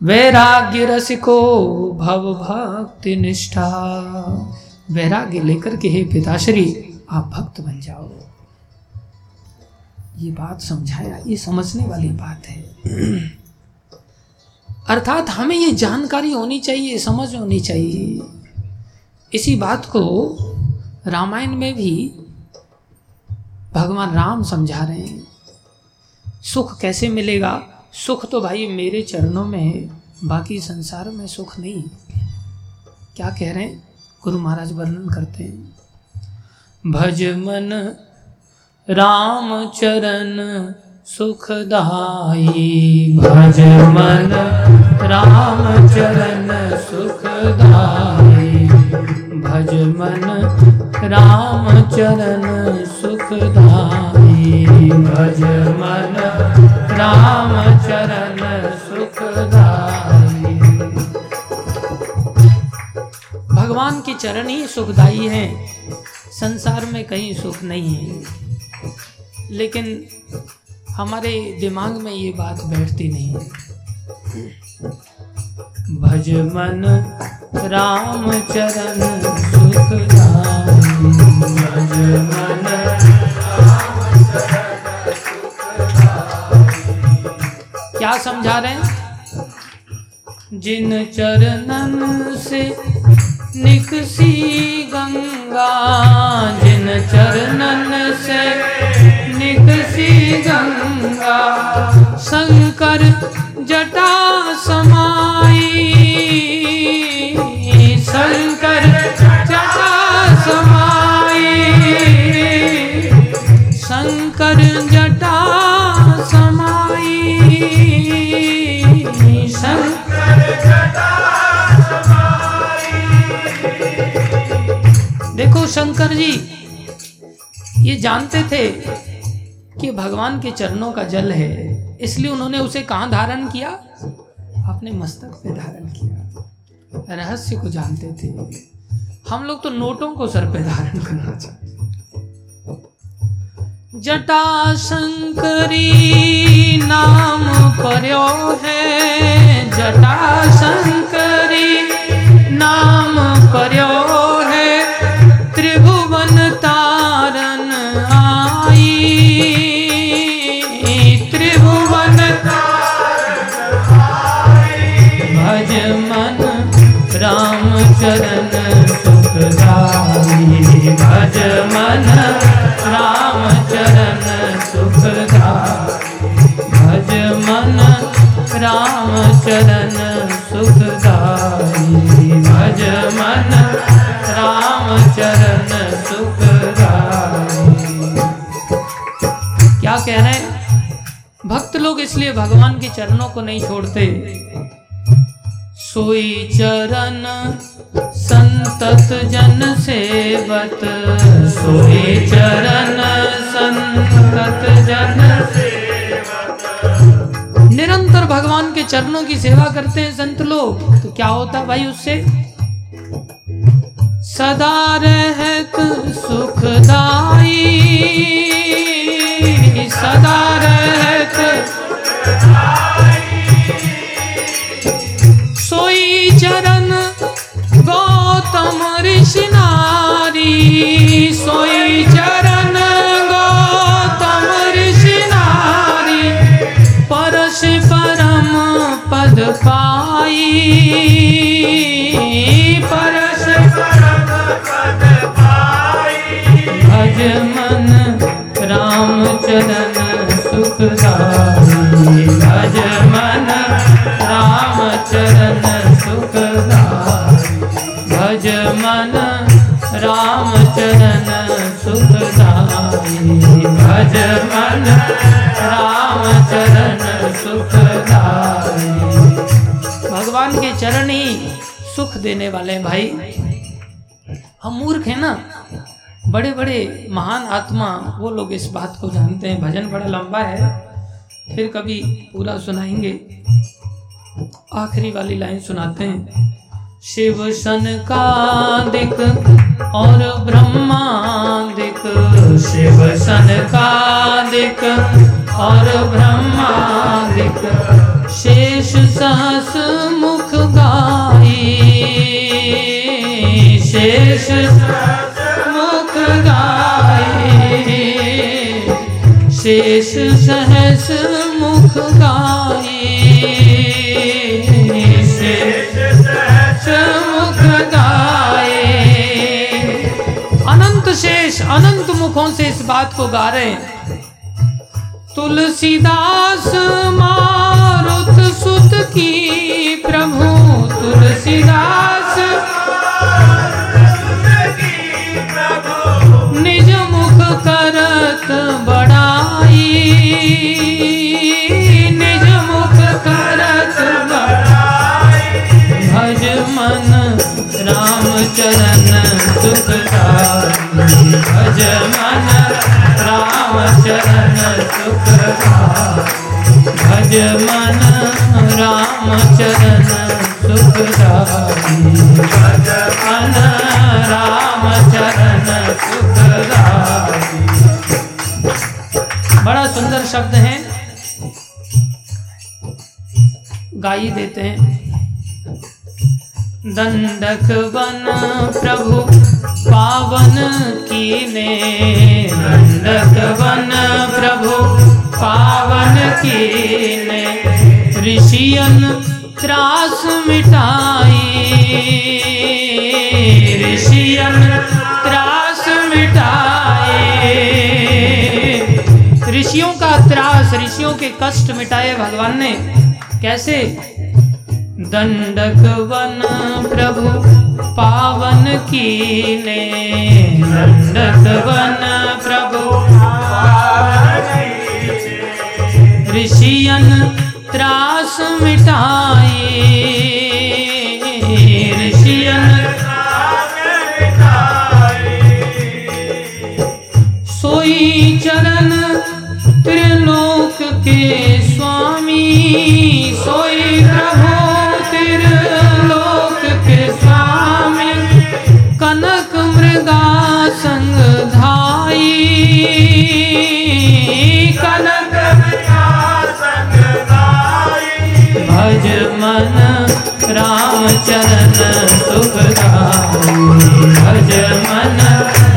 वैराग्य रसिको भव भक्ति निष्ठा वैराग्य लेकर के हे पिताश्री, आप भक्त बन जाओ। ये बात समझाया ये समझने वाली बात है। अर्थात हमें ये जानकारी होनी चाहिए समझ होनी चाहिए। इसी बात को रामायण में भी भगवान राम समझा रहे हैं। सुख कैसे मिलेगा? सुख तो भाई मेरे चरणों में है बाकी संसार में सुख नहीं। क्या कह रहे हैं? गुरु महाराज वर्णन करते हैं। भज मन राम चरण सुखदाई भज मन राम चरण सुखदाई भज मन राम चरण सुखदाई भज मन राम चरण सुखदाई भगवान के चरण ही सुखदाई हैं। संसार में कहीं सुख नहीं है। लेकिन हमारे दिमाग में ये बात बैठती नहीं भज मन राम चरण सुख भज मन क्या समझा रहे हैं? जिन चरणन से निकसी गंगा जिन चरणन से निकसी गंगा शंकर जटा समाई। शंकर शंकर जी, ये जानते थे कि भगवान के चरणों का जल है, इसलिए उन्होंने उसे कहाँ धारण किया? अपने मस्तक पे धारण किया। रहस्य को जानते थे। हम लोग तो नोटों को सर पे धारण करना चाहते जटा शंकरी नाम पर्यो है। जटा शंकरी नाम पर्यो मन राम चरण सुखदाई भज मन, राम चरण सुखदाई भज मन, राम चरण सुखदाई क्या कह रहे हैं? भक्त लोग इसलिए भगवान के चरणों को नहीं छोड़ते। सोई चरण संतत जन सेवत। सोई चरण संतत जन निरंतर भगवान के चरणों की सेवा करते हैं संत लोग। तो क्या होता भाई उससे? सदा रहत सुखदाई। सदा रहत सोई गौतम सोई चरण गौतम ऋषि नारी परश परम पद पाई। परश भज मन राम चरण राम चरण सुखदाई भगवान के चरण ही सुख देने वाले हैं भाई। हम मूर्ख हैं ना। बड़े बड़े महान आत्मा, वो लोग इस बात को जानते हैं। भजन बड़ा लंबा है, फिर कभी पूरा सुनाएँगे। आखिरी वाली लाइन सुनाते हैं। शिव सन का दिक और ब्रह्मादिक शिव सन का दिक और ब्रह्मादिक शेष सहस मुख गाई। शेष मुख गाई। शेष सहस मुख गाई। शेष अनंत मुखों से इस बात को गा रहे हैं। तुलसीदास मारुत सुत की प्रभु, तुलसीदास। निज मुख करत बड़ाई चरण सुखदाई भज मन राम चरण सुखदाई भज मन राम चरण सुखदाई भज मन राम चरण सुखदाई बड़ा सुंदर शब्द है। गाई देते हैं। दंडक वन प्रभु पावन कीने। दंडक वन प्रभु पावन कीने। ऋषियन त्रास मिटाई। ऋषियन त्रास मिटाए ऋषियों का त्रास, ऋषियों के कष्ट मिटाए भगवान ने। कैसे? दंडक वन प्रभु पावन कीने। दंडक वन प्रभु ऋषियन त्रास मिटाए। मन राम चरण सुखदाई भज मन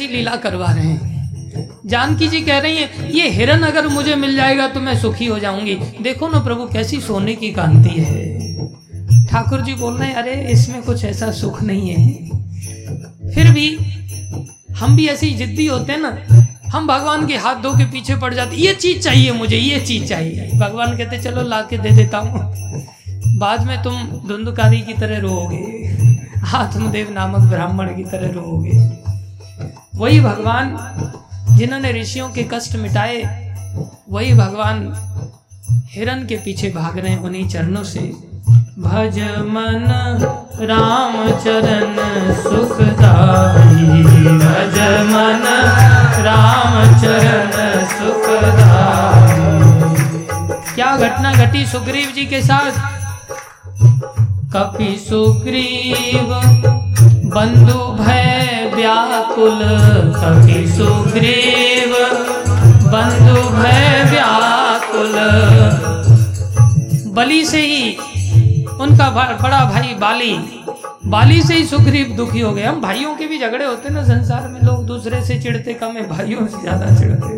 ऐसी लीला करवा रहे हैं। जानकी जी कह रही हैं, ये हिरन अगर मुझे मिल जाएगा तो मैं सुखी हो जाऊँगी। देखो ना प्रभु, कैसी सोने की कांति है। ठाकुर जी बोल रहे हैं, अरे, इसमें कुछ ऐसा सुख नहीं है। फिर भी हम भी ऐसे जिद्दी होते हैं ना, हम भगवान के हाथ धो के पीछे पड़ जाते, ये चीज़ चाहिए मुझे, ये चीज़ चाहिए। भगवान कहते, चलो ला के दे देता हूँ। बाद में तुम धुंधकारी की तरह रोओगे। आत्मदेव नामक ब्राह्मण की तरह रोओगे। वही भगवान जिन्होंने ऋषियों के कष्ट मिटाए, वही भगवान हिरन के पीछे भाग रहे उन्हीं चरणों से। भज मन राम चरण सुखदाई भज मन राम चरण सुखदाई क्या घटना घटी सुग्रीव जी के साथ? कपि सुग्रीव बंधु भय व्याकुल कपि सुग्रीव। बंधु भय व्याकुल। बलि से ही उनका बड़ा भाई बाली। बाली से ही सुग्रीव दुखी हो गए। हम भाइयों के भी झगड़े होते ना संसार में। लोग दूसरे से चिढ़ते, कम है, भाइयों से ज़्यादा चिढ़ते।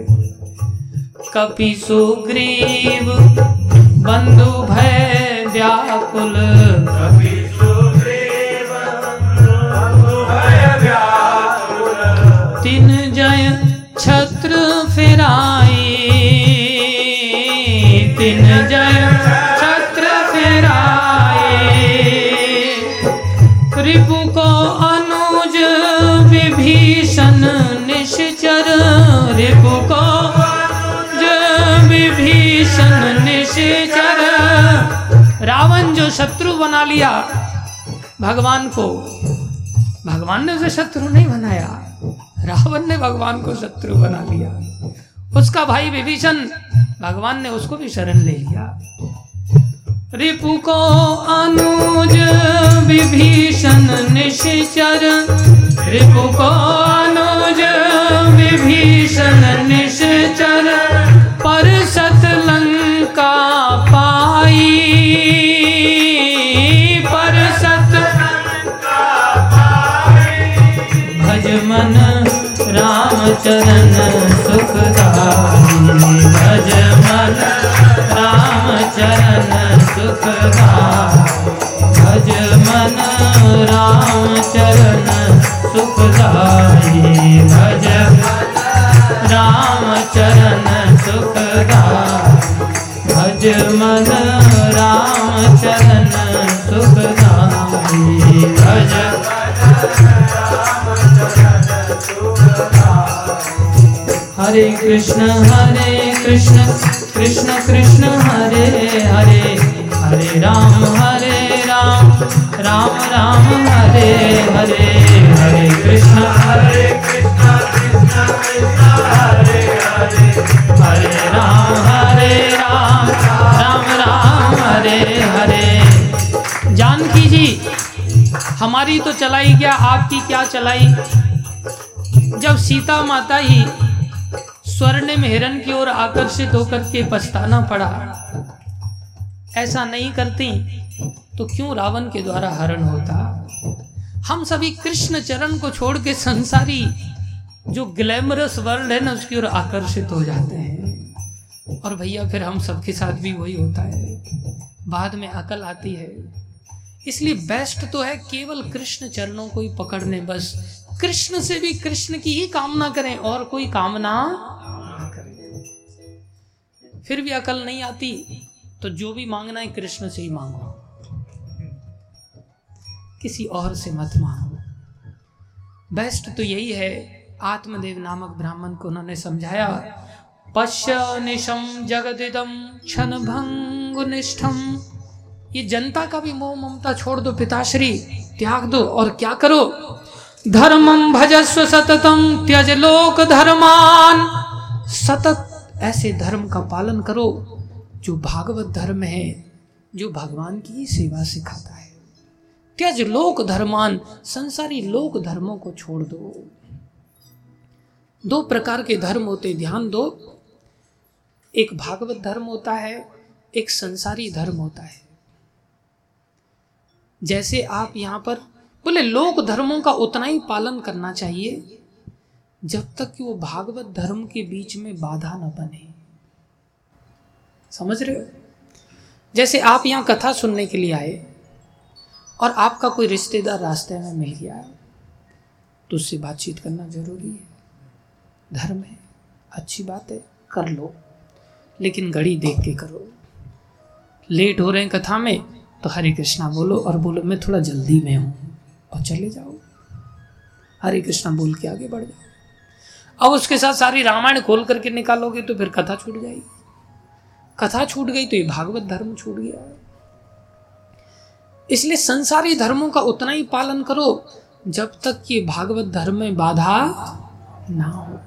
कपि सुग्रीव, बंधु भय व्याकुल। तीन छत्र फेराई तीन जय छत्र फेराई रिपु को अनुज विभीषण निश्चर। रिपु को विभीषण निश्चर। रावण जो शत्रु बना लिया, भगवान को। भगवान ने उसे शत्रु नहीं बनाया। रावण ने भगवान को शत्रु बना लिया। उसका भाई विभीषण, भगवान ने उसको भी शरण ले लिया। रिपु को अनुज विभीषण निश्चर, रिपु को अनुज विभीषण निश्चर। चरण सुखदाई भज मन राम चरण सुखदाई भज मन राम चरण सुखदाई भज राम चरण सुखदाई भज मन राम चरण हरे कृष्ण हरे कृष्ण कृष्ण कृष्ण, हरे हरे हरे राम हरे राम राम राम, हरे हरे हरे कृष्ण हरे कृष्ण कृष्ण कृष्ण, हरे हरे हरे राम हरे राम राम राम, हरे हरे। जानकी हमारी तो चलाई क्या, आपकी क्या चलाई? जब सीता माता ही स्वर्ण हिरण की ओर आकर्षित होकर के पछताना पड़ा। ऐसा नहीं करती तो क्यों रावण के द्वारा हरण होता? हम सभी कृष्ण चरण को छोड़ के संसारी जो ग्लैमरस वर्ल्ड है ना, उसकी ओर आकर्षित हो जाते हैं। और भैया, फिर हम सबके साथ भी वही होता है। बाद में अकल आती है। इसलिए बेस्ट तो है केवल कृष्ण चरणों को ही पकड़ने, बस कृष्ण से भी कृष्ण की ही कामना करें। और कोई कामना? फिर भी अकल नहीं आती तो जो भी मांगना है कृष्ण से ही मांगो। किसी और से मत मांगो। बेस्ट तो यही है, आत्मदेव नामक ब्राह्मण को उन्होंने समझाया, पश्य निशम जगदिदम क्षण भंग निष्ठम ये जनता का भी मोह ममता छोड़ दो पिताश्री, त्याग दो, और क्या करो? धर्मम भजस्व सततम त्यज लोक धर्मान सतत ऐसे धर्म का पालन करो जो भागवत धर्म है, जो भगवान की ही सेवा सिखाता है। त्यज लोक धर्मान, संसारी लोक धर्मों को छोड़ दो। दो प्रकार के धर्म होते, ध्यान दो। एक भागवत धर्म होता है, एक संसारी धर्म होता है। जैसे आप यहाँ पर, बोले, लोक धर्मों का उतना ही पालन करना चाहिए। जब तक कि वो भागवत धर्म के बीच में बाधा न बने। समझ रहे हो? जैसे आप यहाँ कथा सुनने के लिए आए और आपका कोई रिश्तेदार रास्ते में मिल गया तो उससे बातचीत करना ज़रूरी है। धर्म है, अच्छी बात है, कर लो, लेकिन घड़ी देख के करो। लेट हो रहे हैं कथा में तो हरे कृष्णा बोलो और बोलो, मैं थोड़ा जल्दी में हूँ। और चले जाओ। हरे कृष्णा बोल के आगे बढ़ जाओ। अब उसके साथ सारी रामायण खोल करके निकालोगे तो फिर कथा छूट जाएगी। कथा छूट गई तो ये भागवत धर्म छूट गया। इसलिए संसारी धर्मों का उतना ही पालन करो जब तक ये भागवत धर्म में बाधा ना हो।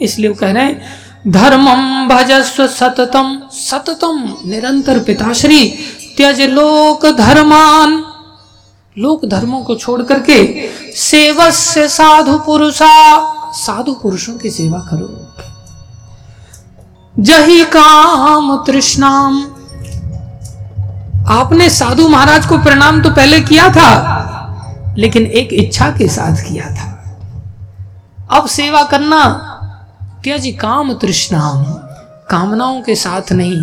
इसलिए वो कह रहे हैं धर्मम भजस्व सततम। सततम निरंतर पिताश्री, त्यज लोक धर्मान। लोक धर्मों को छोड़ करके सेवस से साधु पुरुषा, साधु पुरुषों की सेवा करो। जही काम तृष्णाम। आपने साधु महाराज को प्रणाम तो पहले किया था, लेकिन एक इच्छा के साथ किया था। अब सेवा करना त्यज काम तृष्णाम? कामनाओं के साथ नहीं,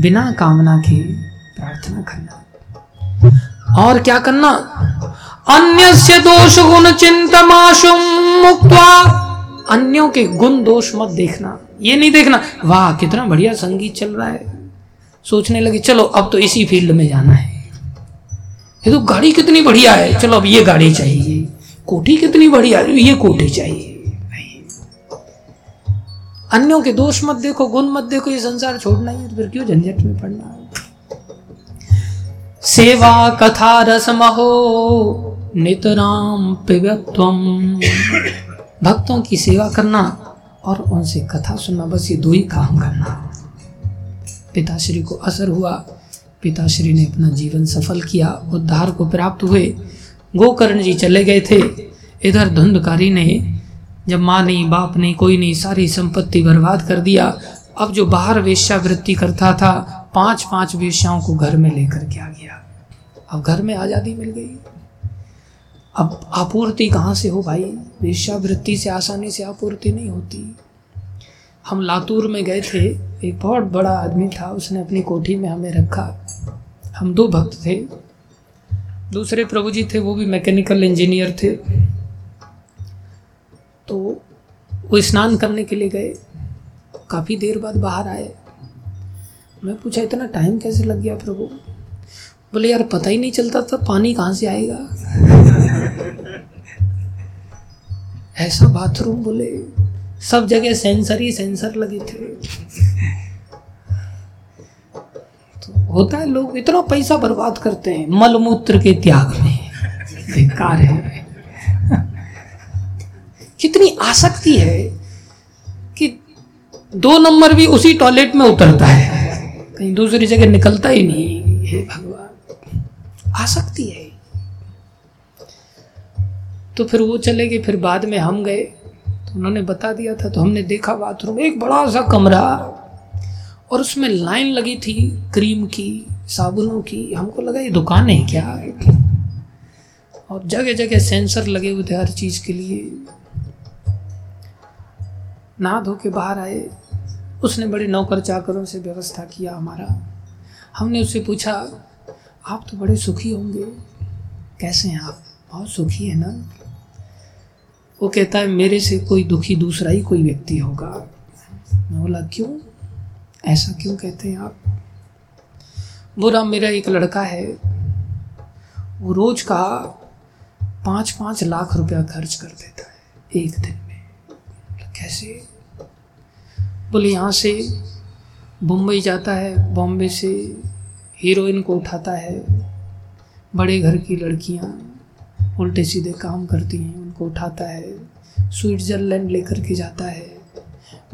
बिना कामना के प्रार्थना करना। और क्या करना? अन्य दोष गुण चिंतमाशुम मुक्ता अन्यों के गुण दोष मत देखना। ये नहीं देखना, वाह, कितना बढ़िया संगीत चल रहा है। सोचने लगे, चलो, अब तो इसी फ़ील्ड में जाना है। ये तो गाड़ी कितनी बढ़िया है। चलो, अब ये गाड़ी चाहिए। कोठी कितनी बढ़िया है। ये कोठी चाहिए। अन्यों के दोष मत देखो, गुण मत देखो, ये संसार छोड़ना ही है तो फिर क्यों झंझट में पड़ना सेवा कथा रस महो नितराम पिबत्वम। भक्तों की सेवा करना और उनसे कथा सुनना, बस ये दो ही काम करना। पिताश्री को असर हुआ। पिताश्री ने अपना जीवन सफल किया। उद्धार को प्राप्त हुए। गोकर्ण जी चले गए थे। इधर धुंधकारी ने, जब माँ नहीं बाप नहीं कोई नहीं, सारी संपत्ति बर्बाद कर दिया। अब जो बाहर वेश्यावृत्ति करता था पाँच पाँच वेश्याओं को घर में लेकर के आ गया। अब घर में आज़ादी मिल गई। अब आपूर्ति कहाँ से हो भाई? वेश्यावृत्ति से आसानी से आपूर्ति नहीं होती। हम लातूर में गए थे। एक बहुत बड़ा आदमी था। उसने अपनी कोठी में हमें रखा। हम दो भक्त थे। दूसरे प्रभु जी थे, वो भी मैकेनिकल इंजीनियर थे। तो वो स्नान करने के लिए गए। काफ़ी देर बाद बाहर आए। मैं पूछा, इतना टाइम कैसे लग गया प्रभु? बोले, यार, पता ही नहीं चलता था, पानी कहाँ से आएगा? <laughs> ऐसा बाथरूम बोले, सब जगह सेंसर ही सेंसर लगे थे। तो होता है लोग, इतना पैसा बर्बाद करते हैं, मलमूत्र के त्याग में। बेकार है। कितनी आसक्ति है कि दो नंबर भी उसी टॉयलेट में उतरता है। कहीं दूसरी जगह निकलता ही नहीं हे। भगवान। आसक्ति है। तो फिर वो चले गए, फिर बाद में हम गए। तो उन्होंने बता दिया था तो हमने देखा बाथरूम, एक बड़ा सा कमरा। और उसमें लाइन लगी थी, क्रीम की, साबुनों की। हमको लगा, ये दुकान है क्या? और जगह जगह सेंसर लगे हुए थे हर चीज़ के लिए। नहा धो के बाहर आए। उसने बड़े नौकर चाकरों से व्यवस्था किया हमारा। हमने उससे पूछा, आप तो बड़े सुखी होंगे। कैसे हैं आप? बहुत सुखी है ना? वो कहता है, मेरे से कोई दुखी दूसरा ही कोई व्यक्ति होगा। मैं बोला, क्यों? ऐसा क्यों कहते हैं आप? बोला मेरा एक लड़का है। वो रोज का पाँच पाँच लाख रुपया खर्च कर देता है एक दिन में। कैसे? बोले, यहाँ से मुंबई जाता है, बॉम्बे से हीरोइन को उठाता है। बड़े घर की लड़कियाँ उल्टे सीधे काम करती हैं, उनको उठाता है। स्विट्ज़रलैंड लेकर के जाता है।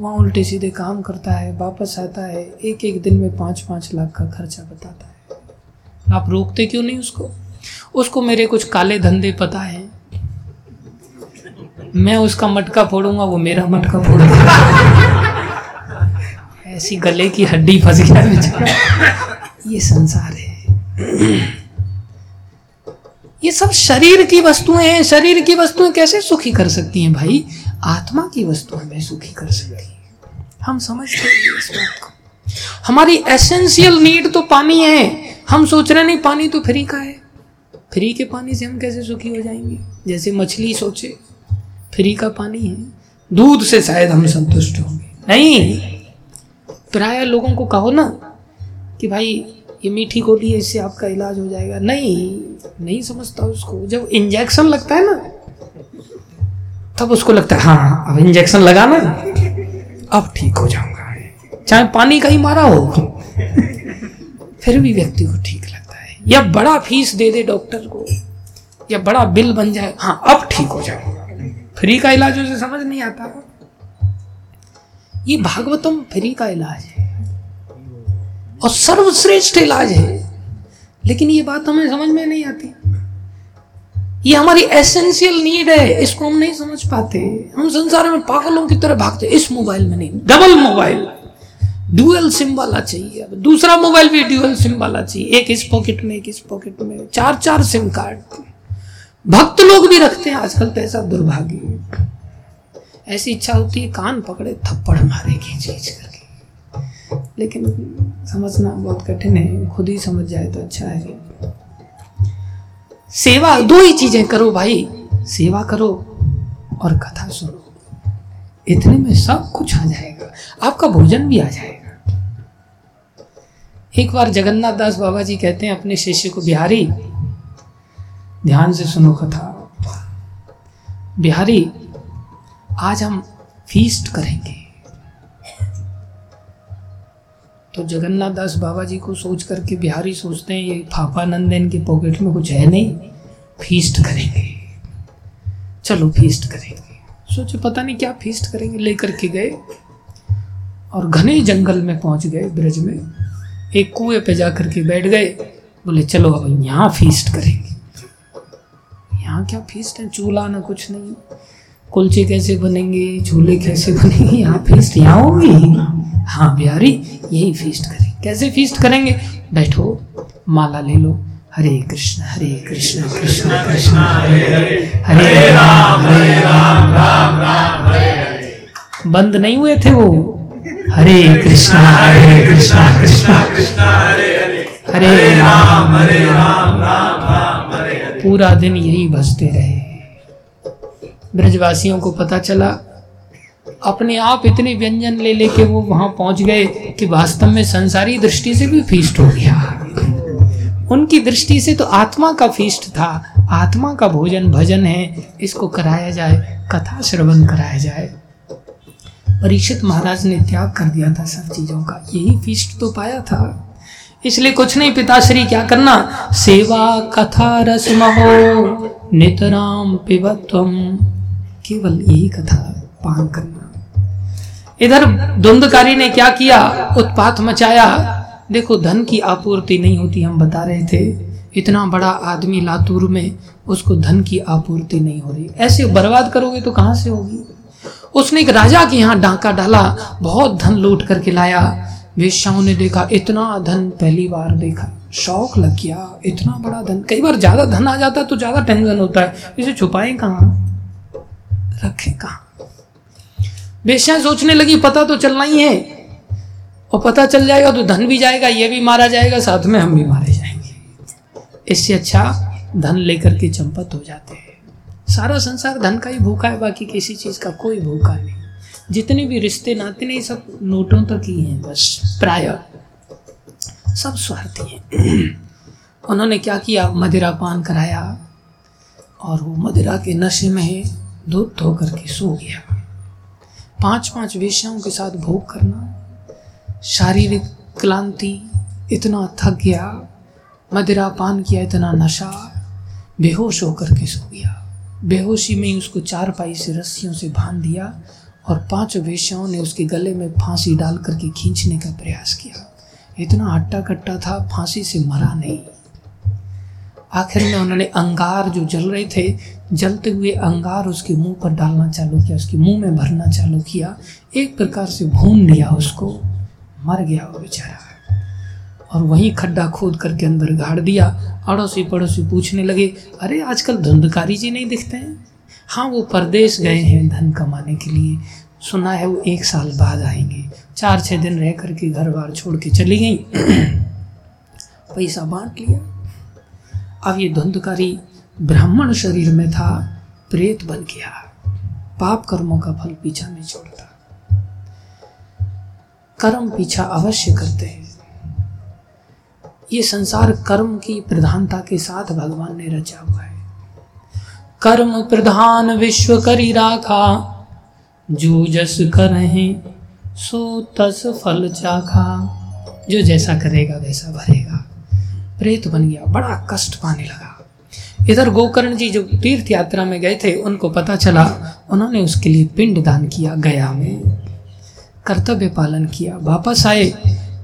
वहाँ उल्टे सीधे काम करता है, वापस आता है। एक एक दिन में पाँच पाँच लाख का खर्चा बताता है। आप रोकते क्यों नहीं उसको? उसको मेरे कुछ काले धंधे पता है। मैं उसका मटका फोड़ूँगा, वो मेरा मटका फोड़ूँगा। ऐसी गले की हड्डी फंस गया ये संसार है। ये सब शरीर की वस्तुएँ हैं। शरीर की वस्तुएँ कैसे सुखी कर सकती हैं भाई? आत्मा की वस्तुएँ हमें सुखी कर सकती हैं। हम समझते हैं इस बात को। हमारी एसेंशियल नीड तो पानी है। हम सोच रहे नहीं, पानी तो फ्री का है। फ्री के पानी से हम कैसे सुखी हो जाएँगे? जैसे मछली सोचे, फ्री का पानी है। दूध से शायद हम संतुष्ट होंगे। नहीं। प्राय लोगों को कहो ना कि भाई, ये मीठी गोली है, इससे आपका इलाज हो जाएगा। नहीं नहीं समझता उसको। जब इंजेक्शन लगता है ना, तब उसको लगता है हाँ अब इंजेक्शन लगा ना अब ठीक हो जाऊँगा। चाहे पानी का ही मारा हो, फिर भी व्यक्ति को ठीक लगता है। या बड़ा फ़ीस दे दे डॉक्टर को, या बड़ा बिल बन जाए हाँ अब ठीक हो जाऊँगा। फ्री का इलाज उसे समझ नहीं आता। ये भागवतम फ्री का इलाज है। और सर्वश्रेष्ठ इलाज है। लेकिन ये बात हमें समझ में नहीं आती। ये हमारी एसेंशियल नीड है, इसको हम नहीं समझ पाते। हम संसार में पागलों की तरह भागते इस मोबाइल में नहीं। डबल मोबाइल ड्यूअल सिम वाला चाहिए। अब दूसरा मोबाइल भी ड्यूअल सिम वाला चाहिए। एक इस पॉकेट में, एक इस पॉकेट में। चार चार सिम कार्ड भक्त लोग भी रखते हैं आजकल तो ऐसा दुर्भाग्य। ऐसी इच्छा होती है, कान पकड़े, थप्पड़ मारे खींच खींच करके। लेकिन समझना बहुत कठिन है, खुद ही समझ जाए तो अच्छा है। सेवा, दो ही चीज़ें करो भाई। सेवा करो और कथा सुनो। इतने में सब कुछ आ जाएगा। आपका भोजन भी आ जाएगा। एक बार जगन्नाथ दास बाबा जी कहते हैं, अपने शिष्य को, बिहारी, ध्यान से सुनो कथा। बिहारी आज हम फीस्ट करेंगे। तो जगन्नाथ दास बाबा जी को सोच करके बिहारी सोचते हैं, ये फाफा नंदन के पॉकेट में कुछ है नहीं फीस्ट करेंगे। चलो फीस्ट करेंगे। सोचे पता नहीं क्या फीस्ट करेंगे, लेकर के गए और घने जंगल में पहुँच गए ब्रज में। एक कुएँ पे जाकर के बैठ गए, बोले, चलो अब यहाँ फीस्ट करेंगे। यहाँ क्या फीस्ट है? चूल्हा ना कुछ नहीं। कुलचे कैसे बनेंगे झूले कैसे बनेंगे, यहाँ फीस्ट यहाँ होगी। हाँ बिहारी यही फीस्ट करें। कैसे फीस्ट करेंगे? बैठो, माला ले लो। हरे कृष्ण हरे कृष्ण कृष्ण कृष्ण, हरे हरे। हरे राम हरे राम राम राम, हरे बंद नहीं हुए थे वो। हरे कृष्ण हरे कृष्ण कृष्ण कृष्ण, हरे हरे। हरे राम हरे राम राम राम, हरे पूरा दिन यही बजते रहे। ब्रजवासियों को पता चला, अपने आप इतने व्यंजन ले लेके वो वहाँ पहुँच गए कि वास्तव में संसारी दृष्टि से भी फीस्ट हो गया। उनकी दृष्टि से तो आत्मा का फीस्ट था, आत्मा का भोजन भजन है, इसको कराया जाए, कथा श्रवण कराया जाए। परीक्षित महाराज ने त्याग कर दिया था सब चीज़ों का, यही फीस्ट तो पाया था। इसलिए कुछ नहीं, पिताश्री, क्या करना? सेवा, कथा, रस, महो, नितराम, पिबत्वम। केवल यही कथा पान करना। इधर द्वंदकारी ने क्या किया? उत्पात मचाया। देखो, धन की आपूर्ति नहीं होती, हम बता रहे थे। इतना बड़ा आदमी लातूर में, उसको धन की आपूर्ति नहीं हो रही। ऐसे बर्बाद करोगे तो कहाँ से होगी? उसने एक राजा के यहाँ डांका डाला, बहुत धन लूट करके लाया। वेश्याओं ने देखा, इतना धन पहली बार देखा। शौक लग गया, इतना बड़ा धन। कई बार ज़्यादा धन आ जाता है तो ज़्यादा टेंशन होता है। इसे छुपाएँ कहाँ? रखें कहाँ वेश्या सोचने लगी, पता तो चलना ही है। और पता चल जाएगा तो धन भी जाएगा, ये भी मारा जाएगा, साथ में हम भी मारे जाएँगे। इससे अच्छा धन लेकर के चंपत हो जाते हैं। सारा संसार धन का ही भूखा है, बाकी किसी चीज़ का कोई भूखा नहीं। जितने भी रिश्ते नाते नहीं, सब नोटों तक ही हैं, बस प्राय। सब स्वार्थी हैं। उन्होंने क्या किया? मदिरा पान कराया। और वो मदिरा के नशे में दूध धो करके सो गया। पाँच पाँच वेश्याओं के साथ भोग करना, शारीरिक क्लांति, इतना थक गया मदिरा पान किया इतना नशा, बेहोश होकर के सो गया। बेहोशी में ही उसको चार पाई से रस्सियों से बाँध दिया और पाँच वेश्याओं ने उसके गले में फांसी डाल करके खींचने का प्रयास किया। इतना हट्टा कट्टा था, फांसी से मरा नहीं। आखिर में उन्होंने अंगार जो जल रहे थे, जलते हुए अंगार उसके मुँह पर डालना चालू किया, उसके मुँह में भरना चालू किया। एक प्रकार से भून लिया उसको। मर गया वो बेचारा। और वहीं खड्डा खोद करके अंदर गाड़ दिया। अड़ोसी पड़ोसी पूछने लगे, अरे, आजकल धुंधकारी जी नहीं दिखते हैं? हाँ वो परदेश गए हैं धन कमाने के लिए। सुना है वो एक साल बाद आएँगे। चार छः दिन रह करके घर बार छोड़ के चली गई। <clears throat> पैसा बांट लिया। अब ये धुंधकारी ब्राह्मण शरीर में था, प्रेत बन गया। पाप कर्मों का फल पीछा नहीं छोड़ता। कर्म पीछा अवश्य करते हैं। ये संसार कर्म की प्रधानता के साथ भगवान ने रचा हुआ है। कर्म प्रधान विश्व करी राखा, जो जस करहे सो तस फल चाखा। जो जैसा करेगा, वैसा भरेगा। प्रेत बन गया, बड़ा कष्ट पाने लगा। इधर गोकर्ण जी जो तीर्थ यात्रा में गए थे, उनको पता चला, उन्होंने उसके लिए पिंड दान किया गया में। कर्तव्य पालन किया। वापस आए,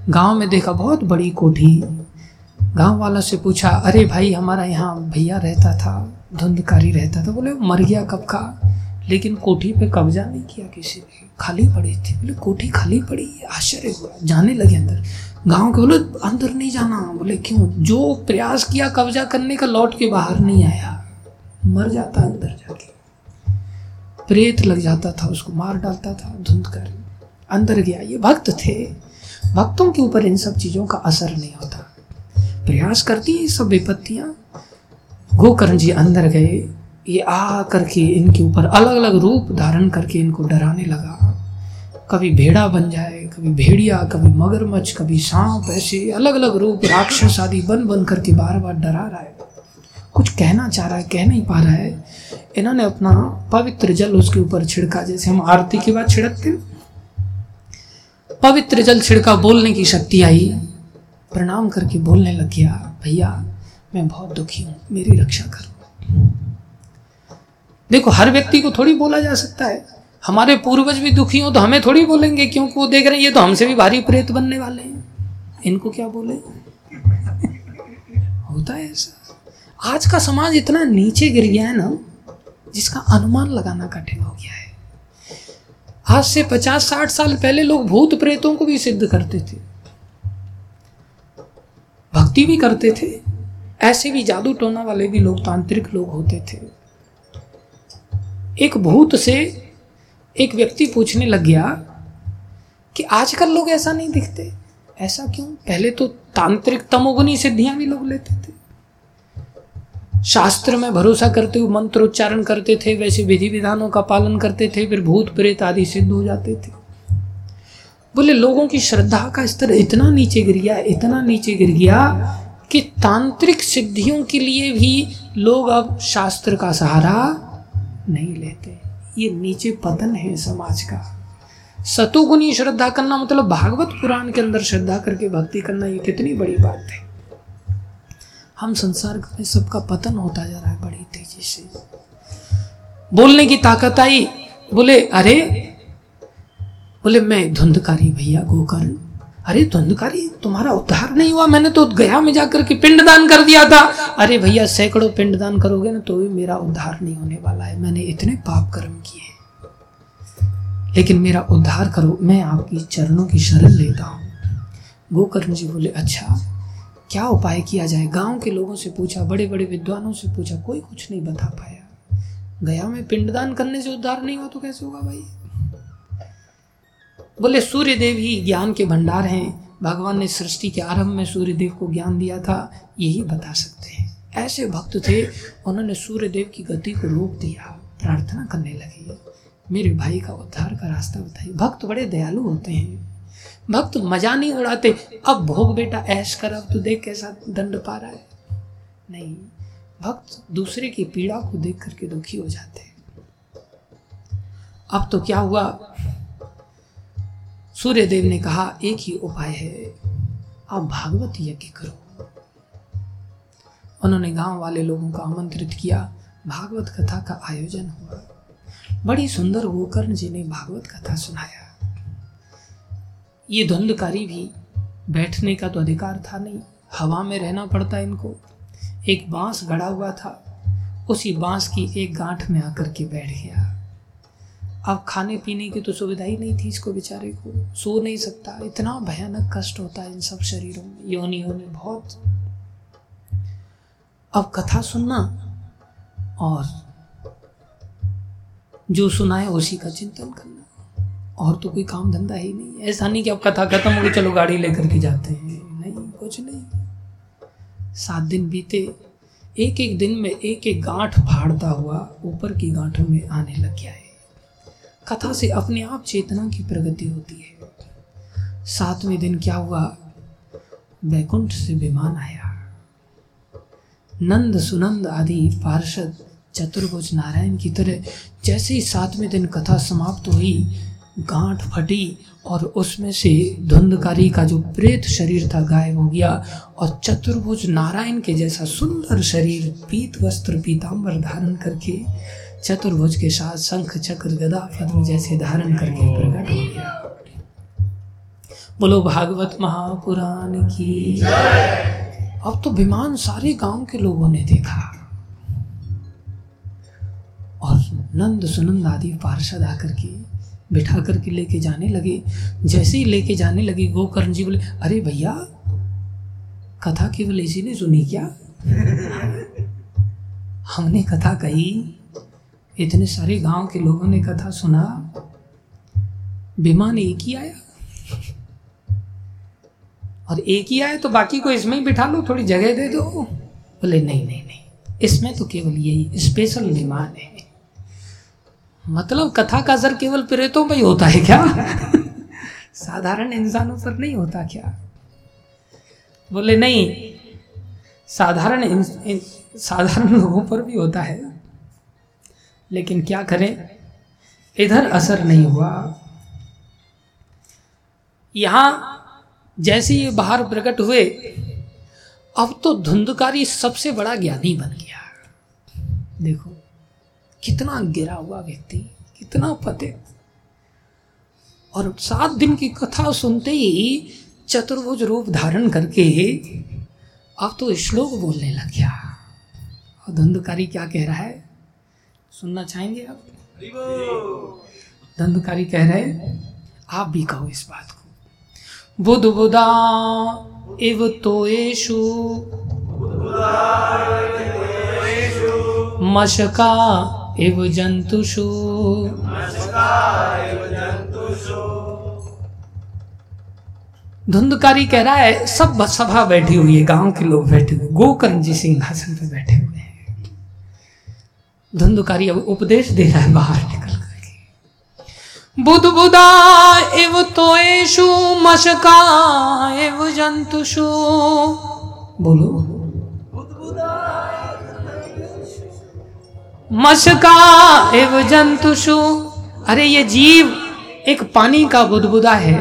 गाँव में देखा बहुत बड़ी कोठी। गाँव वालों से पूछा, अरे भाई, हमारा यहाँ भैया रहता था, धुंधकारी रहता था। बोले, मर गया कब का? लेकिन कोठी पे कब्जा नहीं किया किसी ने। खाली पड़ी थी। बोले, कोठी खाली पड़ी आश्चर्य हुआ। जाने लगे अंदर। गाँव के बोले, अंदर नहीं जाना। बोले, क्यों? जो प्रयास किया कब्जा करने का, लौट के बाहर नहीं आया। मर जाता अंदर जाके। प्रेत लग जाता था, उसको मार डालता था, धुंध कर। अंदर गया। ये भक्त थे। भक्तों के ऊपर इन सब चीज़ों का असर नहीं होता। प्रयास करती है सब विपत्तियाँ। गोकर्ण जी अंदर गए। ये आ करके इनके ऊपर अलग अलग रूप धारण करके इनको डराने लगा। कभी भेड़ा बन जाए कभी भेड़िया, कभी मगरमच्छ, कभी सांप, ऐसे अलग अलग रूप, राक्षस आदि बन बन करके बार बार डरा रहा है। कुछ कहना चाह रहा है, कह नहीं पा रहा है। इन्होंने अपना पवित्र जल उसके ऊपर छिड़का, जैसे हम आरती के बाद छिड़कते पवित्र जल छिड़का, बोलने की शक्ति आई। प्रणाम करके बोलने लग गया, भैया, मैं बहुत दुखी हूँ, मेरी रक्षा करो। देखो, हर व्यक्ति को थोड़ी बोला जा सकता है। हमारे पूर्वज भी दुखी हो तो हमें थोड़ी बोलेंगे, क्योंकि वो देख रहे हैं, ये तो हमसे भी भारी प्रेत बनने वाले हैं। इनको क्या बोले? होता है ऐसा। आज का समाज इतना नीचे गिर गया है ना, जिसका अनुमान लगाना कठिन हो गया है। आज से पचास, साठ साल पहले लोग भूत प्रेतों को भी सिद्ध करते थे। भक्ति भी करते थे। ऐसे भी जादू टोना वाले भी लोग, तांत्रिक लोग होते थे। एक भूत से एक व्यक्ति पूछने लग गया कि आजकल लोग ऐसा नहीं दिखते। ऐसा क्यों? पहले तो तांत्रिक तमोगुनी सिद्धियाँ भी लोग लेते थे। शास्त्र में भरोसा करते हुए मंत्र उच्चारण करते थे, वैसे विधि विधानों का पालन करते थे, फिर भूत, प्रेत आदि सिद्ध हो जाते थे। बोले, लोगों की श्रद्धा का स्तर इतना नीचे गिर गया, इतना नीचे गिर गया कि तांत्रिक सिद्धियों के लिए भी लोग अब शास्त्र का सहारा नहीं लेते। ये नीचे पतन है समाज का। सतोगुणी श्रद्धा करना मतलब भागवत पुराण के अंदर श्रद्धा करके भक्ति करना, ये कितनी बड़ी बात है। हम संसार में सबका पतन होता जा रहा है बड़ी तेज़ी से। बोलने की ताकत आई, बोले, अरे, बोले, मैं धुंधकारी भैया गोकर्ण अरे धुंधकारी तुम्हारा उद्धार नहीं हुआ, मैंने तो गया में जाकर के पिंडदान कर दिया था। अरे भैया, सैकड़ों पिंडदान करोगे ना तो भी मेरा उद्धार नहीं होने वाला है। मैंने इतने पाप कर्म किए लेकिन मेरा उद्धार करो, मैं आपकी चरणों की शरण लेता हूँ। गोकर्ण जी बोले अच्छा क्या उपाय किया जाए? गाँव के लोगों से पूछा बड़े बड़े विद्वानों से पूछा, कोई कुछ नहीं बता पाया। गया में पिंडदान करने से उद्धार नहीं हुआ तो कैसे होगा भाई? बोले सूर्य देव ही ज्ञान के भंडार हैं। भगवान ने सृष्टि के आरंभ में सूर्य देव को ज्ञान दिया था। यही बता सकते हैं। ऐसे भक्त थे, उन्होंने सूर्य देव की गति को रोक दिया। प्रार्थना करने लगे। मेरे भाई का उद्धार का रास्ता बताइए। भक्त बड़े दयालु होते हैं। भक्त मज़ा नहीं उड़ाते। अब भोग बेटा, ऐश कर। अब तो देख कैसा दंड पा रहा है। नहीं, भक्त दूसरे की पीड़ा को देख करके दुखी हो जाते। हैं अब तो क्या हुआ? सूर्य देव ने कहा, एक ही उपाय है। आप भागवत यज्ञ करो। उन्होंने गाँव वाले लोगों को आमंत्रित किया। भागवत कथा का आयोजन हुआ। बड़ी सुंदर गोकर्ण जी ने भागवत कथा सुनाया। ये धुंधकारी भी बैठने का तो अधिकार था नहीं। हवा में रहना पड़ता इनको। एक बाँस गड़ा हुआ था। उसी बाँस की एक गांठ में आकर के बैठ गया। अब खाने पीने की तो सुविधा ही नहीं थी इसको बेचारे को। सो नहीं सकता। इतना भयानक कष्ट होता है इन सब शरीरों में, योनियों में बहुत। अब कथा सुनना और जो सुना है उसी का चिंतन करना। और तो कोई काम धंधा ही नहीं ऐसा नहीं कि अब कथा खत्म हो गई, चलो गाड़ी लेकर के जाते हैं। नहीं, कुछ नहीं। सात दिन बीते एक एक दिन में एक एक गांठ फाड़ता हुआ ऊपर की गांठों में आने लग गया है। कथा से अपने आप चेतना की प्रगति होती है। सातवें दिन क्या हुआ? वैकुंठ से विमान आया। नंद सुनंद आदि पार्षद चतुर्भुज नारायण की तरह जैसे ही सातवें दिन कथा समाप्त हुई, गांठ फटी और उसमें से धुंधकारी का जो प्रेत शरीर था गायब हो गया और चतुर्भुज नारायण के जैसा सुंदर शरीर पीत वस्त्र पीताम्बर धारण करके चतुर्भुज के साथ शंख, चक्र, गदा, पद्म जैसे धारण करके प्रकट हो गया। बोलो, भागवत महापुराण की। अब तो विमान सारे गाँव के लोगों ने देखा। और नंद सुनंद आदि पार्षद आकर के बिठा करके लेके जाने लगे। जैसे ही लेके जाने लगे, गोकर्ण जी बोले, अरे भैया, कथा केवल इसी ने सुनी क्या? हमने कथा कही इतने सारे गाँव के लोगों ने कथा सुना। विमान एक ही आया। और एक ही आया तो बाकी को इसमें ही बिठा लो, थोड़ी जगह दे दो। बोले, नहीं नहीं नहीं, इसमें तो केवल यही स्पेशल विमान है। मतलब कथा का असर केवल प्रेतों पर ही होता है क्या? <laughs> साधारण इंसानों पर नहीं होता क्या? बोले, नहीं, साधारण साधारण लोगों पर भी होता है। लेकिन क्या करें? इधर असर नहीं हुआ। यहाँ जैसे ये बाहर प्रकट हुए, अब तो धुंधकारी सबसे बड़ा ज्ञानी बन गया। देखो, कितना गिरा हुआ व्यक्ति, कितना पते और सात दिन की कथा सुनते ही चतुर्भुज रूप धारण करके अब तो श्लोक बोलने लग गया। और धुंधकारी क्या कह रहा है? सुनना चाहेंगे आप? दंडकारी कह रहे हैं आप भी कहो इस बात को। बुध बुधा इव तोएशु मशका इव जंतुषु। धुंधकारी कह रहा है सब सभा बैठी हुई है गाँव के लोग बैठे हुए गोकर्ण जी सिंहासन पे बैठे हुए। धुंधकारी अब उपदेश दे रहा है बाहर निकल करके। बुध बुदा एव तोएशु मशका एव जंतुषु। बोलो मशका एव जंतुषु। अरे ये जीव एक पानी का बुदबुदा है।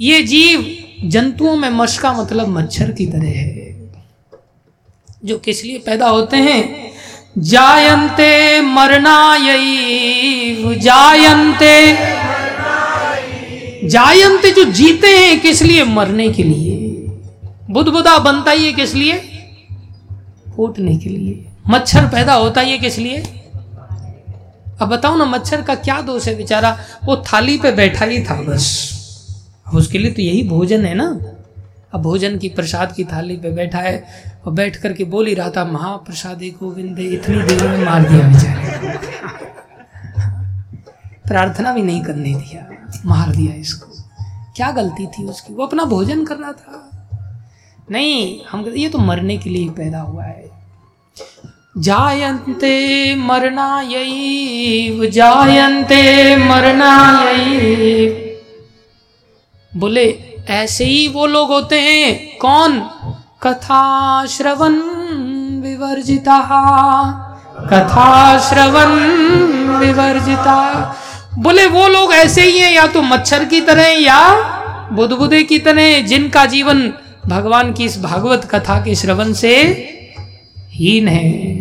ये जीव जंतुओं में मशका मतलब मच्छर की तरह है जो किस लिए पैदा होते हैं? जायन्ते मरणायै जायन्ते। जायंत जो जीते हैं किस लिए? मरने के लिए। बुदबुदा बनता ही है किस लिए? फूटने के लिए। मच्छर पैदा होता ही है किस लिए? अब बताओ ना, मच्छर का क्या दोष है बेचारा? वो थाली पे बैठा ही था बस। अब उसके लिए तो यही भोजन है ना। अब भोजन की प्रसाद की थाली पे बैठा है और बैठ करके बोल ही रहा था, महाप्रसाद गोविंद, इतनी देर में मार दिया बेचारे प्रार्थना भी नहीं करने दिया, मार दिया इसको। क्या गलती थी उसकी? वो अपना भोजन कर रहा था। नहीं, हम ये तो मरने के लिए पैदा हुआ है। जायन्ते मरणायैव जायन्ते मरणायैव। बोले ऐसे ही वो लोग होते हैं। कौन? कथा श्रवण विवर्जिता। कथा श्रवण विवर्जिता। बोले, वो लोग ऐसे ही हैं, या तो मच्छर की तरह या बुधबुदे की तरह जिनका जीवन भगवान की इस भागवत कथा के श्रवण से हीन है।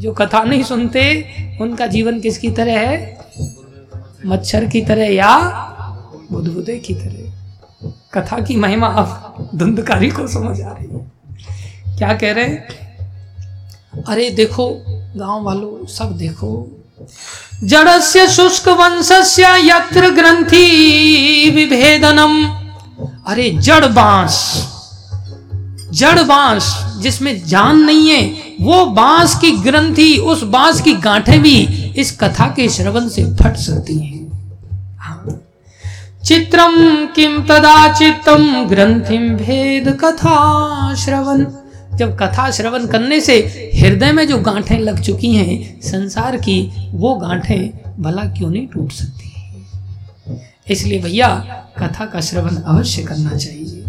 जो कथा नहीं सुनते, उनका जीवन किसकी तरह है? मच्छर की तरह या बुधबुदे की तरह? कथा की महिमा अब धुंधकारी को समझ आ रही है। क्या कह रहे अरे देखो, गाँव वालों, सब देखो। जड़स्य शुष्क वंशस्य यत्र ग्रंथि विभेदनम। अरे जड़ बाँस जड़ बाँस, जिसमें जान नहीं है, वो बाँस की ग्रंथि, उस बाँस की गांठें भी इस कथा के श्रवण से फट सकती हैं हाँ। चित्रम किम तदा चित्तम ग्रंथिम भेद कथा श्रवण। जब कथा श्रवण करने से हृदय में जो गांठें लग चुकी हैं, संसार की वो गांठें भला क्यों नहीं टूट सकती? इसलिए भैया, कथा का श्रवण अवश्य करना चाहिए।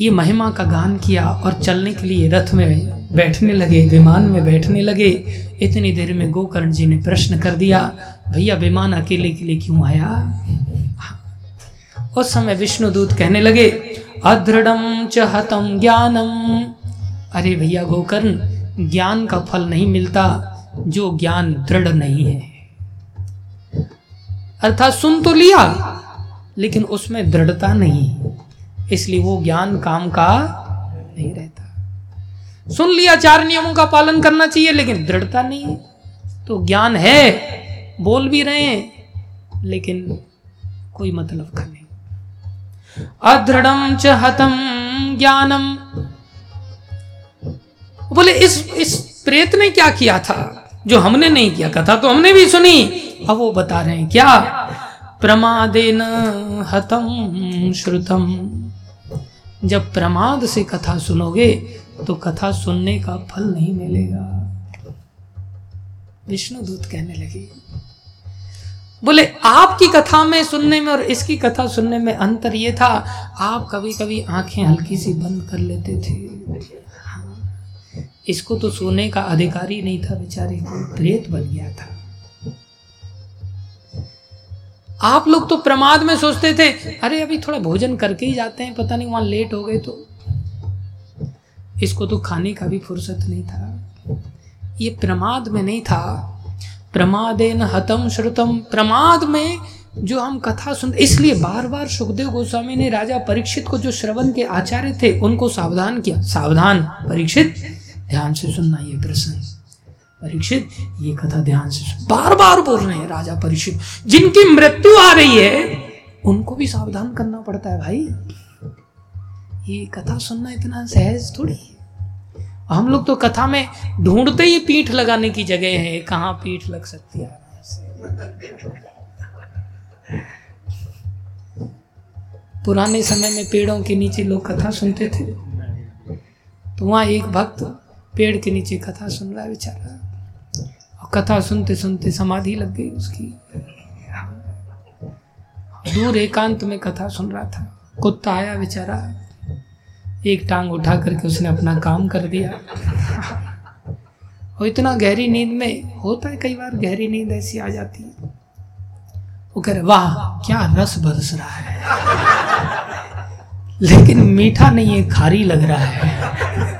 ये महिमा का गान किया और चलने के लिए रथ में बैठने लगे, विमान में बैठने लगे। इतनी देर में गोकर्ण जी ने प्रश्न कर दिया, भैया, विमान अकेले के लिए क्यों आया? उस समय विष्णुदूत कहने लगे, अदृढ़ च हतम ज्ञानम अरे भैया गोकर्ण, ज्ञान का फल नहीं मिलता जो ज्ञान दृढ़ नहीं है। अर्थात सुन तो लिया, लेकिन उसमें दृढ़ता नहीं। इसलिए वो ज्ञान काम का नहीं रहता। सुन लिया, चार नियमों का पालन करना चाहिए, लेकिन दृढ़ता नहीं है। तो ज्ञान है, बोल भी रहे हैं, लेकिन कोई मतलब का नहीं। अदृढ़ च हतम ज्ञानम बोले, इस इस प्रेत ने क्या किया था, जो हमने नहीं किया? कथा तो हमने भी सुनी। अब वो बता रहे हैं, क्या? प्रमादेन हतम श्रुतम। जब प्रमाद से कथा सुनोगे तो कथा सुनने का फल नहीं मिलेगा। विष्णु दूत कहने लगे बोले आपकी कथा में सुनने में और इसकी कथा सुनने में अंतर ये था आप कभी कभी आँखें हल्की सी बंद कर लेते थे। हाँ, इसको तो सोने का अधिकारी नहीं था बेचारे को प्रेत बन गया था। आप लोग तो प्रमाद में सोचते थे, अरे, अभी थोड़ा भोजन करके ही जाते हैं, पता नहीं वहाँ लेट हो गए तो। इसको तो खाने का भी फुर्सत नहीं था। ये प्रमाद में नहीं था। प्रमादेन हतम श्रुतम। प्रमाद में जो हम कथा सुन, इसलिए बार बार सुखदेव गोस्वामी ने राजा परीक्षित को जो श्रवण के आचार्य थे, उनको सावधान किया। सावधान, परीक्षित। ध्यान से सुनना ये प्रश्न परीक्षित, ये कथा ध्यान से बार बार बोल रहे हैं राजा परीक्षित। जिनकी मृत्यु आ रही है, उनको भी सावधान करना पड़ता है भाई। ये कथा सुनना इतना सहज थोड़ी हम लोग तो कथा में ढूंढते ही पीठ लगाने की जगह है, कहाँ पीठ लग सकती है? पुराने समय में पेड़ों के नीचे लोग कथा सुनते थे। तो वहाँ एक भक्त पेड़ के नीचे कथा सुन रहा है बेचारा। कथा सुनते सुनते समाधि लग गई उसकी। दूर एकांत में कथा सुन रहा था। कुत्ता आया बेचारा। एक टांग उठा करके उसने अपना काम कर दिया। और इतना गहरी नींद में, होता है कई बार गहरी नींद ऐसी आ जाती है। वो कह रहे, वाह, क्या रस बरस रहा है। लेकिन मीठा नहीं है खारी लग रहा है।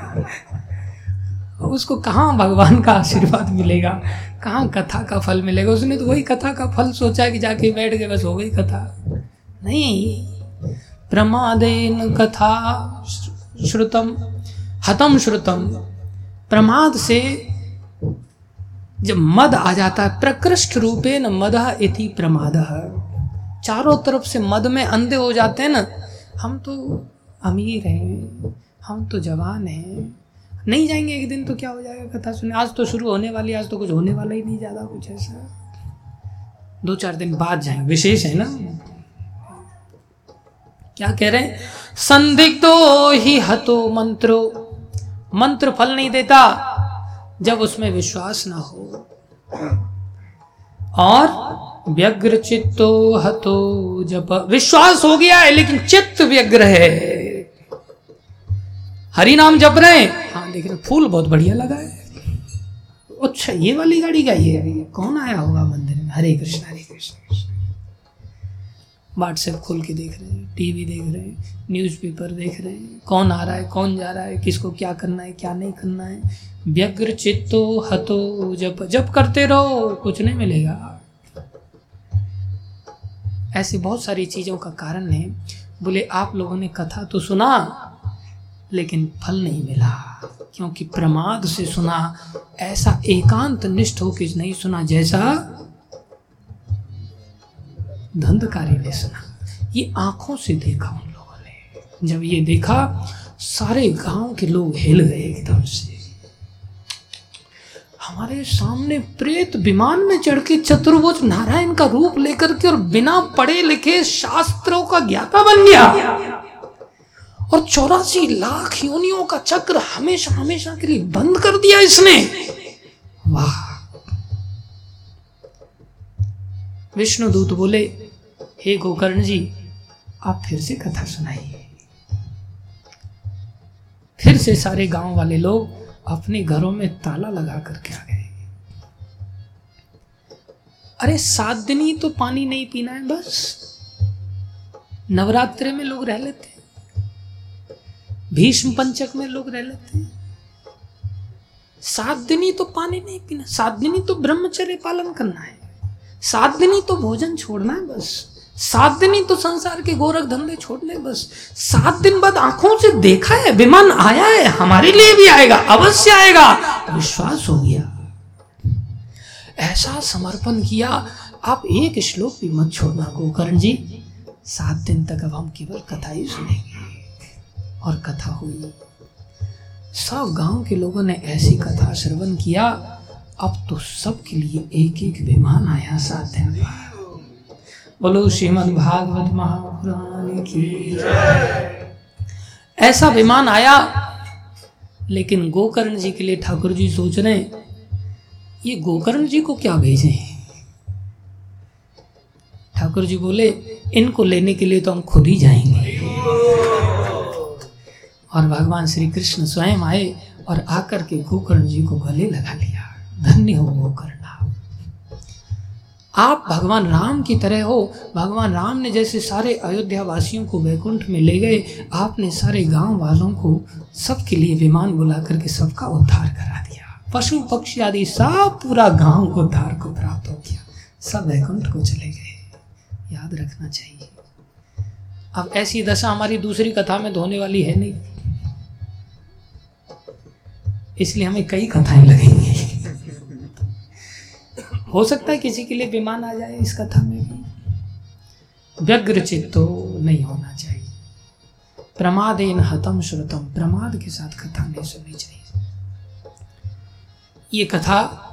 उसको कहाँ भगवान का आशीर्वाद मिलेगा? कहाँ कथा का फल मिलेगा? उसने तो वही कथा का फल सोचा कि जाके बैठ गए, बस हो गई कथा। नहीं। प्रमादेन कथा श्रुतम, हतम श्रुतम। प्रमाद से जब मद आ जाता है, प्रकृष्ट रूपे न मद इति प्रमाद। चारों तरफ़ से मद में अंधे हो जाते हैं ना। हम तो अमीर हैं, हम तो जवान हैं। नहीं जाएँगे एक दिन तो क्या हो जाएगा कथा सुने आज तो शुरू होने वाली आज तो कुछ होने वाला ही नहीं, ज़्यादा कुछ ऐसा। दो चार दिन बाद जाएँगे विशेष है ना? क्या कह रहे हैं? संदिग्धो ही हतो मंत्रो। मंत्र फल नहीं देता, जब उसमें विश्वास ना हो। और व्यग्र चित्तो हतो जब विश्वास हो गया है, लेकिन चित्त व्यग्र है। हरि नाम जप रहे हैं। हाँ देख रहे फूल बहुत बढ़िया लगा है। अच्छा ये वाली गाड़ी का ये अभी कौन आया होगा मंदिर में? हरे कृष्ण हरे कृष्ण व्हाट्सएप खोल के देख रहे हैं टीवी देख रहे हैं न्यूज़पेपर देख रहे हैं, कौन आ रहा है, कौन जा रहा है, किसको क्या करना है, क्या नहीं करना है। व्यग्र चित्तो हतो जब जब करते रहो, कुछ नहीं मिलेगा। ऐसी बहुत सारी चीज़ों का कारण है। बोले, आप लोगों ने कथा तो सुना लेकिन फल नहीं मिला, क्योंकि प्रमाद से सुना ऐसा एकांत निष्ठ होकर नहीं सुना जैसा धंधकारी ने सुना। ये आँखों से देखा उन लोगों ने। जब ये देखा, सारे गाँव के लोग हिल गए एकदम से। हमारे सामने प्रेत विमान में चढ़ के चतुर्भुज नारायण का रूप लेकर के और बिना पढ़े लिखे शास्त्रों का ज्ञाता बन गया। और चौरासी लाख योनियों का चक्र हमेशा हमेशा के लिए बंद कर दिया इसने। वाह। विष्णु दूत बोले, हे गोकर्ण जी, आप फिर से कथा सुनाइए। फिर से सारे गाँव वाले लोग अपने घरों में ताला लगा करके आ गए। अरे, सात दिन ही तो पानी नहीं पीना है बस। नवरात्रे में लोग रह लेते भीष्म पंचक में लोग रह लेते हैं। सात दिन ही तो पानी नहीं पीना, सात दिन ही तो ब्रह्मचर्य पालन करना है। सात दिन ही तो भोजन छोड़ना है बस। सात दिन ही तो संसार के गोरख धंधे छोड़ने बस। सात दिन बाद आँखों से देखा है विमान आया है, हमारे लिए भी आएगा, अवश्य आएगा। विश्वास हो गया। ऐसा समर्पण किया, आप एक श्लोक भी मत छोड़ना गोकर्ण जी। सात दिन तक अब हम केवल कथा ही सुनेंगे। और कथा हुई। सब गाँव के लोगों ने ऐसी कथा श्रवण किया, अब तो सबके लिए एक एक विमान आया साथ बोलो श्रीमद भागवत महापुराण की ऐसा विमान आया, लेकिन गोकर्ण जी के लिए ठाकुर जी सोच रहे ये गोकर्ण जी को क्या भेजे? ठाकुर जी बोले, इनको लेने के लिए तो हम खुद ही जाएँगे। और भगवान श्री कृष्ण स्वयं आए और आकर के गोकर्ण जी को गले लगा लिया। धन्य हो वो करना आप भगवान राम की तरह हो। भगवान राम ने जैसे सारे अयोध्या वासियों को वैकुंठ में ले गए, आपने सारे गाँव वालों को सबके लिए विमान बुला करके सबका उद्धार करा दिया। पशु पक्षी आदि सब पूरा गाँव उद्धार को प्राप्त हो गया। सब वैकुंठ को चले गए। याद रखना चाहिए। अब ऐसी दशा हमारी दूसरी कथा में धोने वाली है नहीं। इसलिए हमें कई कथाएँ लगेंगी। हो सकता है किसी के लिए विमान आ जाए इस कथा में भी। व्यग्र चित्त तो नहीं होना चाहिए। प्रमाद इन हतम श्रुतम, प्रमाद के साथ कथा नहीं सुननी चाहिए। ये कथा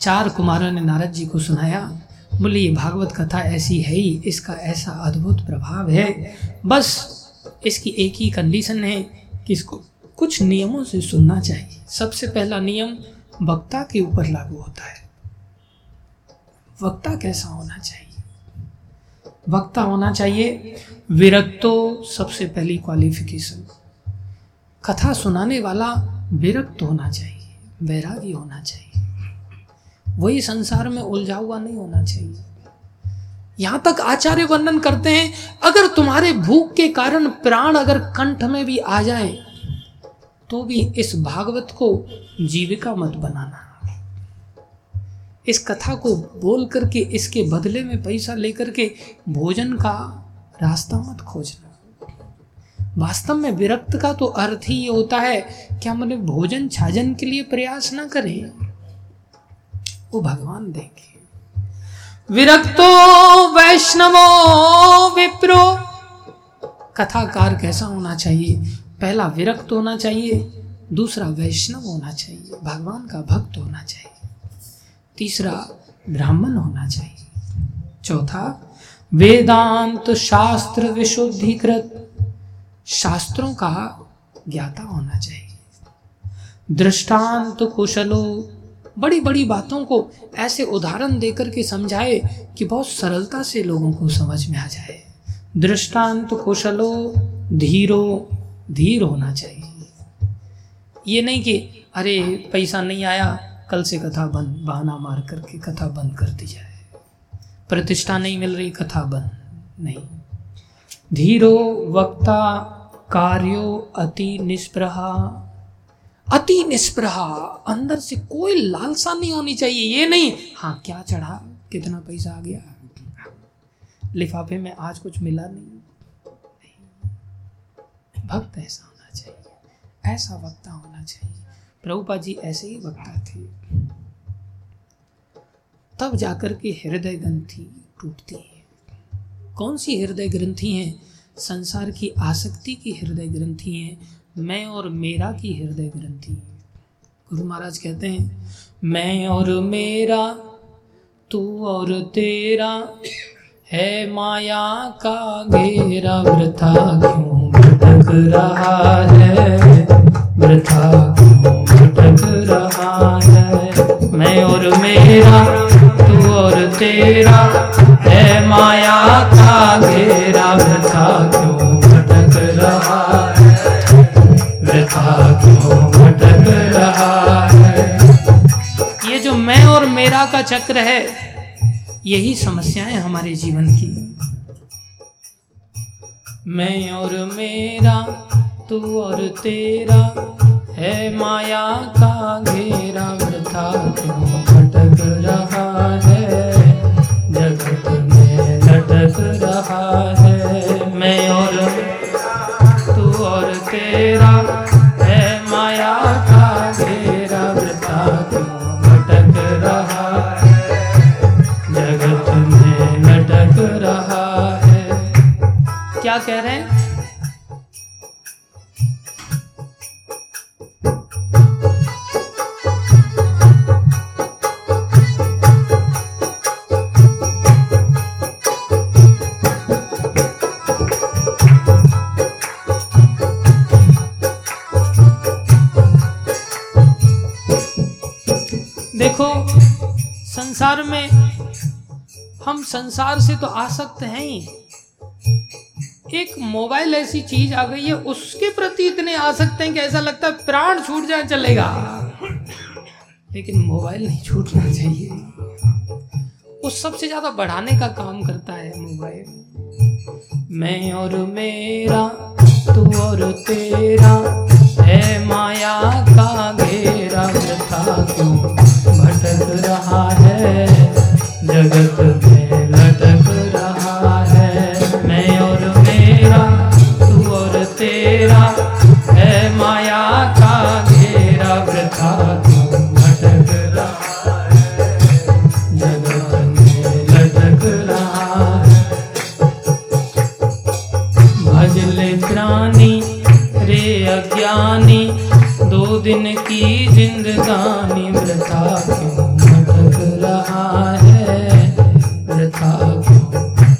चार कुमारों ने नारद जी को सुनाया। बोले, ये भागवत कथा ऐसी है ही, इसका ऐसा अद्भुत प्रभाव है। बस इसकी एक ही कंडीशन है कि इसको कुछ नियमों से सुनना चाहिए। सबसे पहला नियम वक्ता के ऊपर लागू होता है। वक्ता कैसा होना चाहिए? वक्ता होना चाहिए, विरक्तो सबसे पहली क्वालिफिकेशन कथा सुनाने वाला विरक्त होना चाहिए, वैरागी होना चाहिए। वही संसार में उलझा हुआ नहीं होना चाहिए। यहाँ तक आचार्य वर्णन करते हैं, अगर तुम्हारे भूख के कारण प्राण अगर कंठ में भी आ जाए तो भी इस भागवत को जीविका मत बनाना। इस कथा को बोल करके, इसके बदले में पैसा लेकर के भोजन का रास्ता मत खोजना। वास्तव में विरक्त का तो अर्थ ही ये होता है कि हम मतलब भोजन छाजन के लिए प्रयास ना करें? वो भगवान देंगे विरक्तो वैष्णवो विप्रो। कथाकार कैसा होना चाहिए? पहला विरक्त होना चाहिए, दूसरा वैष्णव होना चाहिए, भगवान का भक्त होना चाहिए, तीसरा ब्राह्मण होना चाहिए, चौथा वेदांत शास्त्र विशुद्धिकृत शास्त्रों का ज्ञाता होना चाहिए। दृष्टांत कुशलो बड़ी बड़ी बातों को ऐसे उदाहरण देकर के समझाए कि बहुत सरलता से लोगों को समझ में आ जाए। दृष्टांत कुशलो, धीरो धीर होना चाहिए। ये नहीं कि, अरे, पैसा नहीं आया, कल से कथा बंद, बहाना मार करके कथा बंद कर दी जाए। प्रतिष्ठा नहीं मिल रही, कथा बंद। नहीं। धीरो, वक्ता, कार्यो, अति निष्प्रहा। अति निष्प्रहा, अंदर से कोई लालसा नहीं होनी चाहिए। ये नहीं हाँ क्या चढ़ा, कितना पैसा आ गया? लिफाफे में आज कुछ मिला नहीं। भक्त ऐसा होना चाहिए, ऐसा वक्ता होना चाहिए। प्रभुपा जी ऐसे ही वक्ता थे। तब जाकर के हृदय ग्रंथि टूटती है। कौन सी हृदय ग्रंथि हैं? संसार की आसक्ति की हृदय ग्रंथि हैं, मैं और मेरा की हृदय ग्रंथि। गुरु महाराज कहते हैं, मैं और मेरा, तू और तेरा, है माया का घेरा वृथा क्यों? रहा है। वृथा भटक रहा है। मैं और मेरा, तू और तेरा है माया का घेरा। वृथा क्यों भटक रहा है? वृथा क्यों भटक रहा है? ये जो मैं और मेरा का चक्र है, यही समस्याएँ हमारे जीवन की। मैं और मेरा, तू और तेरा, है माया का घेरा, वृथा क्यों भटक रहा है? जगत में लटक रहा है। मैं और तू और तेरा कह रहे? हैं देखो संसार में हम संसार से तो आ सकते हैं ही। एक मोबाइल ऐसी चीज़ आ गई है, उसके प्रति इतने आ सकते हैं कि ऐसा लगता है प्राण छूट जाए, चलेगा। लेकिन मोबाइल नहीं छूटना चाहिए। वो सबसे ज़्यादा बढ़ाने का काम करता है मोबाइल। मैं और मेरा, तू और तेरा, है माया का घेरा क्यों? भटक रहा है जगत में लटक रहा जिंदगानी वृथा क्यों भटक रहा है? वृथा क्यों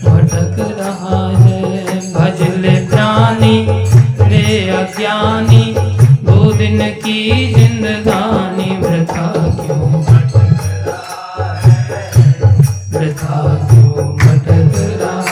भटक रहा है? भजले प्राणी रे अज्ञानी, दो दिन की जिंदगानी। वृथा क्यों भटक रहा है? वृथा क्यों भटक रहा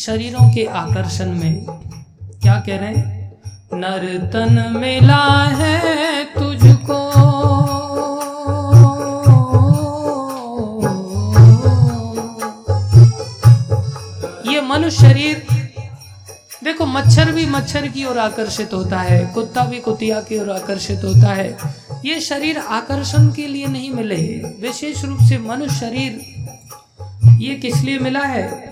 शरीरों के आकर्षण में। क्या कह रहे हैं? नर्तन मिला है तुझको। ये मनुष्य शरीर, देखो, मच्छर भी मच्छर की ओर आकर्षित होता है, कुत्ता भी कुतिया की ओर आकर्षित होता है। ये शरीर आकर्षण के लिए नहीं मिले विशेष रूप से मनुष्य शरीर, ये किस लिए मिला है?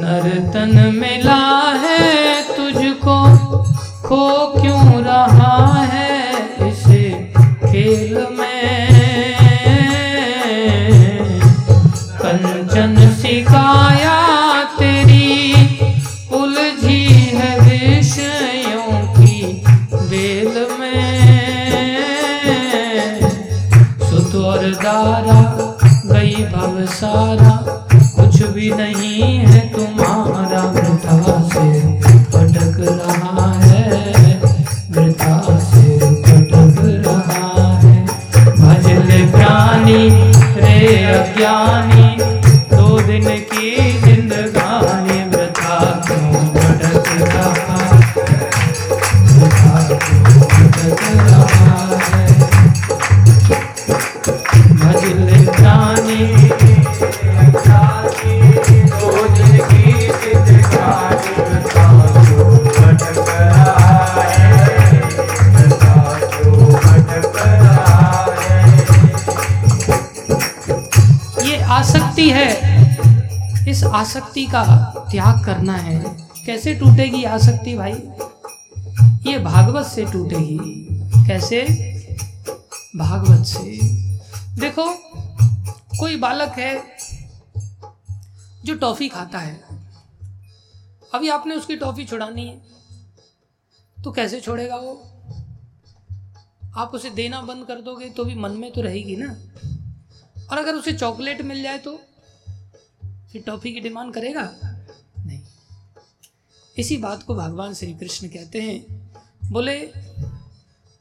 नर्तन मिला है तुझको खो क्यों रहा है? बालक है जो टॉफी खाता है। अभी आपने उसकी टॉफी छुड़ानी है तो कैसे छोड़ेगा वो? आप उसे देना बंद कर दोगे तो भी मन में तो रहेगी ना। और अगर उसे चॉकलेट मिल जाए तो फिर टॉफी की डिमांड करेगा? नहीं। इसी बात को भगवान श्री कृष्ण कहते हैं। बोले,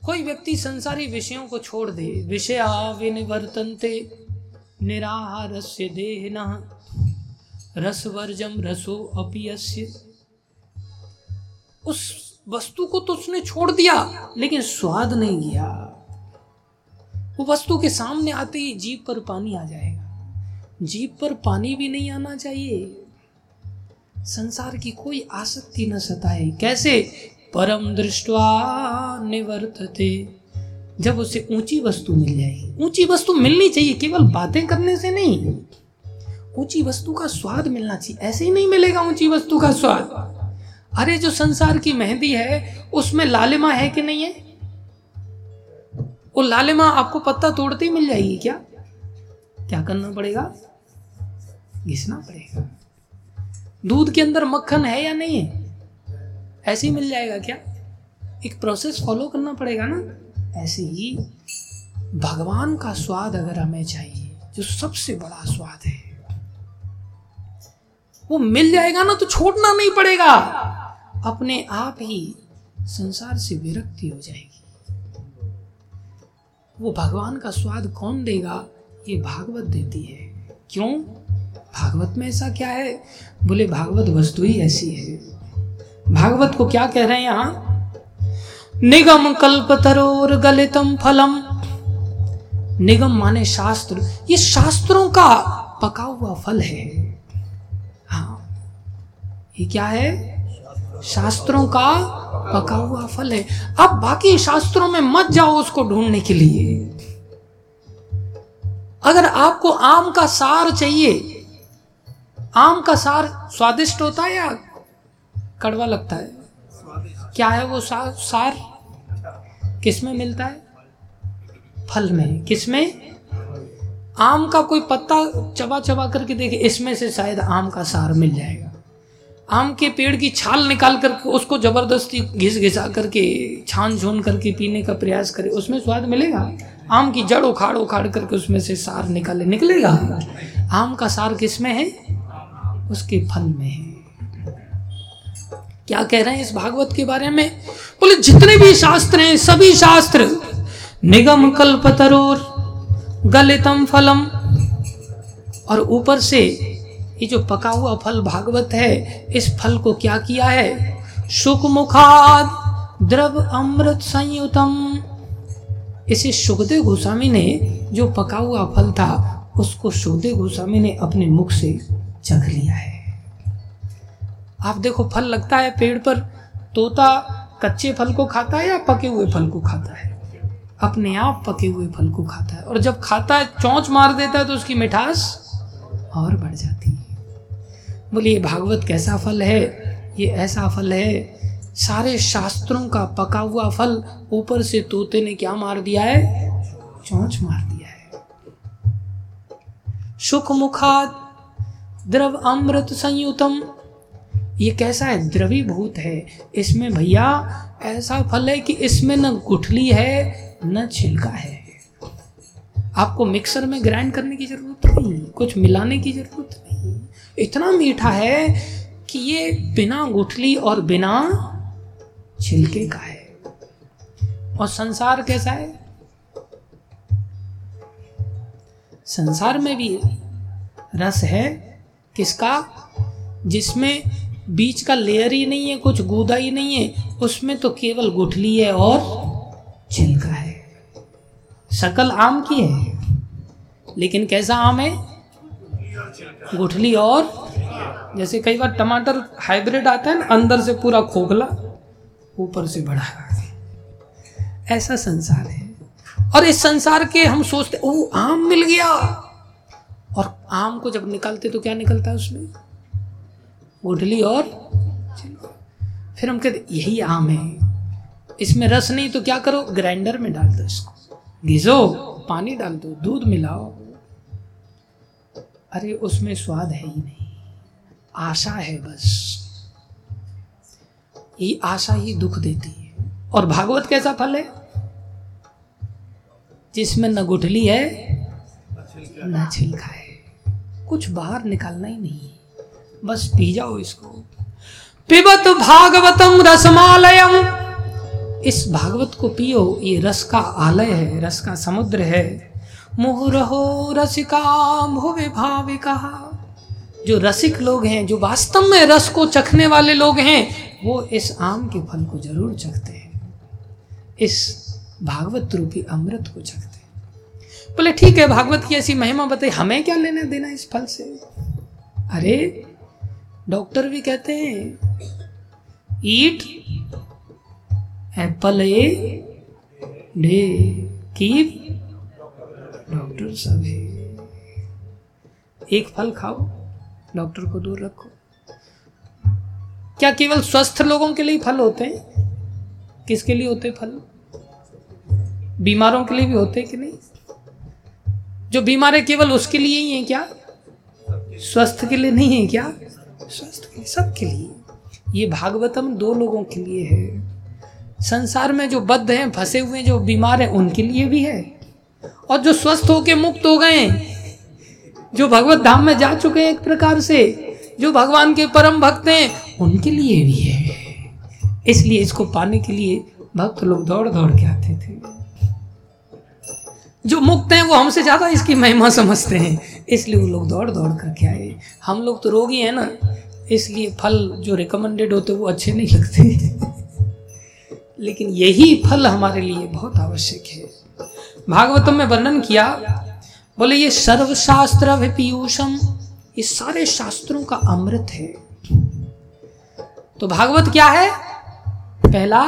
कोई व्यक्ति संसारी विषयों को छोड़ दे, विषया विनिवर्तनते निराहारस्य देहना रसवर्जम रसो अपियस्य उस वस्तु को तो उसने छोड़ दिया, लेकिन स्वाद नहीं गया। वो वस्तु के सामने आते ही जीप पर पानी आ जाएगा। जीप पर पानी भी नहीं आना चाहिए। संसार की कोई आसक्ति न सताए। कैसे? परम दृष्टवा निवर्तते। जब उसे ऊँची वस्तु मिल जाएगी। ऊँची वस्तु मिलनी चाहिए, केवल बातें करने से नहीं। ऊँची वस्तु का स्वाद मिलना चाहिए। ऐसे ही नहीं मिलेगा ऊँची वस्तु का स्वाद। अरे, जो संसार की मेहंदी है, उसमें लालिमा है कि नहीं है? वो लालिमा आपको पत्ता तोड़ते ही मिल जाएगी क्या? क्या करना पड़ेगा? घिसना पड़ेगा। दूध के अंदर मक्खन है या नहीं है? ऐसे ही मिल जाएगा क्या? एक प्रोसेस फॉलो करना पड़ेगा ना। ऐसे ही भगवान का स्वाद अगर हमें चाहिए, जो सबसे बड़ा स्वाद है, वो मिल जाएगा ना तो छोड़ना नहीं पड़ेगा। अपने आप ही संसार से विरक्ति हो जाएगी। वो भगवान का स्वाद कौन देगा, ये भागवत देती है। क्यों? भागवत में ऐसा क्या है? बोले, भागवत वस्तु ही ऐसी है। भागवत को क्या कह रहे हैं यहाँ? निगम कल्पतरोर गलितम फलम। निगम माने शास्त्र। ये शास्त्रों का पका हुआ फल है। हाँ। ये क्या है? शास्त्रों का पका हुआ फल है। अब बाकी शास्त्रों में मत जाओ उसको ढूँढने के लिए। अगर आपको आम का सार चाहिए, आम का सार स्वादिष्ट होता है या कड़वा लगता है? क्या है वो सार सार? किसमें मिलता है? फल में। किसमें आम का कोई पत्ता चबा चबा करके देखे, इसमें से शायद आम का सार मिल जाएगा। आम के पेड़ की छाल निकाल कर उसको ज़बरदस्ती घिस घिसा करके छान छून करके पीने का प्रयास करे, उसमें स्वाद मिलेगा? आम की जड़ उखाड़ उखाड़ करके उसमें से सार निकाले, निकलेगा? आम का सार किसमें है? उसके फल में है। क्या कह रहे हैं इस भागवत के बारे में? बोले, जितने भी शास्त्र हैं, सभी शास्त्र, निगम कल्पतरोर गलितम फलम। और ऊपर से ये जो पका हुआ फल भागवत है, इस फल को क्या किया है? सुख मुखाद द्रव अमृत संयुतम। इसे सुखदेव गोस्वामी ने जो पका हुआ फल था, उसको सुखदेव गोस्वामी ने अपने मुख से चख लिया है। आप देखो, फल लगता है पेड़ पर, तोता कच्चे फल को खाता है या पके हुए फल को खाता है? अपने आप पके हुए फल को खाता है। और जब खाता है, चौंच मार देता है तो उसकी मिठास और बढ़ जाती है। बोलिए भागवत कैसा फल है? ये ऐसा फल है, सारे शास्त्रों का पका हुआ फल, ऊपर से तोते ने क्या मार दिया है? चौंच मार दिया है। सुख मुखाद द्रव अमृत संयुतम ये कैसा है? द्रवीभूत है। इसमें भैया ऐसा फल है कि इसमें न गुठली है, न छिलका है। आपको मिक्सर में ग्राइंड करने की ज़रूरत नहीं, कुछ मिलाने की ज़रूरत नहीं। इतना मीठा है कि ये बिना गुठली और बिना छिलके का है। और संसार कैसा है? संसार में भी रस है किसका? जिसमें बीच का लेयर ही नहीं है, कुछ गूदा ही नहीं है, उसमें तो केवल गुठली है और छिलका है। शकल आम की है, लेकिन कैसा आम है? गुठली और, जैसे कई बार टमाटर हाइब्रिड आता है ना, अंदर से पूरा खोखला, ऊपर से बड़ा। ऐसा संसार है। और इस संसार के हम सोचते ओ आम मिल गया। और आम को जब निकालते तो क्या निकलता है उसमें? गुठली और फिर हम कहते, यही आम है। इसमें रस नहीं तो क्या करो? ग्राइंडर में डाल दो इसको। घिसो, पानी डाल दो, दूध मिलाओ। अरे, उसमें स्वाद है ही नहीं। आशा है बस। ये आशा ही दुख देती है। और भागवत कैसा फल है? जिसमें न गुठली है, न छिलका है। कुछ बाहर निकालना ही नहीं। बस पी जाओ इसको। पिबत भागवतम रसमालयम। इस भागवत को पियो ये रस का आलय है रस का समुद्र है। मोह रहो रसिका भुवे भाविका जो रसिक लोग हैं जो वास्तव में रस को चखने वाले लोग हैं वो इस आम के फल को ज़रूर चखते हैं। इस भागवत रूपी अमृत को चखते हैं। बोले ठीक है भागवत की ऐसी महिमा बताई हमें क्या लेना देना इस फल से? अरे डॉक्टर भी कहते हैं, eat, apple a, day keep doctor सब एक फल खाओ, डॉक्टर को दूर रखो। क्या केवल स्वस्थ लोगों के लिए फल होते हैं? किसके लिए होते फल? बीमारों के लिए भी होते हैं कि नहीं? जो बीमार है केवल उसके लिए ही है क्या? स्वस्थ के लिए नहीं है क्या? स्वस्थ के लिए, सबके लिए। ये भागवतम दो लोगों के लिए है। संसार में जो बद्ध हैं, फंसे हुए जो बीमार हैं, उनके लिए भी है। और जो स्वस्थ होके मुक्त हो गए जो भगवत धाम में जा चुके हैं एक प्रकार से, जो भगवान के परम भक्त हैं, उनके लिए भी है। इसलिए इसको पाने के लिए भक्त लोग दौड़ दौड़ के आते थे। जो मुक्त हैं, वो हमसे ज़्यादा इसकी महिमा समझते हैं। इसलिए वो लोग दौड़ दौड़ करके आए। हम लोग तो रोगी हैं ना, इसलिए फल जो रिकमेंडेड होते वो अच्छे नहीं लगते। <laughs> लेकिन यही फल हमारे लिए बहुत आवश्यक है। भागवतम में वर्णन किया, बोले, ये सर्वशास्त्र पीयूषम ये सारे शास्त्रों का अमृत है। तो भागवत क्या है? पहला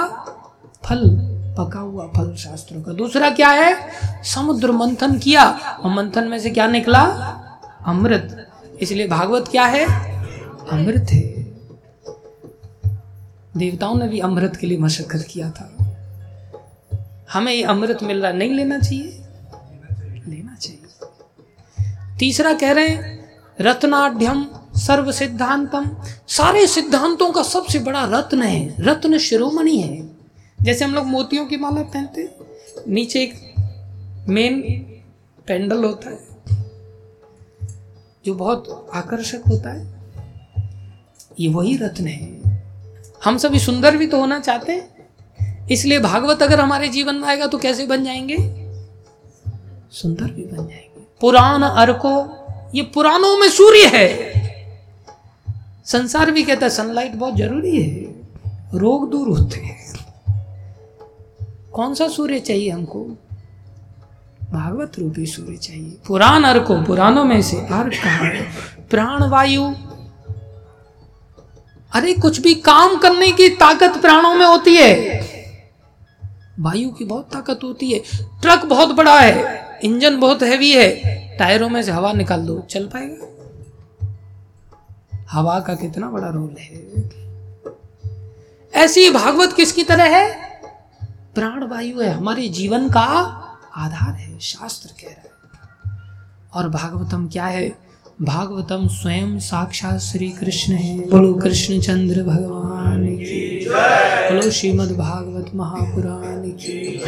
फल पका हुआ फल शास्त्रों का। दूसरा क्या है? समुद्र मंथन किया। और मंथन में से क्या निकला? अमृत। इसलिए भागवत क्या है? अमृत है। देवताओं ने भी अमृत के लिए मशक्कत किया था। हमें ये अमृत मिल रहा, नहीं लेना चाहिए। लेना चाहिए। तीसरा कह रहे हैं रत्नाढ़ सर्व सिद्धांतम सारे सिद्धांतों का सबसे बड़ा रत्न है। रत्न शिरोमणि है। जैसे हम लोग मोतियों की माला पहनते नीचे एक मेन पेंडल होता है, जो बहुत आकर्षक होता है। ये वही रत्न है। हम सभी सुंदर भी तो होना चाहते हैं, इसलिए भागवत अगर हमारे जीवन में आएगा तो कैसे बन जाएँगे? सुंदर भी बन जाएँगे। पुराण अर्को, ये पुराणों में सूर्य है। संसार भी कहता है सनलाइट बहुत ज़रूरी है। रोग दूर होते हैं। कौन सा सूर्य चाहिए हमको? भागवत रूपी सूर्य चाहिए। पुराण अर्को, पुराणों में से अर्क कहा प्राण वायु अरे, कुछ भी काम करने की ताकत प्राणों में होती है। वायु की बहुत ताकत होती है। ट्रक बहुत बड़ा है। इंजन बहुत हैवी है। टायरों में से हवा निकाल दो, चल पाएगा? हवा का कितना बड़ा रोल है। ऐसी भागवत किसकी तरह है? प्राण वायु है, हमारे जीवन का आधार है, शास्त्र कह रहा है। और भागवतम क्या है? भागवतम स्वयं साक्षात श्री कृष्ण है। बोलो कृष्ण चंद्र भगवान की बोलो, श्रीमद भागवत महापुराण की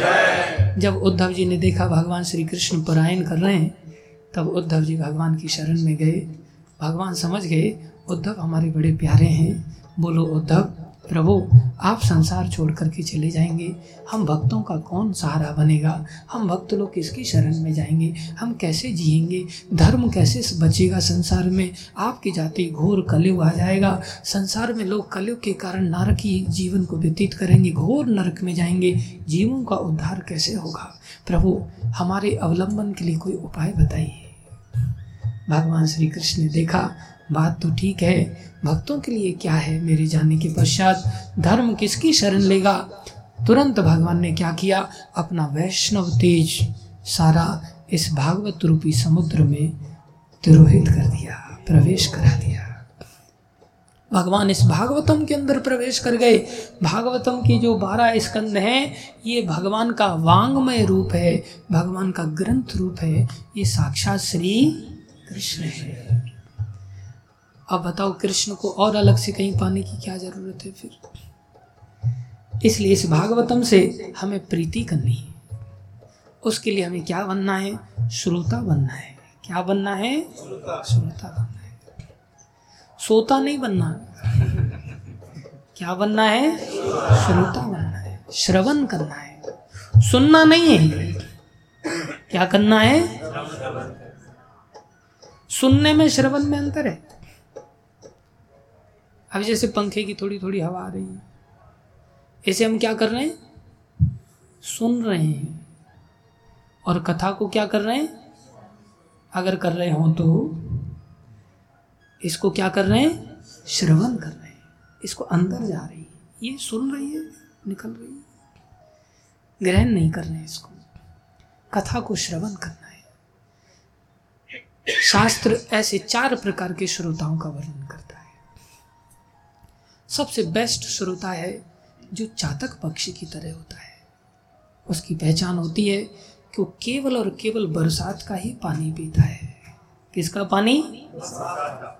जब उद्धव जी ने देखा भगवान श्री कृष्ण परायण कर रहे हैं, तब उद्धव जी भगवान की शरण में गए। भगवान समझ गए, उद्धव हमारे बड़े प्यारे हैं। बोलो, उद्धव प्रभु, आप संसार छोड़ करके चले जाएँगे। हम भक्तों का कौन सहारा बनेगा? हम भक्त लोग किसकी शरण में जाएँगे? हम कैसे जिएँगे? धर्म कैसे बचेगा संसार में? आपकी जाति घोर कलयुग आ जाएगा। संसार में लोग कलयुग के कारण नारकी जीवन को व्यतीत करेंगे, घोर नरक में जाएँगे। जीवों का उद्धार कैसे होगा? प्रभु, हमारे अवलंबन के लिए कोई उपाय बताइए। भगवान श्री कृष्ण ने देखा बात तो ठीक है। भक्तों के लिए क्या है मेरे जाने के पश्चात? धर्म किसकी शरण लेगा? तुरंत भगवान ने क्या किया? अपना वैष्णव तेज सारा इस भागवत रूपी समुद्र में तिरोहित कर दिया, प्रवेश करा दिया। भगवान इस भागवतम के अंदर प्रवेश कर गए। भागवतम की जो बारह स्कंद हैं, ये भगवान का वांगमय रूप है, भगवान का ग्रंथ रूप है, ये साक्षात श्री कृष्ण है। अब बताओ कृष्ण को और अलग से कहीं पाने की क्या ज़रूरत है फिर? इसलिए इस भागवतम से हमें प्रीति करनी है। उसके लिए हमें क्या बनना है? श्रोता बनना है। क्या बनना है? श्रोता बनना है। सोता नहीं बनना। क्या बनना है? श्रोता बनना है। श्रवण करना है। सुनना नहीं है। क्या करना है? सुनने में श्रवण में अंतर है। अभी जैसे पंखे की थोड़ी थोड़ी हवा आ रही है। ऐसे हम क्या कर रहे हैं? सुन रहे हैं। और कथा को क्या कर रहे हैं? अगर कर रहे हो तो इसको क्या कर रहे हैं? श्रवण कर रहे हैं। इसको अंदर जा रही है। ये सुन रही है, निकल रही है। ग्रहण नहीं कर रहे हैं इसको। कथा को श्रवण करना है। शास्त्र ऐसे चार प्रकार के श्रोताओं का वर्णन सबसे बेस्ट श्रोता है जो चातक पक्षी की तरह होता है। उसकी पहचान होती है कि वो केवल और केवल बरसात का ही पानी पीता है। किसका पानी?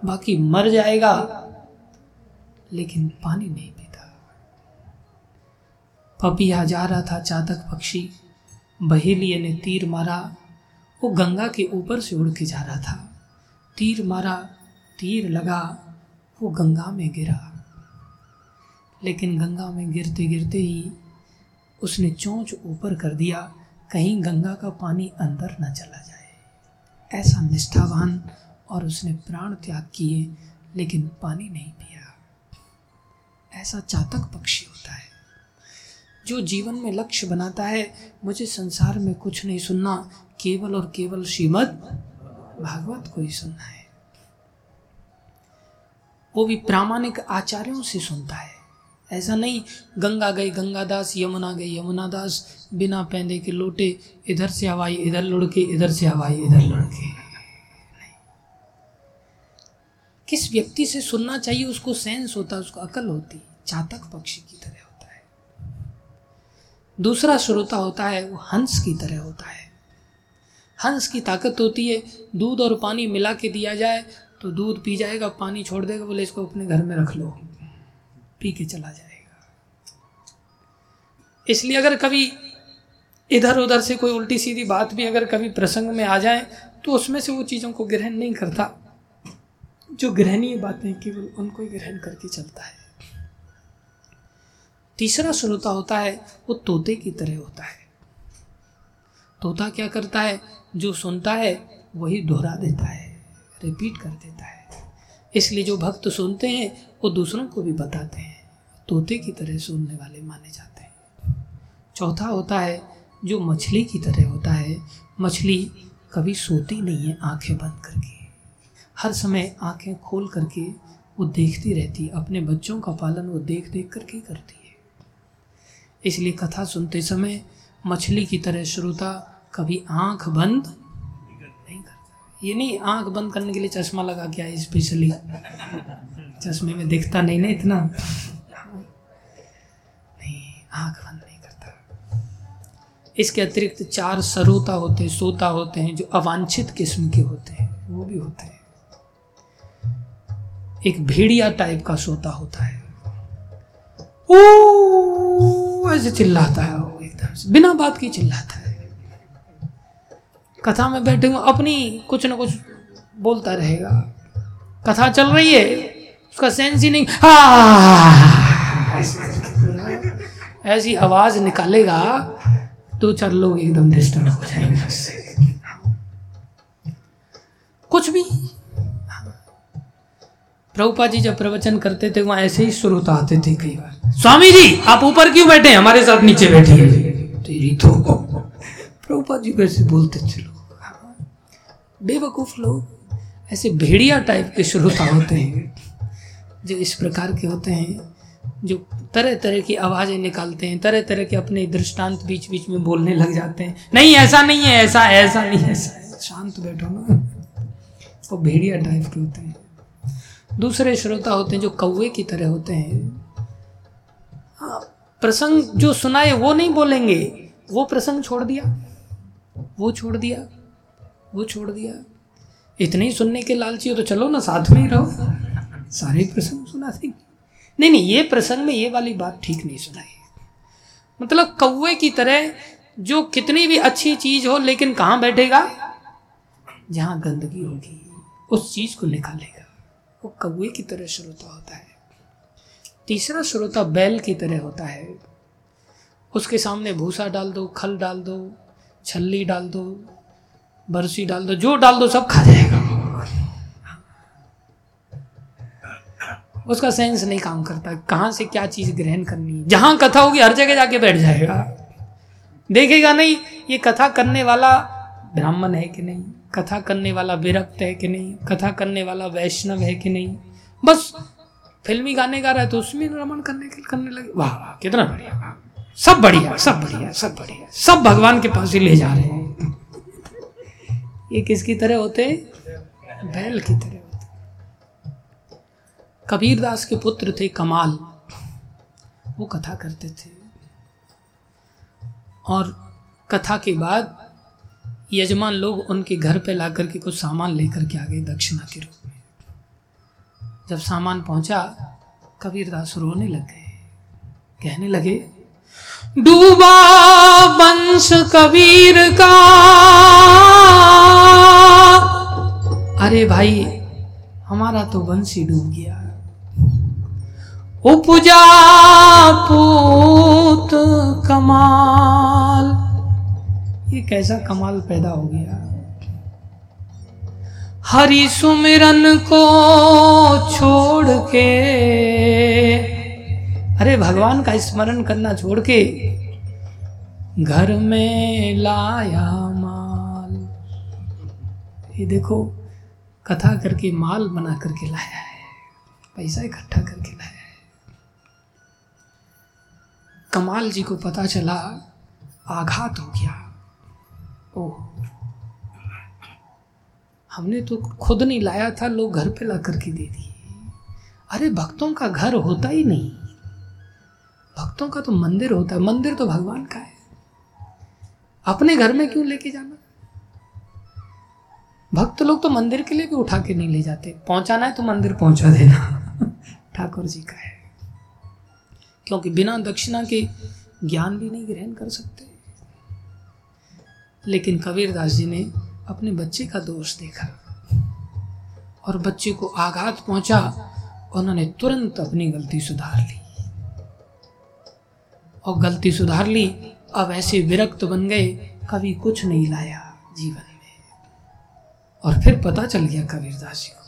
बाकी मर जाएगा, लेकिन पानी नहीं पीता। पपिया जा रहा था चातक पक्षी। बहेलिए ने तीर मारा, वो गंगा के ऊपर से उड़ के जा रहा था। तीर मारा, तीर लगा, वो गंगा में गिरा। लेकिन गंगा में गिरते गिरते ही उसने चोंच ऊपर कर दिया, कहीं गंगा का पानी अंदर न चला जाए। ऐसा निष्ठावान और उसने प्राण त्याग किए, लेकिन पानी नहीं पिया। ऐसा चातक पक्षी होता है, जो जीवन में लक्ष्य बनाता है। मुझे संसार में कुछ नहीं सुनना, केवल और केवल श्रीमद भागवत को ही सुनना है। वो भी प्रामाणिक आचार्यों से सुनता है। ऐसा नहीं, गंगा गई गंगा दास यमुना गई यमुना दास बिना पैंदे के लोटे, इधर से हवाई, इधर लुढ़के, इधर से हवाई, इधर लुढ़के। किस व्यक्ति से सुनना चाहिए, उसको सेंस होता है, उसको अकल होती चातक पक्षी की तरह होता है। दूसरा श्रोता होता है, वो हंस की तरह होता है। हंस की ताकत होती है, दूध और पानी मिला के दिया जाए तो दूध पी जाएगा, पानी छोड़ देगा, बोले इसको अपने घर में रख लो। पी के चला जाएगा। इसलिए अगर कभी इधर उधर से कोई उल्टी सीधी बात भी अगर कभी प्रसंग में आ जाए तो उसमें से वो चीज़ों को ग्रहण नहीं करता। जो ग्रहणीय बातें केवल उनको ही ग्रहण करके चलता है। तीसरा श्रोता होता है, वो तोते की तरह होता है। तोता क्या करता है? जो सुनता है, वही दोहरा देता है रिपीट कर देता है। इसलिए जो भक्त सुनते हैं, वो दूसरों को भी बताते हैं। तोते की तरह सुनने वाले माने जाते हैं। चौथा होता है, जो मछली की तरह होता है, मछली कभी सोती नहीं है आँखें बंद करके। हर समय आँखें खोल करके वो देखती रहती है, अपने बच्चों का पालन वो देख देख करके करती है। इसलिए कथा सुनते समय मछली की तरह श्रोता कभी आँख बंद नहीं करता। ये नहीं, आँख बंद करने के लिए चश्मा लगा के आए स्पेशली चश्मे में दिखता नहीं ना इतना। आँख बंद नहीं करता इसके अतिरिक्त चार सरोता होते हैं सोता होते हैं जो अवांछित किस्म के होते हैं वो भी होते हैं एक भेड़िया टाइप का सोता होता है ओ ऐसे चिल्लाता है वो एकदम से बिना बात की चिल्लाता है कथा में बैठे हुए अपनी कुछ ना कुछ बोलता रहेगा कथा चल रही है उसका सेंस ही नहीं ऐसी आवाज़ निकालेगा दो चार लोग एकदम डिस्टर्ब हो जाएँगे। उससे कुछ भी। प्रभुपा जी जब प्रवचन करते थे, वहाँ ऐसे ही श्रोता आते थे कई बार। स्वामी जी, आप ऊपर क्यों बैठे हमारे साथ नीचे बैठिए। तेरी तो प्रभुपा जी कैसे बोलते चलो बेवकूफ़ लोग। ऐसे भेड़िया टाइप के श्रोता होते हैं, जो इस प्रकार के होते हैं। जो तरह तरह की आवाज़ें निकालते हैं तरह तरह के अपने दृष्टांत बीच बीच में बोलने लग जाते हैं। नहीं, ऐसा नहीं है, ऐसा ऐसा नहीं ऐसा शांत बैठो ना। वो भेड़िया टाइप के होते हैं। दूसरे श्रोता होते हैं जो कौवे की तरह होते हैं। हाँ प्रसंग जो सुनाए, वो नहीं बोलेंगे। वो प्रसंग छोड़ दिया। वो छोड़ दिया। वो छोड़ दिया। इतने ही सुनने के लालची हो तो चलो ना, साथ में ही रहो। सारे प्रसंग सुना देंगे। नहीं नहीं, ये प्रसंग में ये वाली बात ठीक नहीं सुनाई। मतलब कौवे की तरह जो कितनी भी अच्छी चीज़ हो, लेकिन कहाँ बैठेगा? जहाँ गंदगी होगी, उस चीज़ को निकालेगा। वो कौवे की तरह श्रोता होता है। तीसरा श्रोता बैल की तरह होता है। उसके सामने भूसा डाल दो, खल डाल दो, छल्ली डाल दो, बरसी डाल दो, जो डाल दो, सब खा जाएगा। उसका सेंस नहीं काम करता। कहाँ से क्या चीज़ ग्रहण करनी है? जहाँ कथा होगी, हर जगह जाके बैठ जाएगा। देखेगा नहीं, ये कथा करने वाला ब्राह्मण है कि नहीं? कथा करने वाला विरक्त है कि नहीं? कथा करने वाला वैष्णव है कि नहीं? बस, फिल्मी गाने गा रहा है तो उसमें रमन करने के, करने लगे। वाह वाह, कितना बढ़िया सब बढ़िया सब बढ़िया सब बढ़िया। सब भगवान के पास ही ले जा रहे हैं। ये किसकी तरह होते? बैल की तरह। कबीरदास के पुत्र थे कमाल। वो कथा करते थे। और कथा के बाद यजमान लोग उनके घर पे ला करके कुछ सामान लेकर के आ गए दक्षिणा के रूप में। जब सामान पहुँचा, कबीरदास रोने लग गए। कहने लगे, डूबा वंश कबीर का। अरे भाई, हमारा तो वंश ही डूब गया। उपजा पूत कमाल। ये कैसा कमाल पैदा हो गया? हरि सुमिरन को छोड़ के। अरे भगवान का स्मरण करना छोड़ के। घर में लाया माल। ये देखो, कथा करके माल बना करके लाया है। पैसा इकट्ठा करके लाया है। कमाल जी को पता चला, आघात हो गया। ओह। हमने तो खुद नहीं लाया था, लोग घर पे ला करके दे दिए। अरे, भक्तों का घर होता ही नहीं। भक्तों का तो मंदिर होता है, मंदिर तो भगवान का है। अपने घर में क्यों लेके जाना? भक्त लोग तो मंदिर के लिए भी उठा के नहीं ले जाते। पहुंचाना है तो मंदिर पहुँचा देना। <laughs> ठाकुर जी का है। क्योंकि बिना दक्षिणा के ज्ञान भी नहीं ग्रहण कर सकते। लेकिन कबीरदास जी ने अपने बच्चे का दोष देखा और बच्चे को आघात पहुँचा, उन्होंने तुरंत अपनी गलती सुधार ली। और गलती सुधार ली, अब ऐसे विरक्त बन गए, कभी कुछ नहीं लाया जीवन में। और फिर पता चल गया कबीरदास जी को।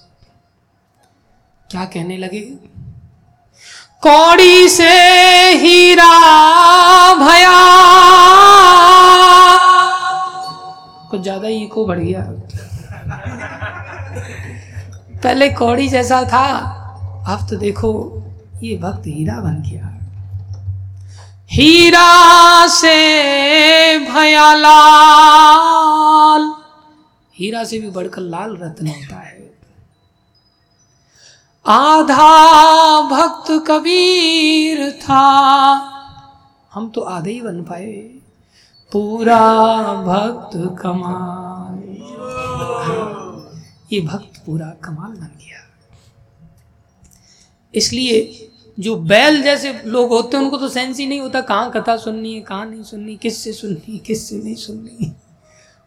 क्या कहने लगे? कौड़ी से हीरा भया। कुछ ज़्यादा ही को बढ़ गया। पहले कौड़ी जैसा था, अब तो देखो, ये भक्त हीरा बन गया। हीरा से भया लाल। हीरा से भी बढ़कर लाल रत्न होता है। आधा भक्त कबीर था। हम तो आधे ही बन पाए। पूरा भक्त कमाल। ये भक्त पूरा कमाल बन गया। इसलिए जो बैल जैसे लोग होते हैं, उनको तो सेंस ही नहीं होता, कहाँ कथा सुननी है, कहाँ नहीं सुननी, किससे सुननी किससे नहीं सुननी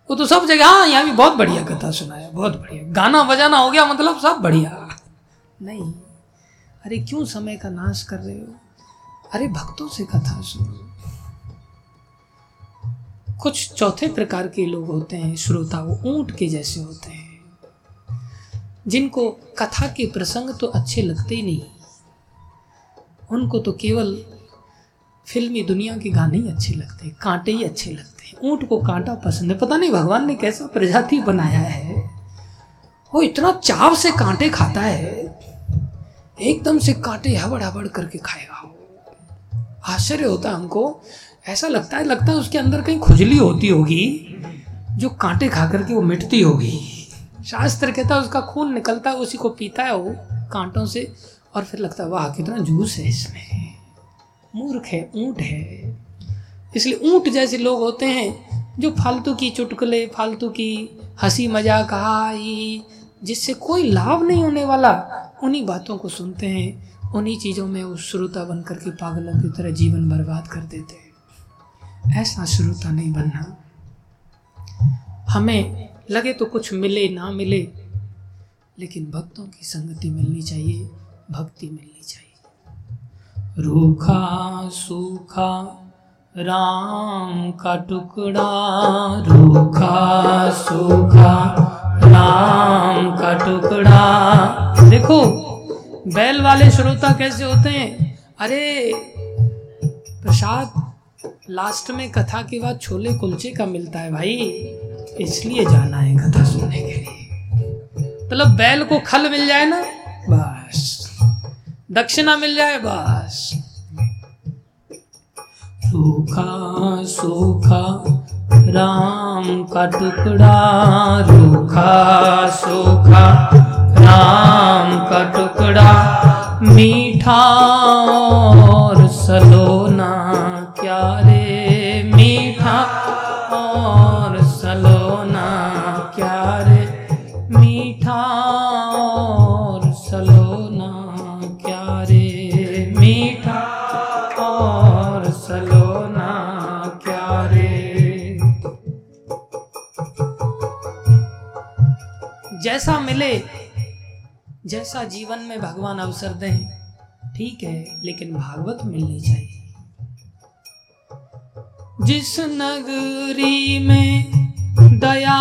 वो तो सब जगह हाँ यहाँ भी बहुत बढ़िया कथा सुनाया, बहुत बढ़िया। गाना बजाना हो गया मतलब सब बढ़िया। नहीं। अरे क्यों समय का नाश कर रहे हो? अरे भक्तों से कथा सुनो। कुछ चौथे प्रकार के लोग होते हैं, श्रोता वो ऊँट के जैसे होते हैं। जिनको कथा के प्रसंग तो अच्छे लगते ही नहीं। उनको तो केवल फिल्मी दुनिया के गाने ही अच्छे लगते हैं, कांटे ही अच्छे लगते हैं। ऊँट को कांटा पसंद है। पता नहीं भगवान ने कैसा प्रजाति बनाया है। वो इतना चाव से कांटे खाता है। एकदम से कांटे हबड़ हबड़ करके खाएगा आश्चर्य होता है हमको। ऐसा लगता है लगता है उसके अंदर कहीं खुजली होती होगी, जो कांटे खा करके वो मिटती होगी। शास्त्र कहता है, उसका खून निकलता है, उसी को पीता है वो कांटों से, और फिर लगता है, वाह, कितना जूस है इसमें। मूर्ख है, ऊँट है। इसलिए ऊँट जैसे लोग होते हैं, जो फालतू की चुटकुले, फालतू की हँसी मज़ाक हाई जिससे कोई लाभ नहीं होने वाला, उन्हीं बातों को सुनते हैं, उन्हीं चीज़ों में वो श्रोता बन करके पागलों की तरह जीवन बर्बाद कर देते हैं। ऐसा श्रोता नहीं बनना। हमें लगे तो कुछ मिले, ना मिले, लेकिन भक्तों की संगति मिलनी चाहिए, भक्ति मिलनी चाहिए। रूखा, सूखा, राम का टुकड़ा, रूखा, सूखा राम का टुकड़ा। देखो, बैल वाले श्रोता कैसे होते हैं? अरे, प्रसाद लास्ट में कथा के बाद छोले कुलचे का मिलता है भाई। इसलिए जाना है कथा सुनने के लिए। मतलब बैल को खल मिल जाए ना, बस। दक्षिणा मिल जाए, बस। सूखा सूखा राम का टुकड़ा रूखा सूखा। राम का टुकड़ा मीठा और सलोना क्या रे? जैसा मिले, जैसा जीवन में भगवान अवसर दें, ठीक है, लेकिन भागवत मिलनी चाहिए। जिस नगरी में दया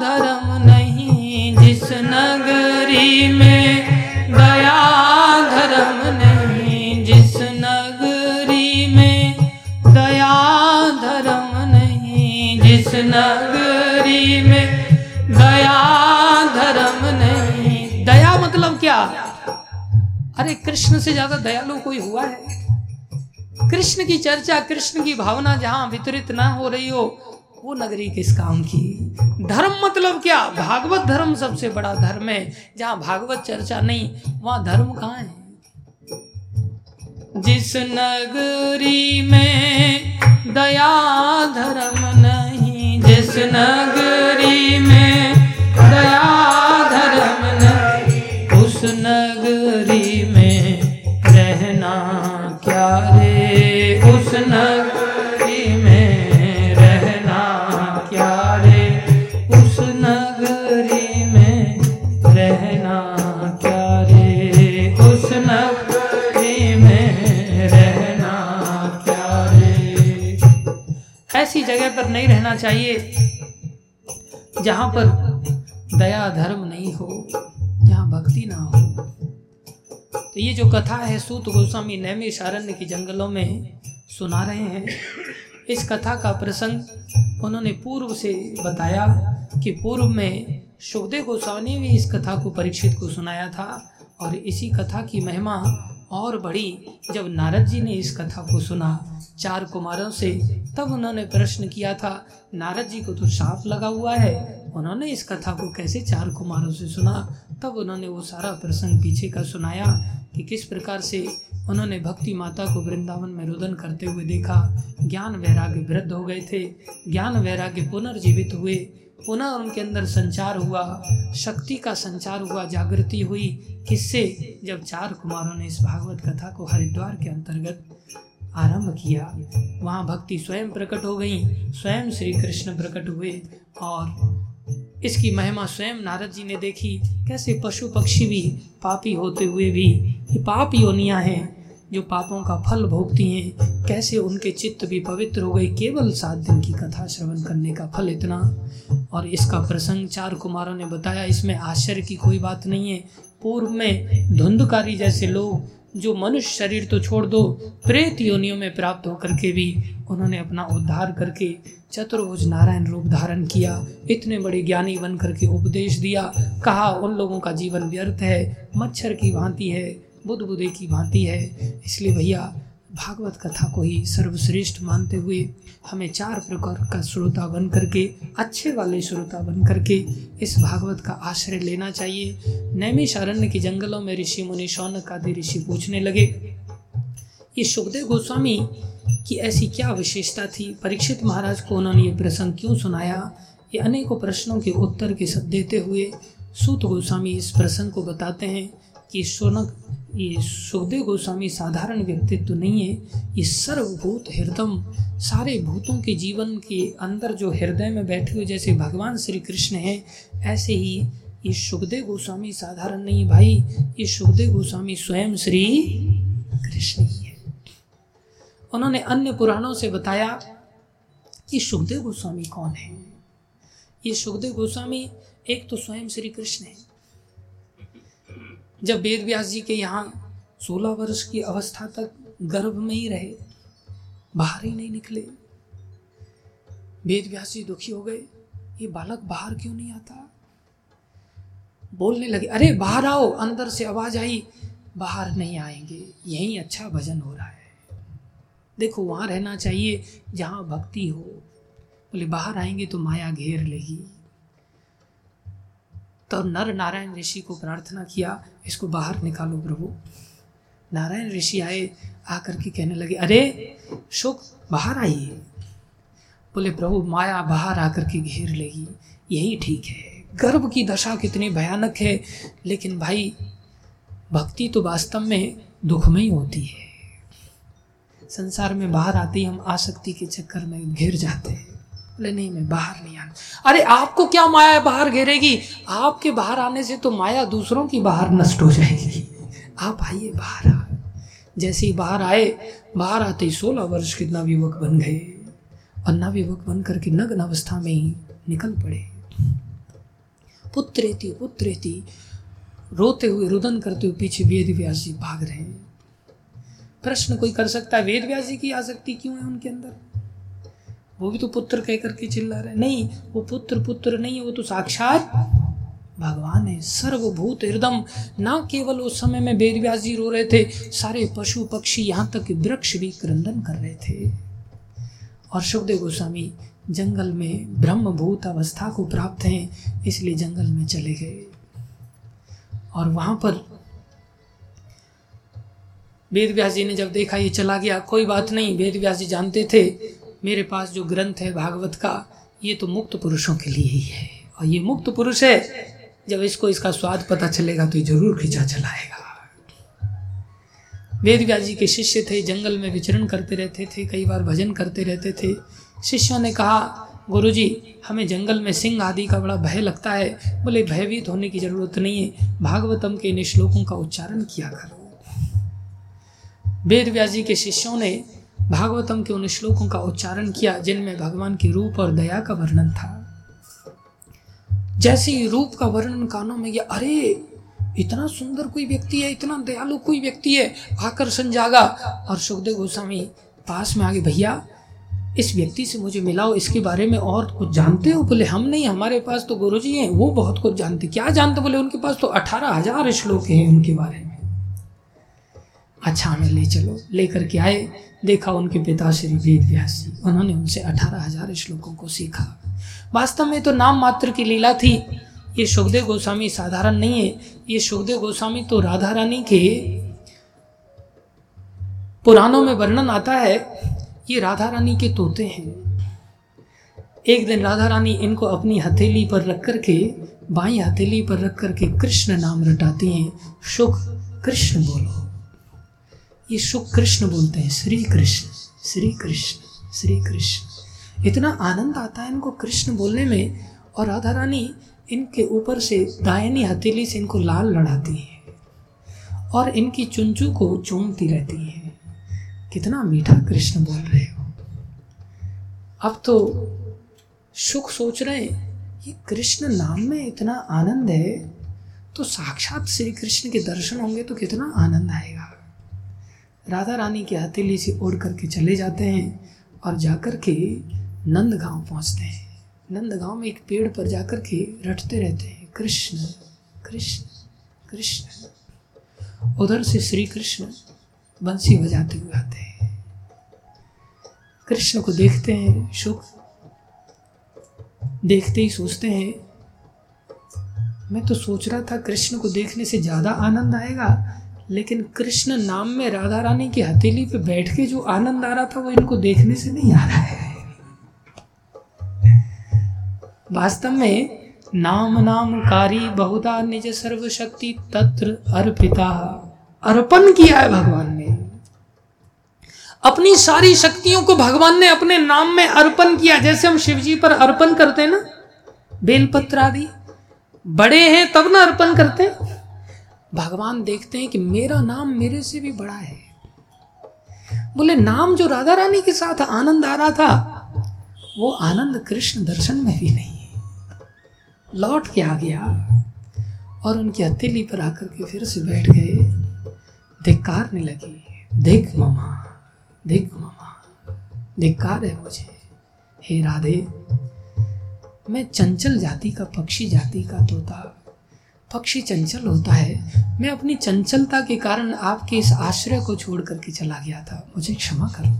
धर्म नहीं, जिस नगरी में दया धर्म नहीं, जिस नगरी में दया धर्म नहीं, जिस नगरी में दया धर्म नहीं। दया मतलब क्या? अरे, कृष्ण से ज़्यादा दयालु कोई हुआ है? कृष्ण की चर्चा, कृष्ण की भावना जहाँ वितरित ना हो रही हो, वो नगरी किस काम की? धर्म मतलब क्या? भागवत धर्म सबसे बड़ा धर्म है। जहाँ भागवत चर्चा नहीं, वहाँ धर्म कहाँ है? जिस नगरी में दया धर्म नहीं जिस नगरी में दया धर्म नहीं उस नगरी रहना चाहिए। जहाँ पर दया धर्म नहीं हो, जहाँ भक्ति ना हो। तो ये जो कथा है, सूत गोस्वामी नैमी शारण्य की जंगलों में सुना रहे हैं। इस कथा का प्रसंग उन्होंने पूर्व से बताया कि पूर्व में सुखदेव गोस्वामी ने भी इस कथा को परीक्षित को सुनाया था और इसी कथा की महिमा और बढ़ी जब नारद जी ने इस कथा को सुना चार कुमारों से, तब उन्होंने प्रश्न किया था, नारद जी को तो साफ़ लगा हुआ है। उन्होंने इस कथा को कैसे चार कुमारों से सुना? तब उन्होंने वो सारा प्रसंग पीछे का सुनाया कि किस प्रकार से उन्होंने भक्ति माता को वृंदावन में रुदन करते हुए देखा। ज्ञान वैराग्य वृद्ध हो गए थे। ज्ञान वैराग्य पुनर्जीवित हुए। पुनः उनके अंदर संचार हुआ, शक्ति का संचार हुआ, जागृति हुई। किससे? जब चार कुमारों ने इस भागवत कथा को हरिद्वार के अंतर्गत आरंभ किया, वहाँ भक्ति स्वयं प्रकट हो गई, स्वयं श्री कृष्ण प्रकट हुए और इसकी महिमा स्वयं नारद जी ने देखी। कैसे पशु पक्षी भी, पापी होते हुए भी, ये पाप योनियाँ हैं। जो पापों का फल भोगती हैं, कैसे उनके चित्त भी पवित्र हो गए, केवल सात दिन की कथा श्रवण करने का फल इतना। और इसका प्रसंग चार कुमारों ने बताया, इसमें आश्चर्य की कोई बात नहीं है। पूर्व में धुंधकारी जैसे लोग, जो मनुष्य शरीर तो छोड़ दो, प्रेत योनियों में प्राप्त होकर के भी उन्होंने अपना उद्धार करके चतुर्भुज नारायण रूप धारण किया। इतने बड़े ज्ञानी बन करके उपदेश दिया। कहा, उन लोगों का जीवन व्यर्थ है, मच्छर की भांति है बुद्ध बुद्धे की भांति है। इसलिए भैया, भागवत कथा को ही सर्वश्रेष्ठ मानते हुए हमें चार प्रकार का श्रोता बन करके, अच्छे वाले श्रोता बन करके इस भागवत का आश्रय लेना चाहिए। नैमिषारण्य के जंगलों में ऋषि मुनि शौनक आदि ऋषि पूछने लगे, ये सुखदेव गोस्वामी की ऐसी क्या विशेषता थी? परीक्षित महाराज को उन्होंने ये प्रसंग क्यों सुनाया? ये अनेकों प्रश्नों के उत्तर के देते हुए सूत गोस्वामी इस प्रसंग को बताते हैं कि शौनक ये सुखदेव गोस्वामी साधारण व्यक्तित्व नहीं है। ये सर्वभूत हृदय, सारे भूतों के जीवन के अंदर जो हृदय में बैठे हुए जैसे भगवान श्री कृष्ण हैं, ऐसे ही ये सुखदेव गोस्वामी साधारण नहीं भाई। ये सुखदेव गोस्वामी स्वयं श्री कृष्ण ही है। उन्होंने अन्य पुराणों से बताया कि सुखदेव गोस्वामी कौन है। ये सुखदेव गोस्वामी एक तो स्वयं श्री कृष्ण है। जब वेद व्यास जी के यहाँ सोलह वर्ष की अवस्था तक गर्भ में ही रहे, बाहर ही नहीं निकले। वेद व्यास जी दुखी हो गए, ये बालक बाहर क्यों नहीं आता? बोलने लगे, अरे, बाहर आओ, अंदर से आवाज़ आई, बाहर नहीं आएँगे, यही अच्छा भजन हो रहा है। देखो, वहाँ रहना चाहिए, जहाँ भक्ति हो। बोले, बाहर आएँगे तो माया घेर लेगी। तो नर नारायण ऋषि को प्रार्थना किया इसको बाहर निकालो प्रभु। नारायण ऋषि आए, आकर के कहने लगे, अरे, शोक, बाहर आइए। बोले, प्रभु, माया बाहर आकर के घेर लेगी। यही ठीक है। गर्भ की दशा कितनी भयानक है, लेकिन भाई, भक्ति तो वास्तव में दुखमय होती है। संसार में बाहर आते ही हम आसक्ति के चक्कर में घिर जाते हैं। बोले, नहीं, मैं बाहर नहीं आना अरे, आपको क्या माया बाहर घेरेगी? आपके बाहर आने से तो माया दूसरों की बाहर नष्ट हो जाएगी। आप आइए बाहर आ। जैसे ही बाहर आए, बाहर आते ही सोलह वर्ष के नवयुवक बन गए। और नवयुवक बन करके नग्न अवस्था में ही निकल पड़े। पुत्रेति पुत्रेति, रोते हुए, रुदन करते हुए पीछे वेद व्यास जी भाग रहे हैं। प्रश्न कोई कर सकता है? वेद व्यास जी की आसक्ति क्यों है उनके अंदर? वो भी तो पुत्र कह करके चिल्ला रहे नहीं, वो पुत्र पुत्र नहीं है, वो तो साक्षात भगवान है, सर्वभूत हृदम। ना केवल उस समय में वेद व्यास जी रो रहे थे, सारे पशु पक्षी यहाँ तक वृक्ष भी क्रंदन कर रहे थे। और सुखदेव गोस्वामी, जंगल में ब्रह्मभूत अवस्था को प्राप्त हैं, इसलिए जंगल में चले गए। और वहाँ पर वेद व्यास जी ने जब देखा, ये चला गया, कोई बात नहीं वेद व्यास जी जानते थे मेरे पास जो ग्रंथ है भागवत का, ये तो मुक्त पुरुषों के लिए ही है। और ये मुक्त पुरुष है, जब इसको इसका स्वाद पता चलेगा तो ये ज़रूर खींचा चलाएगा। वेद व्यास जी के शिष्य थे, जंगल में विचरण करते रहते थे, कई बार भजन करते रहते थे। शिष्यों ने कहा गुरु जी हमें जंगल में सिंह आदि का बड़ा भय लगता है। बोले, भयभीत होने की ज़रूरत नहीं है, भागवतम के इन श्लोकों का उच्चारण किया करो। वेद व्यास जी के शिष्यों ने भागवतम के उन श्लोकों का उच्चारण किया, जिनमें भगवान के रूप और दया का वर्णन था। जैसे ही रूप का वर्णन कानों में गया, अरे, इतना सुंदर कोई व्यक्ति है, इतना दयालु कोई व्यक्ति है, आकर्षण जागा। और सुखदेव गोस्वामी पास में आगे, भैया, इस व्यक्ति से मुझे मिलाओ, इसके बारे में और कुछ जानते हो? बोले, हम नहीं, हमारे पास तो गुरु जी हैं, वो बहुत कुछ जानते क्या जानते बोले, उनके पास तो अठारह हज़ार श्लोक हैं उनके बारे में। अच्छा हमें ले चलो। लेकर के आए, देखा उनके पिता श्री वेद व्यास जी। उन्होंने उनसे अठारह हज़ार श्लोकों को सीखा। वास्तव में तो नाम मात्र की लीला थी। ये सुखदेव गोस्वामी साधारण नहीं है। ये सुखदेव गोस्वामी तो राधा रानी के पुराणों में वर्णन आता है। ये राधा रानी के तोते हैं। एक दिन राधा रानी इनको अपनी हथेली पर रख कर के बाई हथेली पर रख कर के कृष्ण नाम रटाती हैं। सुख, कृष्ण बोलो। ये सुख कृष्ण बोलते हैं, श्री कृष्ण श्री कृष्ण श्री कृष्ण। इतना आनंद आता है इनको कृष्ण बोलने में और राधा रानी इनके ऊपर से दायनी हथेली से इनको लाल लड़ाती है और इनकी चुंचू को चूमती रहती है। कितना मीठा कृष्ण बोल रहे हो। अब तो सुख सोच रहे हैं, ये कृष्ण नाम में इतना आनंद है तो साक्षात श्री कृष्ण के दर्शन होंगे तो कितना आनंद आएगा। राधा रानी की हथेली से ओढ़ करके चले जाते हैं और जाकर के नंद गाँव पहुँचते हैं। नंद गाँव में एक पेड़ पर जाकर के रटते रहते हैं। कृष्ण कृष्ण कृष्ण। उधर से श्री कृष्ण बंसी बजाते हुए आते हैं। कृष्ण को देखते हैं सुख देखते ही सोचते हैं, मैं तो सोच रहा था कृष्ण को देखने से ज़्यादा आनंद आएगा। लेकिन कृष्ण नाम में राधा रानी की हथेली पे बैठ के जो आनंद आ रहा था, वो इनको देखने से नहीं आ रहा है। वास्तव में नाम नाम कारी बहुधा निज सर्वशक्ति तत्र अर्पिता। अर्पण किया है भगवान ने। अपनी सारी शक्तियों को भगवान ने अपने नाम में अर्पण किया। जैसे हम शिव जी पर अर्पण करते हैं ना, बेलपत्र आदि, बड़े हैं तब ना अर्पण करते हैं। भगवान देखते हैं कि मेरा नाम मेरे से भी बड़ा है। बोले, नाम जो राधा रानी के साथ आनंद आ रहा था, वो आनंद कृष्ण दर्शन में भी नहीं है। लौट के आ गया और उनकी हथेली पर आकर के फिर से बैठ गए। धिक्कारने लगी, देख मामा देख मामा, धिक्कार है मुझे। हे राधे, मैं चंचल जाति का, पक्षी जाति का तोता पक्षी चंचल होता है। मैं अपनी चंचलता के कारण आपके इस आश्रय को छोड़ करके चला गया था। मुझे क्षमा करो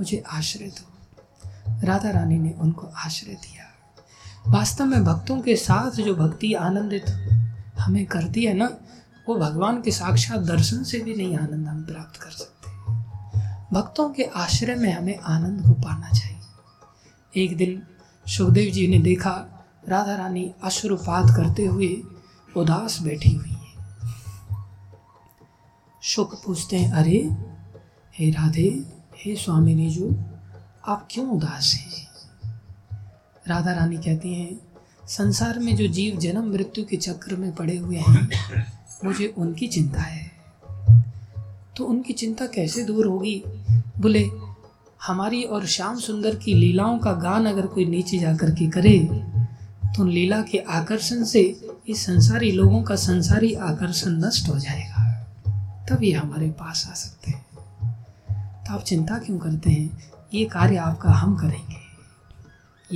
मुझे आश्रय दो। राधा रानी ने उनको आश्रय दिया। वास्तव में भक्तों के साथ जो भक्ति आनंदित हमें करती है ना, वो भगवान के साक्षात दर्शन से भी नहीं आनंद हम प्राप्त कर सकते। भक्तों के आश्रय में हमें आनंद को पाना चाहिए। एक दिन सुखदेव जी ने देखा राधा रानी अश्रुपात करते हुए उदास बैठी हुई है। शुक पूछते हैं, अरे, हे राधे, हे स्वामिनी जो आप क्यों उदास हैं? राधा रानी कहती हैं, संसार में जो जीव जन्म मृत्यु के चक्र में पड़े हुए हैं, मुझे उनकी चिंता है। तो उनकी चिंता कैसे दूर होगी? बोले, हमारी और श्याम सुंदर की लीलाओं का गान अगर कोई नीचे जाकर के करे तो लीला के आकर्षण से इस संसारी लोगों का संसारी आकर्षण नष्ट हो जाएगा। तब ये हमारे पास आ सकते हैं। तो आप चिंता क्यों करते हैं? ये कार्य आपका हम करेंगे।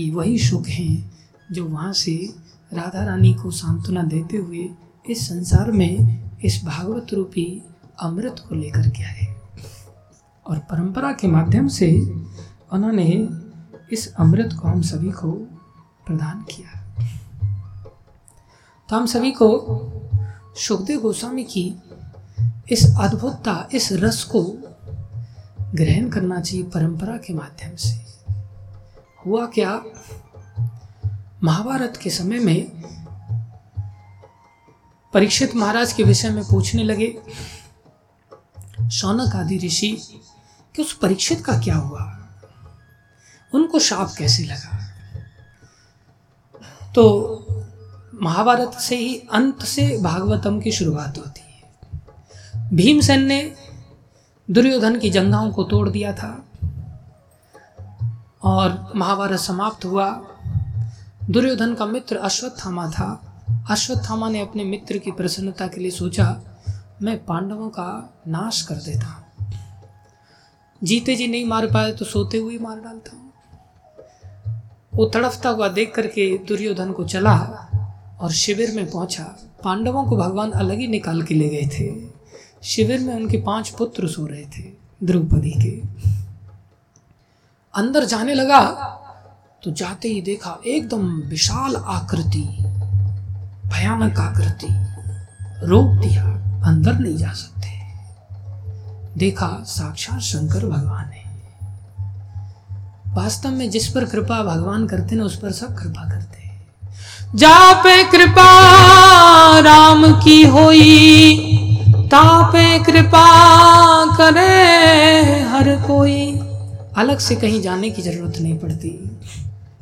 ये वही सुख हैं जो वहाँ से राधा रानी को सांत्वना देते हुए इस संसार में इस भागवत रूपी अमृत को लेकर के आए। और परंपरा के माध्यम से उन्होंने इस अमृत को हम सभी को प्रदान किया। तो हम सभी को सुखदेव गोस्वामी की इस अद्भुतता, इस रस को ग्रहण करना चाहिए परंपरा के माध्यम से। हुआ क्या? महाभारत के समय में परीक्षित महाराज के विषय में पूछने लगे शौनक आदि ऋषि कि उस परीक्षित का क्या हुआ? उनको शाप कैसे लगा? तो महाभारत से ही अंत से भागवतम की शुरुआत होती है। भीमसेन ने दुर्योधन की जंगाओं को तोड़ दिया था और महाभारत समाप्त हुआ। दुर्योधन का मित्र अश्वत्थामा था। अश्वत्थामा ने अपने मित्र की प्रसन्नता के लिए सोचा, मैं पांडवों का नाश कर देता हूँ। जीते जी नहीं मार पाए तो सोते हुए मार डालता हूँ। वो तड़फता हुआ देख करके दुर्योधन को चला। और शिविर में पहुँचा। पांडवों को भगवान अलग ही निकाल के ले गए थे। शिविर में उनके पाँच पुत्र सो रहे थे, द्रौपदी के। अंदर जाने लगा तो जाते ही देखा एकदम विशाल आकृति, भयानक आकृति। रोक दिया, अंदर नहीं जा सकते। देखा साक्षात शंकर भगवान है। वास्तव में जिस पर कृपा भगवान करते ना उस पर सब कृपा करते जा पे कृपा राम की होई, तापे कृपा करे हर कोई। अलग से कहीं जाने की ज़रूरत नहीं पड़ती।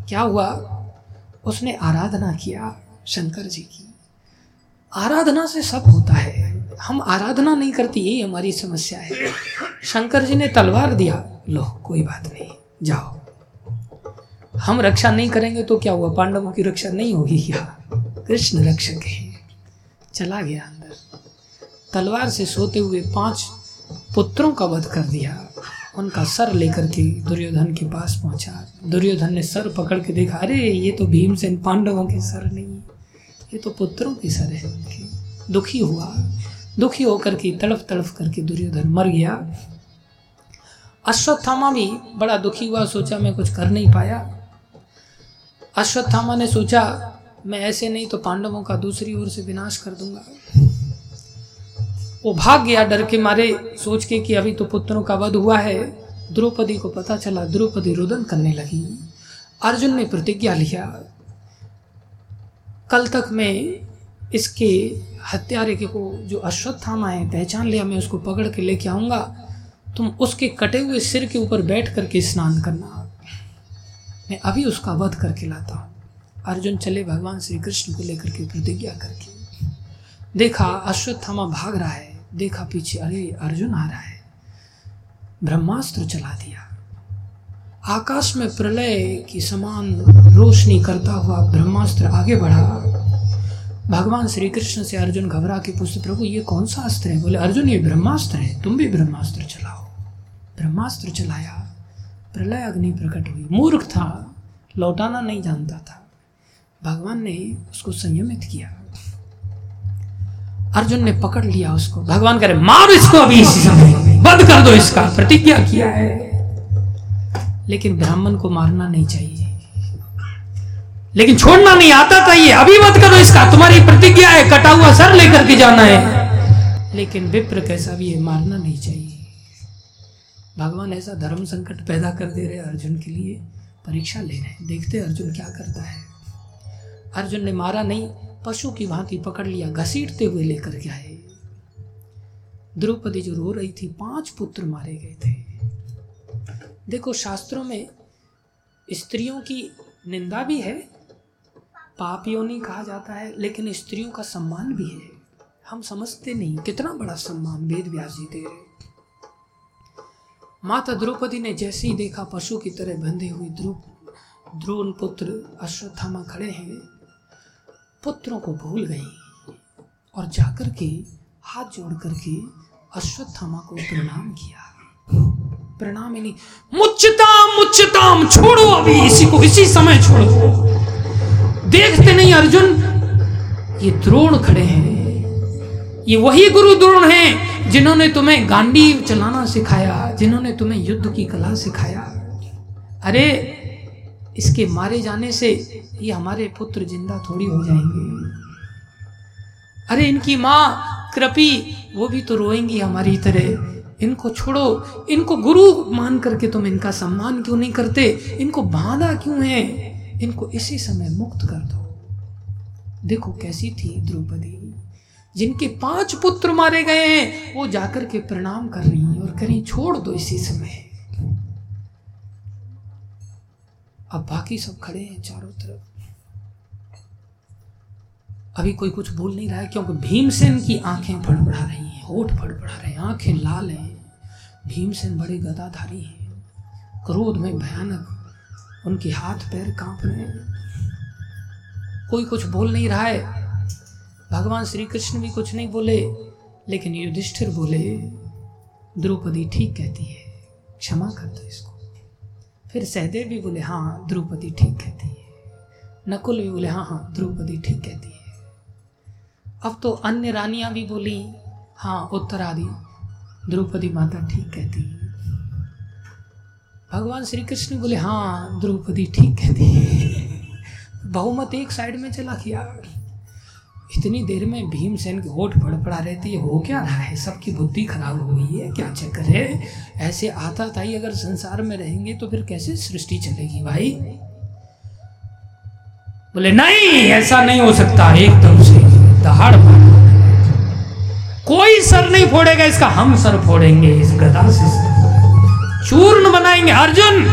क्या हुआ? उसने आराधना किया शंकर जी की। आराधना से सब होता है। हम आराधना नहीं करती, यही हमारी समस्या है। शंकर जी ने तलवार दिया, लो, कोई बात नहीं, जाओ। हम रक्षा नहीं करेंगे तो क्या हुआ? पांडवों की रक्षा नहीं होगी क्या कृष्ण रक्षक है। चला गया अंदर। तलवार से सोते हुए पाँच पुत्रों का वध कर दिया। उनका सर लेकर के दुर्योधन के पास पहुँचा। दुर्योधन ने सर पकड़ के देखा, अरे, ये तो भीमसेन पांडवों के सर नहीं, ये तो पुत्रों के सर है उनके। दुखी हुआ। दुखी होकर के तड़फ तड़फ करके दुर्योधन मर गया। अश्वत्थामा भी बड़ा दुखी हुआ, सोचा, मैं कुछ कर नहीं पाया। अश्वत्थामा ने सोचा, मैं ऐसे नहीं तो पांडवों का दूसरी ओर से विनाश कर दूँगा। वो भाग गया डर के मारे, सोच के कि अभी तो पुत्रों का वध हुआ है। द्रौपदी को पता चला, द्रौपदी रुदन करने लगी। अर्जुन ने प्रतिज्ञा लिया, कल तक मैं इसके हत्यारे के को जो अश्वत्थामा है, पहचान लिया, मैं उसको पकड़ के लेके आऊँगा। तुम उसके कटे हुए सिर के ऊपर बैठ करके स्नान करना। मैं अभी उसका वध करके लाता हूँ। अर्जुन चले भगवान श्री कृष्ण को लेकर के प्रतिज्ञा करके। देखा अश्वत्थामा भाग रहा है, देखा पीछे अरे अर्जुन आ रहा है। ब्रह्मास्त्र चला दिया। आकाश में प्रलय की समान रोशनी करता हुआ ब्रह्मास्त्र आगे बढ़ा। भगवान श्री कृष्ण से अर्जुन घबरा के पूछते, प्रभु, ये कौन सा अस्त्र है? बोले, अर्जुन, ये ब्रह्मास्त्र है, तुम भी ब्रह्मास्त्र चलाओ। ब्रह्मास्त्र चलाया। प्रलय अग्नि प्रकट हुई। मूर्ख था, लौटाना नहीं जानता था। भगवान ने उसको संयमित किया। अर्जुन ने पकड़ लिया उसको। भगवान कह रहे, मारो इसको अभी इसी समय। बंद कर दो इसका। प्रतिज्ञा किया है। लेकिन ब्राह्मण को मारना नहीं चाहिए। लेकिन छोड़ना नहीं आता था ये। अभी मत करो इसका। तुम्हारी प्रतिज्ञा है। कटा हुआ सर लेकर के जाना है। लेकिन विप्र कैसा भी है मारना नहीं चाहिए। भगवान ऐसा धर्म संकट पैदा कर दे रहे अर्जुन के लिए, परीक्षा ले रहे देखते अर्जुन क्या करता है। अर्जुन ने मारा नहीं, पशु की भांति पकड़ लिया, घसीटते हुए लेकर के आए। द्रौपदी जो रो रही थी, पाँच पुत्र मारे गए थे। देखो, शास्त्रों में स्त्रियों की निंदा भी है, पापियों नहीं कहा जाता है, लेकिन स्त्रियों का सम्मान भी है। हम समझते नहीं, कितना बड़ा सम्मान वेद व्यास जी दे रहे माता द्रौपदी ने जैसे ही देखा पशु की तरह बंधे हुए ध्रुव द्रोण पुत्र अश्वत्थामा खड़े हैं, पुत्रों को भूल गई और जाकर के हाथ जोड़ करके अश्वत्थामा को प्रणाम किया। प्रणाम नहीं मुच्चताम छोड़ो अभी, इसी को इसी समय छोड़ो। देखते नहीं अर्जुन, ये द्रोण खड़े हैं, ये वही गुरु द्रोण हैं जिन्होंने तुम्हें गांडी चलाना सिखाया, जिन्होंने तुम्हें युद्ध की कला सिखाया। अरे, इसके मारे जाने से ये हमारे पुत्र ज़िंदा थोड़ी हो जाएँगे। अरे, इनकी माँ कृपी, वो भी तो रोएँगी हमारी तरह। इनको छोड़ो, इनको गुरु मान करके तुम इनका सम्मान क्यों नहीं करते? इनको बांधा क्यों है? इनको इसी समय मुक्त कर दो। देखो कैसी थी द्रौपदी। जिनके पाँच पुत्र मारे गए हैं, वो जाकर के प्रणाम कर रही और कहीं, छोड़ दो इसी समय। अब बाकी सब खड़े हैं चारों तरफ़। अभी कोई कुछ बोल नहीं रहा है, क्योंकि भीमसेन की आँखें फड़फड़ा रही हैं, होठ फड़फड़ा रहे हैं, आँखें लाल हैं। भीमसेन बड़े गदाधारी हैं। क्रोध में भयानक उनके हाथ पैर काँप रहे हैं। कोई कुछ बोल नहीं रहा है भगवान श्री कृष्ण भी कुछ नहीं बोले, लेकिन युधिष्ठिर बोले, द्रौपदी ठीक कहती है, क्षमा कर दो इसको। फिर सहदेव भी बोले हाँ द्रौपदी ठीक कहती है। नकुल भी बोले हाँ हाँ द्रौपदी ठीक कहती है। अब तो अन्य रानियाँ भी बोली हाँ उत्तरादि, द्रौपदी माता ठीक कहती है। भगवान श्री कृष्ण बोले हाँ द्रौपदी ठीक कहती है। <laughs> बहुमत एक साइड में चला किया इतनी देर में भीमसेन के होठ फड़फड़ा रहती है, हो क्या रहा है? सबकी बुद्धि खराब हो गई है, क्या चक्कर है? ऐसे आता ताई अगर संसार में रहेंगे तो फिर कैसे सृष्टि चलेगी भाई? बोले, नहीं, ऐसा नहीं हो सकता। एकदम से दहाड़ कोई सर नहीं फोड़ेगा, इसका हम सर फोड़ेंगे, इस गदा से। चूर्ण बनाएँगे, अर्जुन!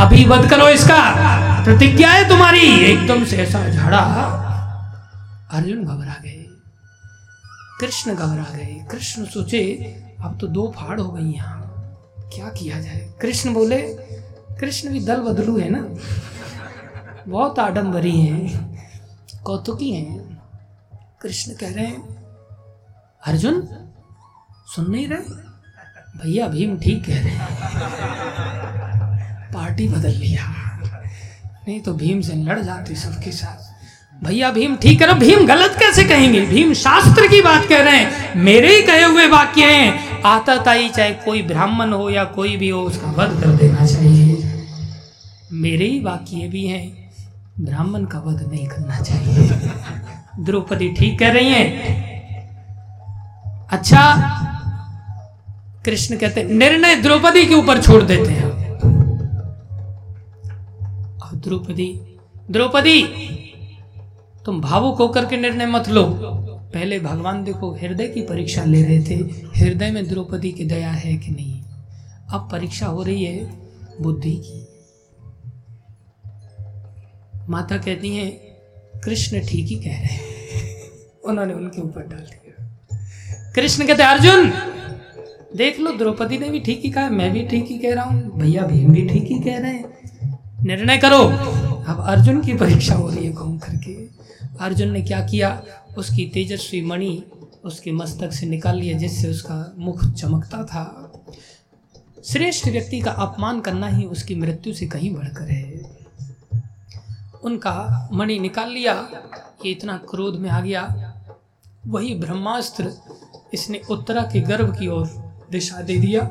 अभी वध करो इसका। प्रतिज्ञा है तुम्हारी। एकदम से ऐसा झाड़ा अर्जुन घबरा गए, कृष्ण घबरा गए। कृष्ण सोचे, अब तो दो फाड़ हो गई यहाँ। क्या किया जाए? कृष्ण बोले, कृष्ण भी दल बदलू है ना? बहुत आडम्बरी हैं, कौतुकी हैं। कृष्ण कह रहे हैं, अर्जुन, सुन नहीं रहे? भैया भीम ठीक कह रहे हैं। पार्टी बदल लिया। नहीं तो भीम से लड़ जाते सबके साथ। भैया भीम, ठीक करो भीम गलत कैसे कहेंगे? भीम शास्त्र की बात कह रहे हैं। मेरे ही कहे हुए वाक्य हैं। आता ताई, चाहे कोई ब्राह्मण हो या कोई भी हो, उसका वध कर देना चाहिए। मेरे ही वाक्य भी हैं। ब्राह्मण का वध नहीं करना चाहिए। द्रौपदी ठीक कह रही हैं। अच्छा कृष्ण कहते निर्णय द्रौपदी के ऊपर छोड़ देते हैं और द्रौपदी द्रौपदी तुम भावुक होकर के निर्णय मत लो। पहले भगवान देखो, हृदय की परीक्षा ले रहे थे। हृदय में द्रौपदी की दया है कि नहीं? अब परीक्षा हो रही है बुद्धि की। माता कहती हैं, कृष्ण ठीक ही कह रहे हैं। उन्होंने उनके ऊपर डाल दिया। कृष्ण कहते, अर्जुन, देख लो, द्रौपदी ने भी ठीक ही कहा मैं भी ठीक ही कह रहा हूँ, भैया भीम भी ठीक ही कह रहे हैं। निर्णय करो। अब अर्जुन की परीक्षा हो रही है घूम करके। अर्जुन ने क्या किया? उसकी तेजस्वी मणि उसके मस्तक से निकाल लिया, जिससे उसका मुख चमकता था। श्रेष्ठ व्यक्ति का अपमान करना ही उसकी मृत्यु से कहीं बढ़कर है। उनका मणि निकाल लिया, ये इतना क्रोध में आ गया। वही ब्रह्मास्त्र इसने उत्तरा के गर्भ की ओर दिशा दे दिया।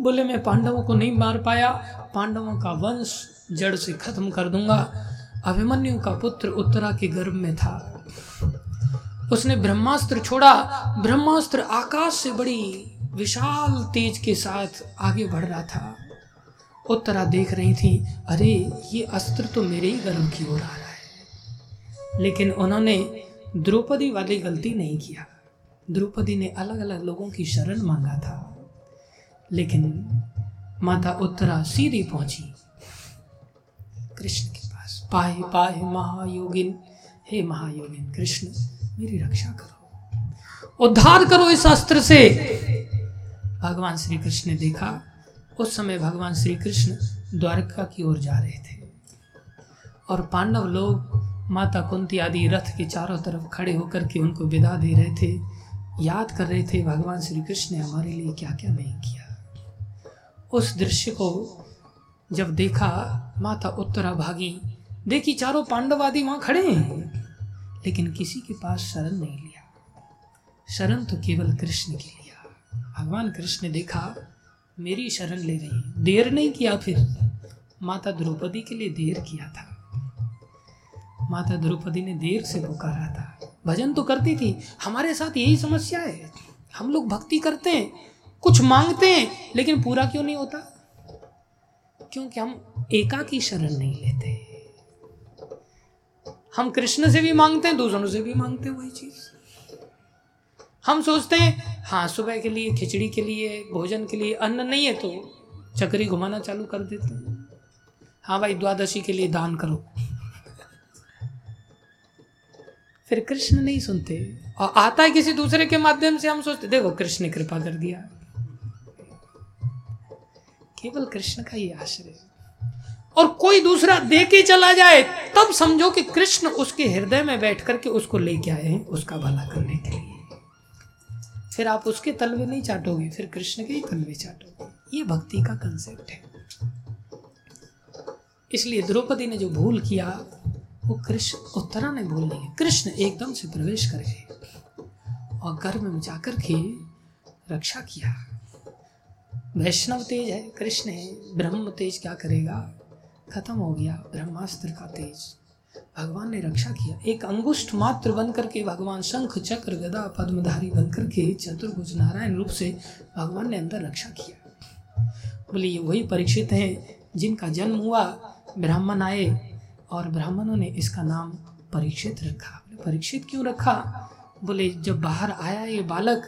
बोले, मैं पांडवों को नहीं मार पाया, पांडवों का वंश जड़ से खत्म कर दूँगा। अभिमन्यु का पुत्र उत्तरा के गर्भ में था। उसने ब्रह्मास्त्र छोड़ा। ब्रह्मास्त्र आकाश से बड़ी, विशाल तेज के साथ आगे बढ़ रहा था। उत्तरा देख रही थी, अरे, ये अस्त्र तो मेरे ही गर्भ की ओर आ रहा है। लेकिन उन्होंने द्रौपदी वाली गलती नहीं किया। द्रौपदी ने अलग अलग लोगों की शरण मांगा था। लेकिन माता उत्तरा सीधी पहुँची। कृष्ण पाए पाए महायोगिन। हे महायोगिन कृष्ण, मेरी रक्षा करो। उद्धार करो इस अस्त्र से। भगवान श्री कृष्ण ने देखा, उस समय भगवान श्री कृष्ण द्वारका की ओर जा रहे थे। और पांडव लोग, माता कुंती आदि रथ के चारों तरफ़ खड़े होकर के उनको विदा दे रहे थे। याद कर रहे थे, भगवान श्री कृष्ण ने हमारे लिए क्या क्या नहीं किया। उस दृश्य को जब देखा, माता उत्तरा भागी देखी चारों पांडव आदि वहाँ खड़े हैं। लेकिन किसी के पास शरण नहीं लिया। शरण तो केवल कृष्ण की लिया भगवान कृष्ण ने देखा, मेरी शरण ले रही देर नहीं किया फिर। माता द्रौपदी के लिए देर किया था। माता द्रौपदी ने देर से पुकारा था। भजन तो करती थी। हमारे साथ यही समस्या है। हम लोग भक्ति करते हैं, कुछ मांगते हैं, लेकिन पूरा क्यों नहीं होता? क्योंकि हम एका की शरण नहीं लेते। हम कृष्ण से भी मांगते हैं, दूसरों से भी मांगते हैं वही चीज़। हम सोचते हैं हाँ सुबह के लिए, खिचड़ी के लिए, भोजन के लिए, अन्न नहीं है तो चक्री घुमाना चालू कर देते हैं। हाँ भाई, द्वादशी के लिए दान करो। फिर कृष्ण नहीं सुनते। और आता है किसी दूसरे के माध्यम से, हम सोचते, देखो, कृष्ण ने कृपा कर दिया। केवल कृष्ण का ही आश्रय और कोई दूसरा दे के चला जाए, तब समझो कि कृष्ण उसके हृदय में बैठ करके उसको लेके आए हैं उसका भला करने के लिए। फिर आप उसके तलवे नहीं चाटोगे, फिर कृष्ण के ही तलवे चाटोगे। ये भक्ति का कंसेप्ट है। इसलिए द्रौपदी ने जो भूल किया, वो कृष्ण उत्तरा ने भूल नहीं कृष्ण एकदम से प्रवेश कर गए और गर्भ में जाकर के रक्षा किया। वैष्णव तेज है, कृष्ण है, ब्रह्म तेज क्या करेगा? खत्म हो गया, ब्रह्मास्त्र का तेज। भगवान ने रक्षा किया। एक अंगुष्ठ मात्र बन करके भगवान शंख, चक्र, गदा, पद्मधारी बन करके चतुर्भुज नारायण रूप से भगवान ने अंदर रक्षा किया। बोले, ये वही परीक्षित हैं जिनका जन्म हुआ, ब्राह्मण आए और ब्राह्मणों ने इसका नाम परीक्षित रखा। परीक्षित क्यों रखा? बोले, जब बाहर आया ये बालक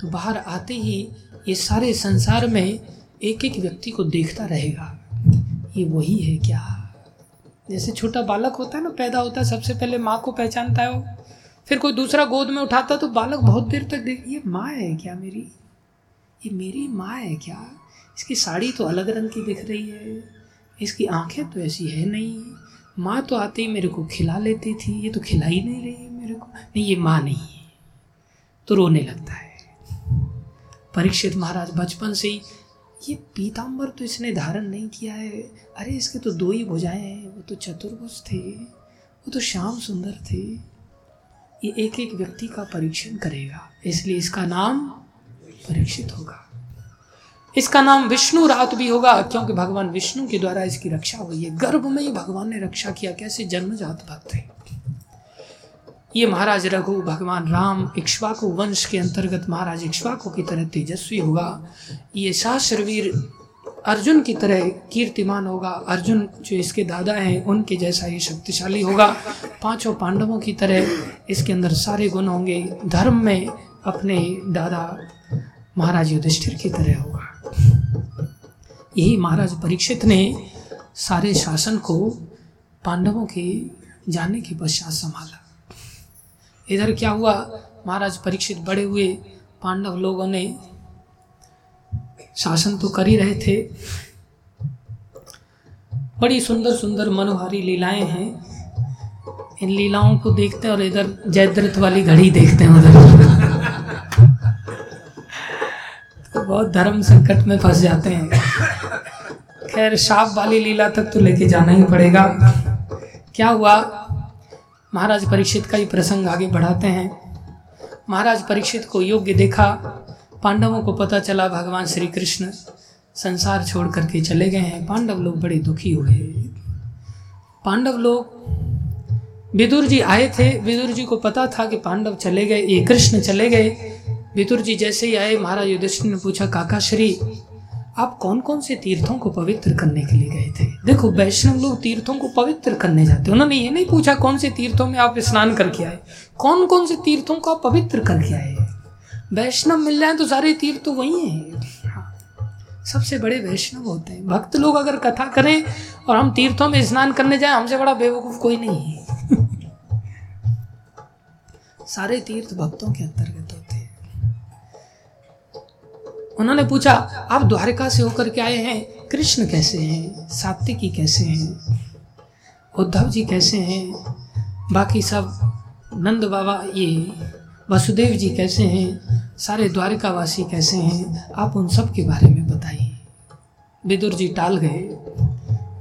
तो बाहर आते ही ये सारे संसार में एक एक व्यक्ति को देखता रहेगा। ये वही है क्या? जैसे छोटा बालक होता है ना, पैदा होता है, सबसे पहले माँ को पहचानता है वो। फिर कोई दूसरा गोद में उठाता तो बालक बहुत देर तक देख, ये माँ है क्या मेरी? ये मेरी माँ है क्या? इसकी साड़ी तो अलग रंग की दिख रही है। इसकी आँखें तो ऐसी है नहीं। माँ तो आते ही मेरे को खिला लेती थी, ये तो खिला ही नहीं रही मेरे को। नहीं, ये माँ नहीं है। तो रोने लगता है। परीक्षित महाराज बचपन से ही ये पीताम्बर तो इसने धारण नहीं किया है। अरे, इसके तो दो ही भुजाएँ हैं। वो तो चतुर्भुज थे, वो तो श्याम सुंदर थे। ये एक एक व्यक्ति का परीक्षण करेगा, इसलिए इसका नाम परीक्षित होगा। इसका नाम विष्णु रात भी होगा, क्योंकि भगवान विष्णु के द्वारा इसकी रक्षा हुई है। गर्भ में ही भगवान ने रक्षा किया, कैसे जन्मजात भक्त है? ये महाराज रघु भगवान राम इक्ष्वाकु वंश के अंतर्गत महाराज इक्ष्वाकु की तरह तेजस्वी होगा। ये शास्त्रवीर अर्जुन की तरह कीर्तिमान होगा। अर्जुन जो इसके दादा हैं, उनके जैसा ये शक्तिशाली होगा। पाँचों पांडवों की तरह इसके अंदर सारे गुण होंगे। धर्म में अपने दादा महाराज युधिष्ठिर की तरह होगा। यही महाराज परीक्षित ने सारे शासन को पांडवों के जाने के पश्चात संभाला। इधर क्या हुआ? महाराज परीक्षित बड़े हुए पांडव लोगों ने शासन तो कर ही रहे थे। बड़ी सुंदर सुंदर मनोहारी लीलाएँ हैं। इन लीलाओं को देखते हैं और इधर जयद्रथ वाली घड़ी देखते हैं उधर। तो बहुत धर्म संकट में फंस जाते हैं। खैर, शाप वाली लीला तक तो लेके जाना ही पड़ेगा। क्या हुआ? महाराज परीक्षित का ही प्रसंग आगे बढ़ाते हैं। महाराज परीक्षित को योग्य देखा, पांडवों को पता चला भगवान श्री कृष्ण संसार छोड़ करके चले गए हैं। पांडव लोग बड़े दुखी हुए। पांडव लोग, विदुर जी आए थे। विदुर जी को पता था कि पांडव चले गए, ये कृष्ण चले गए। विदुर जी जैसे ही आए, महाराज युधिष्ठिर ने पूछा, काका श्री आप कौन कौन से तीर्थों को पवित्र करने के लिए गए थे? देखो, वैष्णव लोग तीर्थों को पवित्र करने जाते हैं। उन्होंने ये नहीं पूछा कौन से तीर्थों में आप स्नान करके आए। कौन कौन से तीर्थों को आप पवित्र करके आए? वैष्णव मिल जाए तो सारे तीर्थ तो वही हैं। सबसे बड़े वैष्णव होते हैं। भक्त लोग अगर कथा करें और हम तीर्थों में स्नान करने जाए, हमसे बड़ा बेवकूफ़ कोई नहीं है। <laughs> सारे तीर्थ भक्तों के अंतर्गत हैं। उन्होंने पूछा, आप द्वारका से होकर के आए हैं? कृष्ण कैसे हैं? सात्विकी कैसे हैं? उद्धव जी कैसे हैं? बाकी सब, नंद बाबा, ये वसुदेव जी कैसे हैं? सारे द्वारिकावासी कैसे हैं? आप उन सब के बारे में बताइए। विदुर जी टाल गए।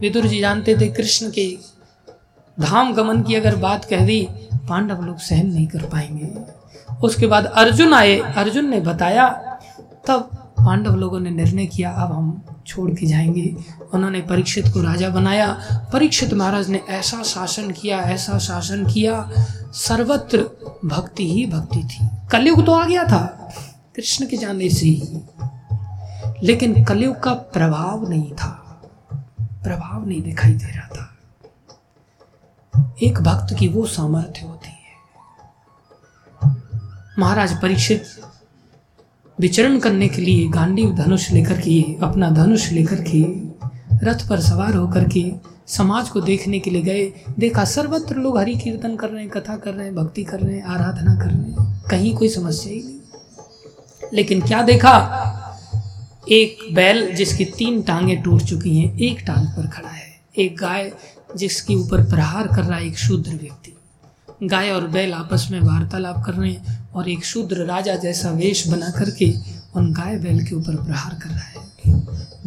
विदुर जी जानते थे कृष्ण के धाम गमन की अगर बात कह दी, पांडव लोग सहन नहीं कर पाएँगे। उसके बाद अर्जुन आए। अर्जुन ने बताया, तब पांडव लोगों ने निर्णय किया, अब हम छोड़ के जाएँगे। उन्होंने परीक्षित को राजा बनाया। परीक्षित महाराज ने ऐसा शासन किया, ऐसा शासन किया, सर्वत्र भक्ति ही भक्ति थी। कलयुग तो आ गया था, कृष्ण के जाने से ही। लेकिन कलयुग का प्रभाव नहीं था, प्रभाव नहीं दिखाई दे रहा था। एक भक्त की वो सामर्थ्य होती है। महाराज परीक्षित विचरण करने के लिए गांडीव धनुष लेकर के, अपना धनुष लेकर के, रथ पर सवार होकर के समाज को देखने के लिए गए। देखा, सर्वत्र लोग हरि कीर्तन कर रहे हैं, कथा कर रहे हैं, भक्ति कर रहे हैं, आराधना कर रहे हैं। कहीं कोई समस्या ही नहीं। लेकिन क्या देखा? एक बैल जिसकी तीन टांगे टूट चुकी हैं, एक टांग पर खड़ा है। एक गाय जिसके ऊपर प्रहार कर रहा है, एक शूद्र व्यक्ति। गाय और बैल आपस में वार्तालाप कर रहे हैं। और एक शूद्र राजा जैसा वेश बना करके उन गाय बैल के ऊपर प्रहार कर रहा है।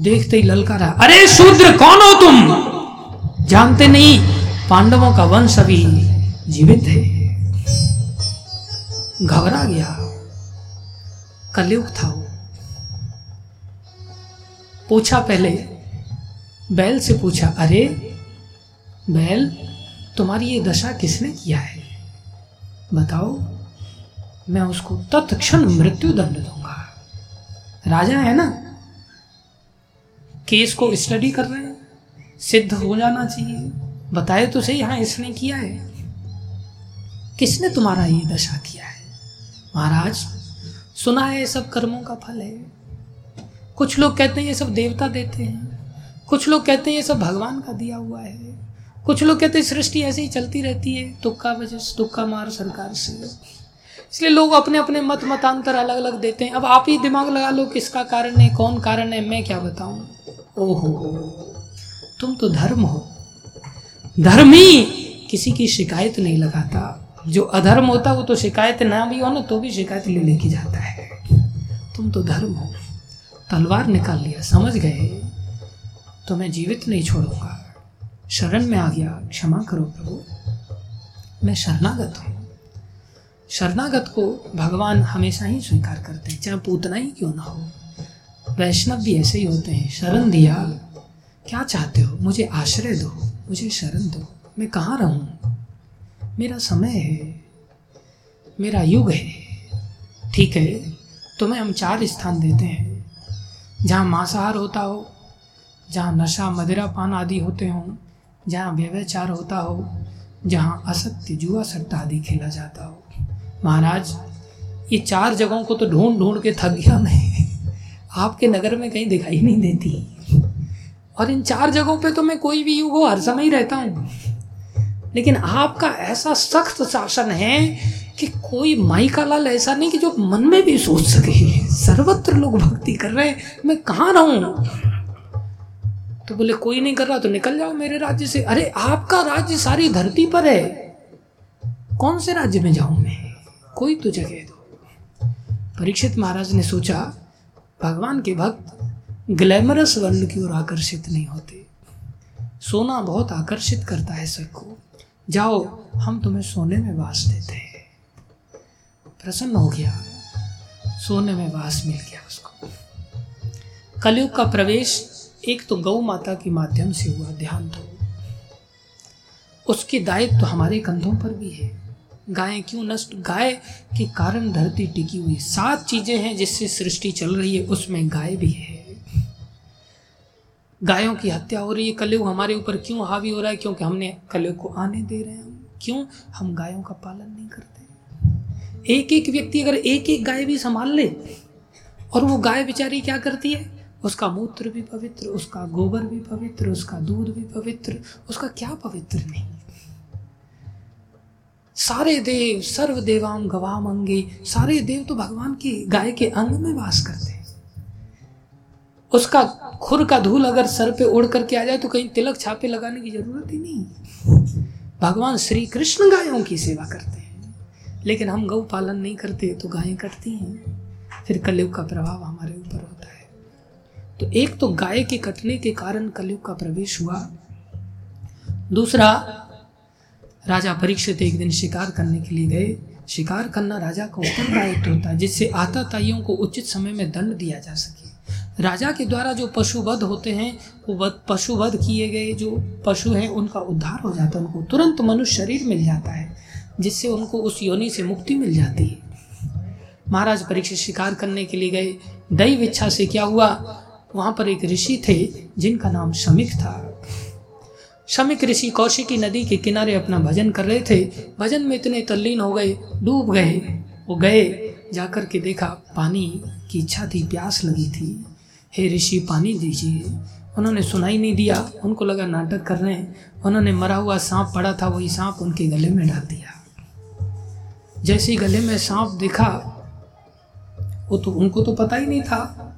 देखते ही ललकारा अरे शूद्र, कौन हो तुम? जानते नहीं, पांडवों का वंश अभी जीवित है। घबरा गया। कलयुग था वो। पूछा पहले, बैल से पूछा, अरे, बैल, तुम्हारी ये दशा किसने किया है? बताओ। मैं उसको तत्क्षण मृत्यु दंड दूँगा। राजा है ना? केस को स्टडी कर रहे हैं। सिद्ध हो जाना चाहिए। बताए तो सही हाँ इसने किया है। किसने तुम्हारा ये दशा किया है? महाराज, सुना है ये सब कर्मों का फल है। कुछ लोग कहते हैं ये सब देवता देते हैं। कुछ लोग कहते हैं ये सब भगवान का दिया हुआ है। कुछ लोग कहते हैं सृष्टि ऐसे ही चलती रहती है। तुक्का वजह तुक्का मार सरकार से। इसलिए लोग अपने अपने मत मतांतर अलग अलग देते हैं। अब आप ही दिमाग लगा लो किसका कारण है, कौन कारण है, मैं क्या बताऊँ? ओहो, तुम तो धर्म हो। धर्मी किसी की शिकायत नहीं लगाता। जो अधर्म होता, वो तो शिकायत ना भी हो ना तो भी शिकायत ले लेके जाता है। तुम तो धर्म हो। तलवार निकाल लिया, समझ गए? तो मैं जीवित नहीं छोड़ूँगा। शरण में आ गया। क्षमा करो प्रभु। मैं शरणागत हूँ। शरणागत को भगवान हमेशा ही स्वीकार करते हैं। चाहे पूतना ही क्यों ना हो। वैष्णव भी ऐसे ही होते हैं। शरण दिया, क्या चाहते हो? मुझे आश्रय दो, मुझे शरण दो। मैं कहाँ रहूँ? मेरा समय है, मेरा युग है। ठीक है, तुम्हें हम चार स्थान देते हैं। जहाँ मांसाहार होता हो, जहाँ नशा, मदिरा पान आदि होते हों, जहाँ व्यवचार होता हो, जहाँ असत्य, जुआ सट्टा आदि खेला जाता हो। महाराज, ये चार जगहों को तो ढूंढ ढूंढ के थक गया मैं। आपके नगर में कहीं दिखाई नहीं देती। और इन चार जगहों पे तो मैं कोई भी युग हो, हर समय ही रहता हूँ। लेकिन आपका ऐसा सख्त शासन है कि कोई माई का लाल ऐसा नहीं कि जो मन में भी सोच सके। सर्वत्र लोग भक्ति कर रहे हैं। मैं कहाँ रहूँ? तो बोले, कोई नहीं कर रहा तो निकल जाओ मेरे राज्य से। अरे, आपका राज्य सारी धरती पर है। कौन से राज्य में जाऊँ मैं? कोई तो जगह दो। परीक्षित महाराज ने सोचा, भगवान के भक्त ग्लैमरस वर्ण की ओर आकर्षित नहीं होते। सोना बहुत आकर्षित करता है सबको। जाओ, हम तुम्हें सोने में वास देते हैं। प्रसन्न हो गया। सोने में वास मिल गया उसको। कलयुग का प्रवेश एक तो गौ माता के माध्यम से हुआ, ध्यान तो उसके दायित्व तो हमारे कंधों पर भी है। गाय, क्यों नष्ट? गाय के कारण धरती टिकी हुई। सात चीज़ें हैं जिससे सृष्टि चल रही है, उसमें गाय भी है। गायों की हत्या हो रही है। कलयुग हमारे ऊपर क्यों हावी हो रहा है? क्योंकि हमने कलयुग को आने दे रहे हैं। क्यों? हम गायों का पालन नहीं करते। एक एक व्यक्ति अगर एक एक गाय भी संभाल ले, और वो गाय बेचारी क्या करती है? उसका मूत्र भी पवित्र, उसका गोबर भी पवित्र, उसका दूध भी पवित्र, उसका क्या पवित्र नहीं? सारे देव सर्व देवाम गवाम अंगे सारे देव तो भगवान की गाय के अंग में वास करते हैं। उसका खुर का धूल अगर सर पे उड़ करके आ जाए तो कहीं तिलक छापे लगाने की ज़रूरत ही नहीं। भगवान श्री कृष्ण गायों की सेवा करते हैं। लेकिन हम गौ पालन नहीं करते तो गायें कटती हैं। फिर कलयुग का प्रभाव हमारे ऊपर होता है। तो एक तो गाय के कटने के कारण कलयुग का प्रवेश हुआ। दूसरा राजा परीक्षित एक दिन शिकार करने के लिए गए। शिकार करना राजा का उत्तरदायित्व होता है, जिससे आता ताइयों को उचित समय में दंड दिया जा सके। राजा के द्वारा जो पशुवध होते हैं, वो पशुवध किए गए, जो पशु हैं, उनका उद्धार हो जाता है, उनको तुरंत मनुष्य शरीर मिल जाता है, जिससे उनको उस योनि से मुक्ति मिल जाती है। महाराज परीक्षित शिकार करने के लिए गए। दैव इच्छा से क्या हुआ? वहाँ पर एक ऋषि थे, जिनका नाम शमिक था। शमिक ऋषि कौशिकी नदी के किनारे अपना भजन कर रहे थे। भजन में इतने तल्लीन हो गए, डूब गए। वो गए, जाकर के देखा पानी की इच्छा थी प्यास लगी थी। हे ऋषि, पानी दीजिए। उन्होंने सुनाई नहीं दिया। उनको लगा नाटक कर रहे हैं। उन्होंने मरा हुआ सांप पड़ा था, वही सांप उनके गले में डाल दिया। जैसे ही गले में सांप देखा, वो तो उनको तो पता ही नहीं था।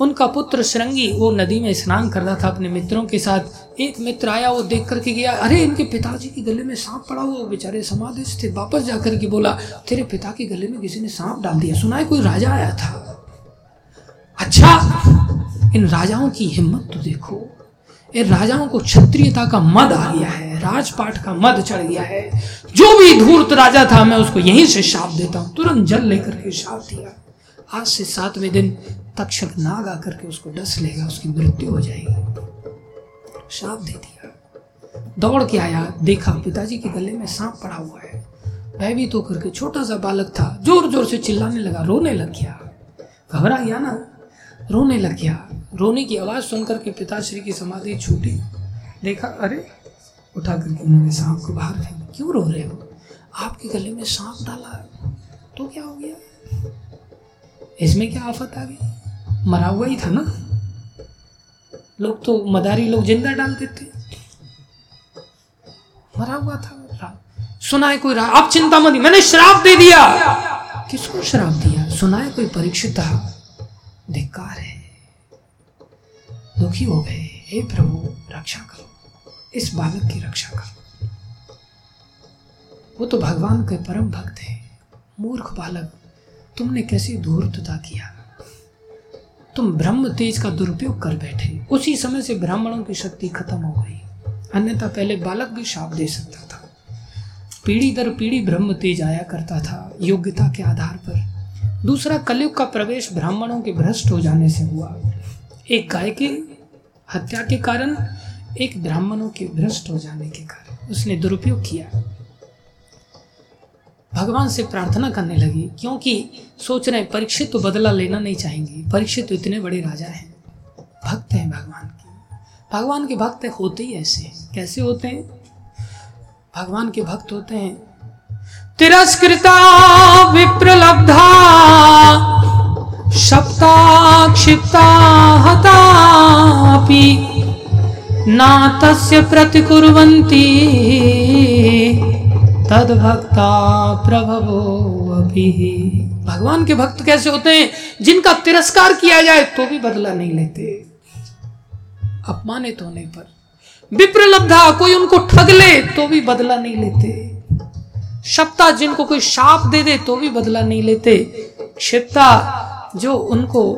उनका पुत्र श्रृंगी वो नदी में स्नान कर रहा था अपने मित्रों के साथ। एक मित्र आया, वो देख करके गया, अरे, इनके पिताजी के गले में सांप पड़ा हुआ बेचारे समाधिस्थ थे वापस जाकर के बोला, तेरे पिता के गले में किसी ने सांप डाल दिया। सुना है कोई राजा आया था? अच्छा इन राजाओं की हिम्मत तो देखो। इन राजाओं को क्षत्रियता का मद आ गया है, राजपाट का मद चढ़ गया है। जो भी धूर्त राजा था, मैं उसको यहीं से शाप देता हूँ। तुरंत जल लेकर के शाप दिया। आज से सातवें दिन तक्षक नाग आकर के उसको डस लेगा, उसकी मृत्यु हो जाएगी। शाप दे दिया। दौड़ के आया, देखा पिताजी के गले में सांप पड़ा हुआ है। भयभीत तो होकर के छोटा सा बालक था ज़ोर ज़ोर से चिल्लाने लगा, रोने लग गया। घबरा गया ना? रोने लग गया। रोने की आवाज़ सुनकर के पिताश्री की समाधि छूटी। देखा, अरे, उठा करके उन्होंने सांप को बाहर फेंक क्यों रो रहे हो? आपके गले में सांप डाला। तो क्या हो गया? इसमें क्या आफत आ गई? मरा हुआ ही था ना? लोग तो मदारी लोग ज़िंदा डाल देते। मरा हुआ था सुना है कोई रहा अब चिंता मत मैंने श्राप दे दिया। किसको श्राप दिया? सुना है कोई परीक्षित? धिक्कार है। दुखी हो गए। हे प्रभु, रक्षा करो। इस बालक की रक्षा करो। वो तो भगवान के परम भक्त है। मूर्ख बालक, तुमने कैसी धूर्तता किया? तुम ब्रह्म तेज का दुरुपयोग कर बैठे। उसी समय से ब्राह्मणों की शक्ति खत्म हो गई। अन्यथा पहले बालक भी शाप दे सकता था। पीढ़ी दर पीढ़ी ब्रह्म तेज आया करता था, योग्यता के आधार पर। दूसरा, कलयुग का प्रवेश ब्राह्मणों के भ्रष्ट हो जाने से हुआ। एक गाय की हत्या के कारण, एक ब्राह्मणों के भ्रष्ट हो जाने के कारण। उसने दुरुपयोग किया। भगवान से प्रार्थना करने लगी, क्योंकि सोच रहे हैं, परीक्षित तो बदला लेना नहीं चाहेंगे, परीक्षित तो इतने बड़े राजा हैं। भक्त हैं भगवान के। भगवान के भक्त होते ही ऐसे कैसे होते हैं? भगवान के भक्त होते हैं। तिरस्कृता, विप्रलब्धा शब्दा क्षिप्ता हतापि ना तस्य प्रतिकुर्वन्ति। तद भक्ता प्रभवो अभी। भगवान के भक्त कैसे होते हैं? जिनका तिरस्कार किया जाए तो भी बदला नहीं लेते। अपमानित होने पर। विप्रलब्धा, कोई उनको ठग ले तो भी बदला नहीं लेते। शब्दा जिनको कोई शाप दे दे तो भी बदला नहीं लेते। क्षिप्ता, जो उनको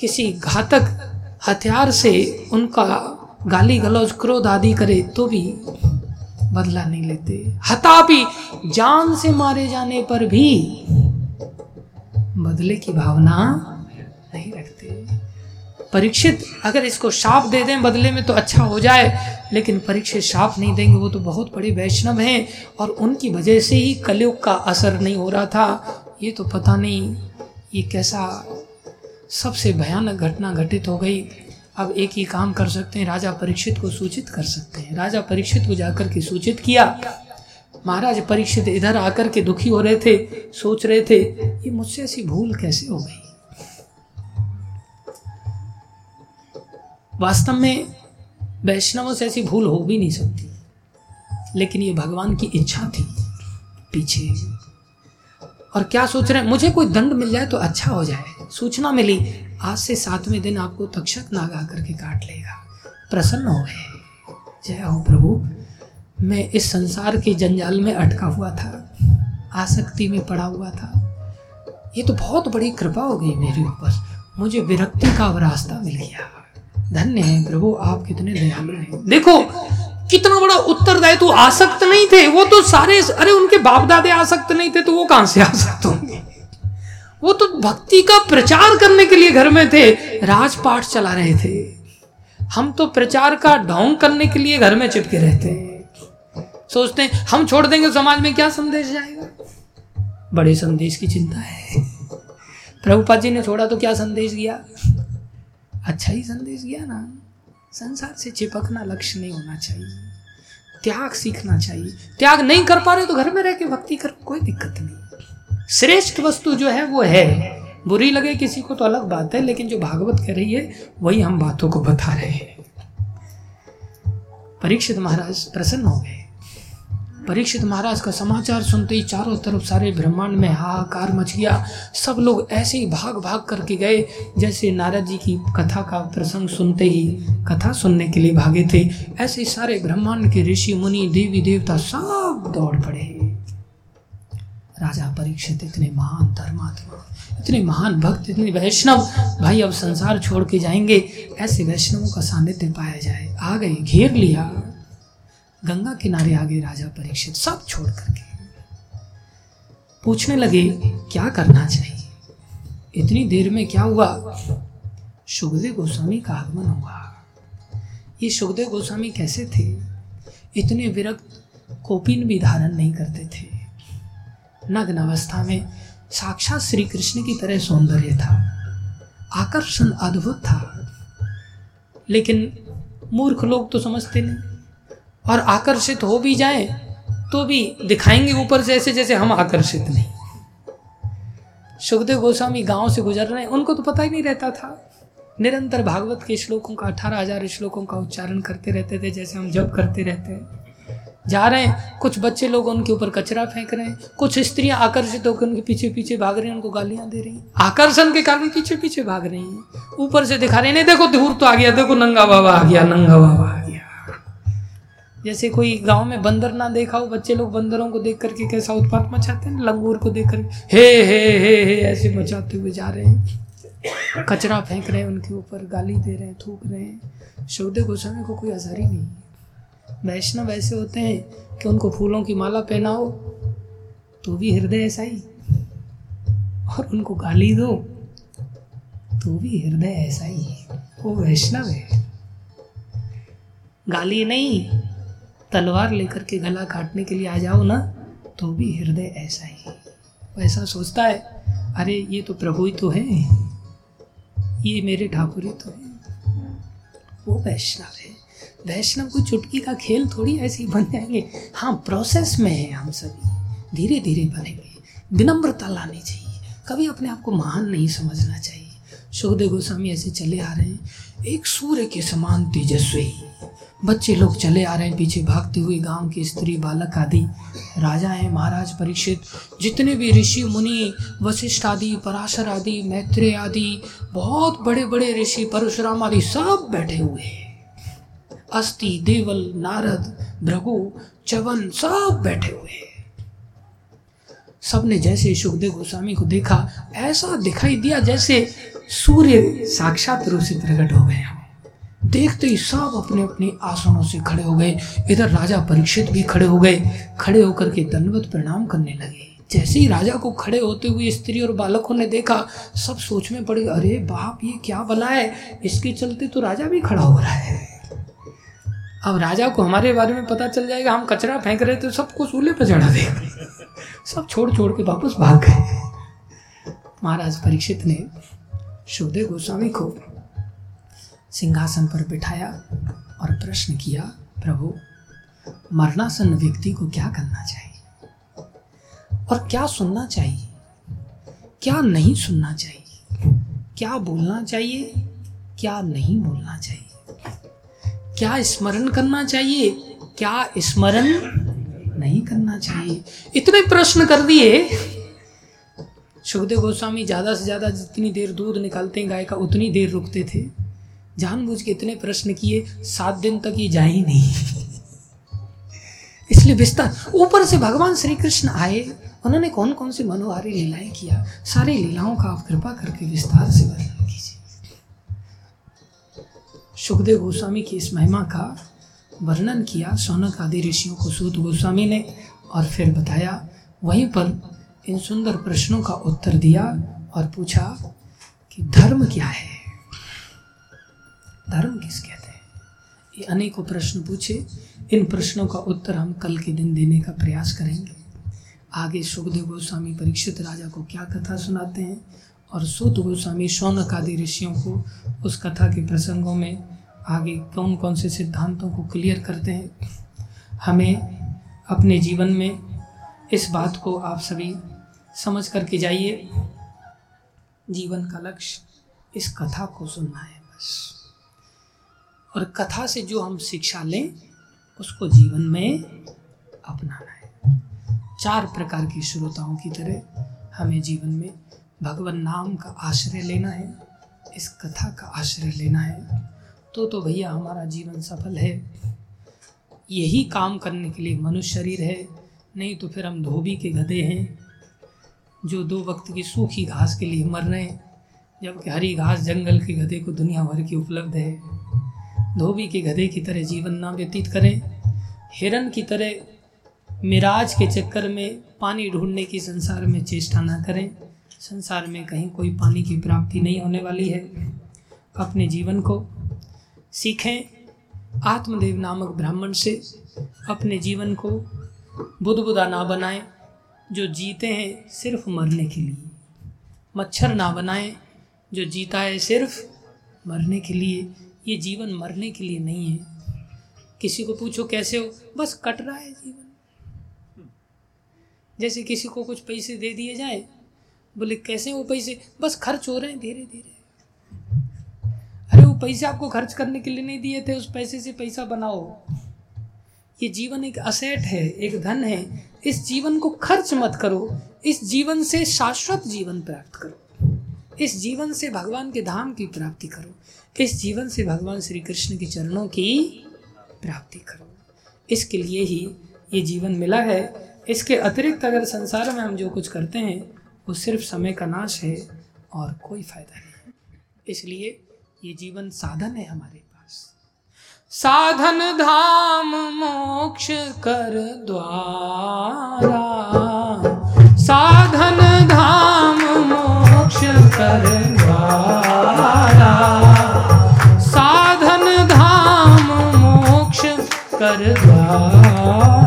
किसी घातक हथियार से उनका गाली गलौज, क्रोध आदि करे तो भी बदला नहीं लेते। हतापि, जान से मारे जाने पर भी बदले की भावना नहीं रखते। परीक्षित अगर इसको शाप दे दें बदले में तो अच्छा हो जाए, लेकिन परीक्षित शाप नहीं देंगे, वो तो बहुत बड़े वैष्णव हैं और उनकी वजह से ही कलयुग का असर नहीं हो रहा था। ये तो पता नहीं, ये कैसा सबसे भयानक घटना घटित हो गई। अब एक ही काम कर सकते हैं, राजा परीक्षित को सूचित कर सकते हैं। राजा परीक्षित को जाकर के सूचित किया। महाराज परीक्षित इधर आकर के दुखी हो रहे थे, सोच रहे थे, ये मुझसे ऐसी भूल कैसे हो गई? वास्तव में वैष्णवों से ऐसी भूल हो भी नहीं सकती। लेकिन ये भगवान की इच्छा थी पीछे। और क्या सोच रहे हैं? मुझे कोई दंड मिल जाए तो अच्छा हो जाए। सूचना मिली, आज से सातवें दिन आपको तक्षक नाग आकर के काट लेगा। प्रसन्न हो गए। जय हो प्रभु। मैं इस संसार के जंजाल में अटका हुआ था। आसक्ति में पड़ा हुआ था। ये तो बहुत बड़ी कृपा हो गई मेरे ऊपर। मुझे विरक्ति का रास्ता मिल गया। धन्य है प्रभु, आप कितने दयालु हैं। देखो कितना बड़ा उत्तरदायित्व तो आसक्त नहीं थे? वो तो सारे, अरे उनके बाप दादे आसक्त नहीं थे तो वो कहाँ से आसक्त होंगे? वो तो भक्ति का प्रचार करने के लिए घर में थे राजपाठ चला रहे थे। हम तो प्रचार का ढोंग करने के लिए घर में चिपके रहते हैं। सोचते हैं, हम छोड़ देंगे समाज में क्या संदेश जाएगा? बड़े संदेश की चिंता है। प्रभुपाद जी ने छोड़ा तो क्या संदेश गया? अच्छा ही संदेश गया ना। संसार से चिपकना लक्ष्य नहीं होना चाहिए। त्याग सीखना चाहिए। त्याग नहीं कर पा रहे तो घर में रह के भक्ति कर कोई दिक्कत नहीं। श्रेष्ठ वस्तु जो है वो है। बुरी लगे किसी को तो अलग बात है, लेकिन जो भागवत कह रही है, वही हम बातों को बता रहे हैं। परीक्षित महाराज प्रसन्न हो गए। परीक्षित महाराज का समाचार सुनते ही चारों तरफ़ सारे ब्रह्मांड में हाहाकार मच गया। सब लोग ऐसे ही भाग भाग करके गए जैसे नारद जी की कथा का प्रसंग सुनते ही कथा सुनने के लिए भागे थे। ऐसे ही सारे ब्रह्मांड के ऋषि, मुनि, देवी, देवता सब दौड़ पड़े। राजा परीक्षित, इतने महान धर्मात्मा, इतने महान भक्त, इतने वैष्णव, भाई अब संसार छोड़ के जाएँगे। ऐसे वैष्णवों का सानिध्य पाया जाए। आ गए, घेर लिया। गंगा किनारे आ गए राजा परीक्षित सब छोड़ करके पूछने लगे, क्या करना चाहिए? इतनी देर में क्या हुआ? सुखदेव गोस्वामी का आगमन हुआ। ये सुखदेव गोस्वामी कैसे थे? इतने विरक्त कोपिन भी धारण नहीं करते थे। नग्न अवस्था में साक्षात श्री कृष्ण की तरह सौंदर्य था, आकर्षण अद्भुत था। लेकिन मूर्ख लोग तो समझते नहीं। और आकर्षित हो भी जाए तो भी दिखाएँगे ऊपर से ऐसे जैसे हम आकर्षित नहीं। सुखदेव गोस्वामी गाँव से गुजर रहे हैं, उनको तो पता ही नहीं रहता था। निरंतर भागवत के श्लोकों का, अठारह हज़ार श्लोकों का उच्चारण करते रहते थे, जैसे हम जब करते रहते हैं। जा रहे हैं, कुछ बच्चे लोग उनके ऊपर कचरा फेंक रहे हैं, कुछ स्त्रियाँ आकर्षित होकर उनके पीछे पीछे भाग रही हैं, उनको गालियाँ दे रही हैं। आकर्षण के कारण पीछे पीछे भाग रही हैं। ऊपर से दिखा रहे नहीं, देखो धूर तो आ गया, देखो नंगा बाबा आ गया, नंगा बाबा आ गया। जैसे कोई गाँव में बंदर ना देखा हो, बच्चे लोग बंदरों को देख करके कैसा उत्पात मचाते हैं, लंगूर को देख कर हे हे हे हे, ऐसे मचाते हुए जा रहे हैं। कचरा फेंक रहे हैं उनके ऊपर, गाली दे रहे हैं, थूक रहे हैं। शौदे गोस्वामी को कोई आजारी नहीं है। वैष्णव ऐसे होते हैं कि उनको फूलों की माला पहनाओ तो भी हृदय ऐसा ही। और उनको गाली दो तो भी हृदय ऐसा ही है। वो वैष्णव है। गाली नहीं तलवार लेकर के गला काटने के लिए आ जाओ ना तो भी हृदय ऐसा ही ऐसा सोचता है, अरे, ये तो प्रभु ही तो है। ये मेरे ठाकुर ही तो है। वो वैष्णव है। वैष्णव को चुटकी का खेल थोड़ी ऐसे ही बन जाएँगे। हाँ प्रोसेस में है हम सभी। धीरे धीरे बनेंगे। विनम्रता लानी चाहिए। कभी अपने आप को महान नहीं समझना चाहिए। सुखदेव गोस्वामी ऐसे चले आ रहे हैं। एक सूर्य के समान तेजस्वी। बच्चे लोग चले आ रहे हैं, पीछे भागते हुए गाँव की स्त्री बालक आदि। राजा हैं, महाराज परीक्षित। जितने भी ऋषि, मुनि, वशिष्ठ आदि, पराशर आदि, मैत्रेय आदि, बहुत बड़े बड़े ऋषि, परशुराम आदि सब बैठे हुए हैं। अस्थि, देवल, नारद, भृगु चवन सब बैठे हुए हैं। सबने जैसे सुखदेव गोस्वामी को देखा, ऐसा दिखाई दिया जैसे सूर्य साक्षात रूप से प्रकट हो गए देखते ही सब अपने अपने आसनों से खड़े हो गए। इधर राजा परीक्षित भी खड़े हो गए। खड़े होकर के दंडवत प्रणाम करने लगे। जैसे ही राजा को खड़े होते हुए स्त्री और बालकों ने देखा, सब सोच में पड़े, अरे बाप, ये क्या बला है? इसके चलते तो राजा भी खड़ा हो रहा है। अब राजा को हमारे बारे में पता चल जाएगा, हम कचरा फेंक रहे थे सबको सूले पर चढ़ा दे। सब छोड़ छोड़ के वापस भाग गए। महाराज परीक्षित ने सुखदेव गोस्वामी को सिंहासन पर बिठाया और प्रश्न किया, प्रभु, मरणासन व्यक्ति को क्या करना चाहिए? और क्या सुनना चाहिए? क्या नहीं सुनना चाहिए? क्या बोलना चाहिए? क्या नहीं बोलना चाहिए? क्या स्मरण करना चाहिए? क्या स्मरण नहीं करना चाहिए? इतने प्रश्न कर दिए। सुखदेव गोस्वामी ज़्यादा से ज़्यादा जितनी देर दूध निकालते गाय का उतनी देर रुकते थे। जानबूझ के इतने प्रश्न किए, सात दिन तक ये जाए ही नहीं। इसलिए विस्तार ऊपर से भगवान श्री कृष्ण आए, उन्होंने कौन कौन सी मनोहारी लीलाएँ किया? सारी लीलाओं का आप कृपा करके विस्तार से वर्णन कीजिए। सुखदेव गोस्वामी की इस महिमा का वर्णन किया सोनक आदि ऋषियों को सूत गोस्वामी ने, और फिर बताया, वहीं पर इन सुंदर प्रश्नों का उत्तर दिया और पूछा कि धर्म क्या है? धर्म किस कहते हैं? ये अनेकों प्रश्न पूछे। इन प्रश्नों का उत्तर हम कल के दिन देने का प्रयास करेंगे। आगे सुखदेव गोस्वामी परीक्षित राजा को क्या कथा सुनाते हैं? और सूत गोस्वामी शौनक आदि ऋषियों को उस कथा के प्रसंगों में आगे कौन कौन से सिद्धांतों को क्लियर करते हैं? हमें अपने जीवन में इस बात को आप सभी समझ करके जाइए। जीवन का लक्ष्य इस कथा को सुनना है बस। और कथा से जो हम शिक्षा लें, उसको जीवन में अपनाना है। चार प्रकार की श्रोताओं की तरह हमें जीवन में भगवान नाम का आश्रय लेना है, इस कथा का आश्रय लेना है। तो तो भैया, हमारा जीवन सफल है। यही काम करने के लिए मनुष्य शरीर है, नहीं तो फिर हम धोबी के गधे हैं, जो दो वक्त की सूखी घास के लिए मर रहे हैं, जबकि हरी घास जंगल के गधे को दुनिया भर की उपलब्ध है। धोबी के गधे की तरह जीवन ना व्यतीत करें। हिरन की तरह मिराज के चक्कर में पानी ढूँढने की संसार में चेष्टा ना करें। संसार में कहीं कोई पानी की प्राप्ति नहीं होने वाली है। अपने जीवन को सीखें। आत्मदेव नामक ब्राह्मण से अपने जीवन को बुदबुदा ना बनाएँ, जो जीते हैं सिर्फ़ मरने के लिए। मच्छर ना बनाएँ, जो जीता है सिर्फ़ मरने के लिए। ये जीवन मरने के लिए नहीं है। किसी को पूछो कैसे हो, बस कट रहा है जीवन। जैसे किसी को कुछ पैसे दे दिए जाए, बोले कैसे वो पैसे, बस खर्च हो रहे हैं धीरे धीरे। अरे वो पैसे आपको खर्च करने के लिए नहीं दिए थे, उस पैसे से पैसा बनाओ। ये जीवन एक असेट है, एक धन है। इस जीवन को खर्च मत करो, इस जीवन से शाश्वत जीवन प्राप्त करो। इस जीवन से भगवान के धाम की प्राप्ति करो। इस जीवन से भगवान श्री कृष्ण के चरणों की प्राप्ति करो। इसके लिए ही ये जीवन मिला है। इसके अतिरिक्त अगर संसार में हम जो कुछ करते हैं, वो सिर्फ़ समय का नाश है और कोई फ़ायदा नहीं। इसलिए ये जीवन साधन है हमारे पास। साधन धाम मोक्ष कर द्वारा। साधन धाम मोक्ष कर द्वारा। कर द्वारा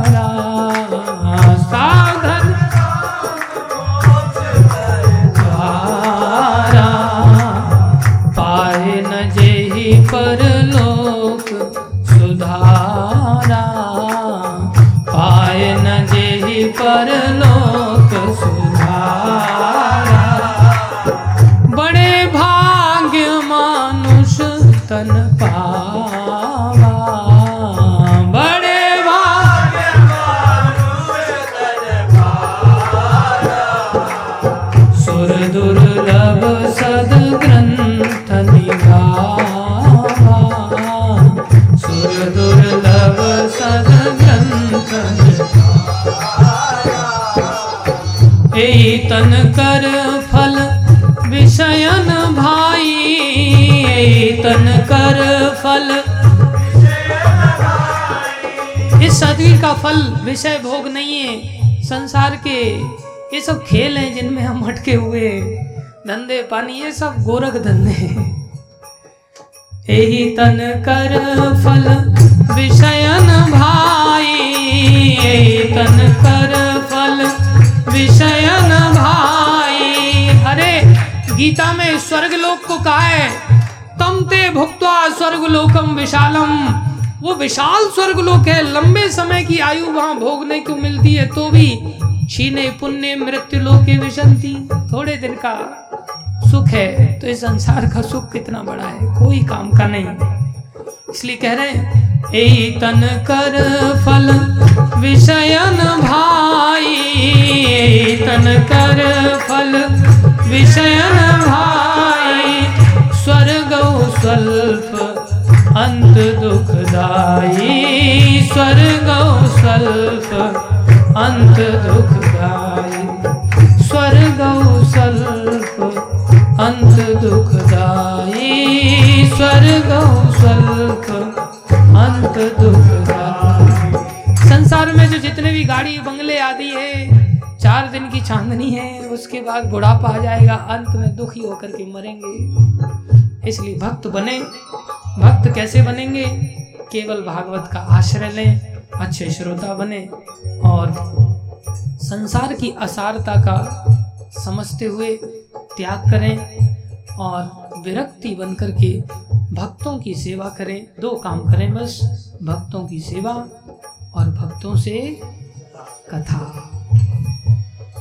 एहि तन कर फल, विषयन भाई एहि तन कर फल। इस शरीर का फल, विषय भोग नहीं है। संसार के ये सब खेल हैं जिनमें हम अटके हुए। धंधे, पानी, ये सब गोरख धंधे हैं। एहि तन कर फल, विषयन भाई एहि तन कर फल। विषयन भाई। अरे, गीता में स्वर्ग लोक को कहा है, तम ते भुक्त्वा स्वर्ग लोकम विशालम। वो विशाल स्वर्ग लोक है, लंबे समय की आयु वहाँ भोगने को मिलती है तो भी छीने पुण्य मृत्यु लोके विशंति। थोड़े दिन का सुख है तो इस संसार का सुख कितना बड़ा है, कोई काम का नहीं। इसलिए कह रहे हैं तन कर फल विषयन भाई। तन कर फल विषयन भाई। स्वर्ग स्वल्प, अंत दुखदाई स्वर्ग स्वल्प, अंत दुखदाई स्वर्ग स्वल्प, अंत दुखदाई स्वर्ग स्वल्प अंत संसार में जो जितने भी गाड़ी, बंगले आदि है, चार दिन की चांदनी है, उसके बाद बुढ़ापा आ जाएगा, अंत में दुखी होकर के मरेंगे। इसलिए भक्त बने। भक्त कैसे बनेंगे? केवल भागवत का आश्रय लें, अच्छे श्रोता बने और संसार की असारता का समझते हुए त्याग करें। और विरक्ति बन करके भक्तों की सेवा करें। दो काम करें बस, भक्तों की सेवा और भक्तों से कथा।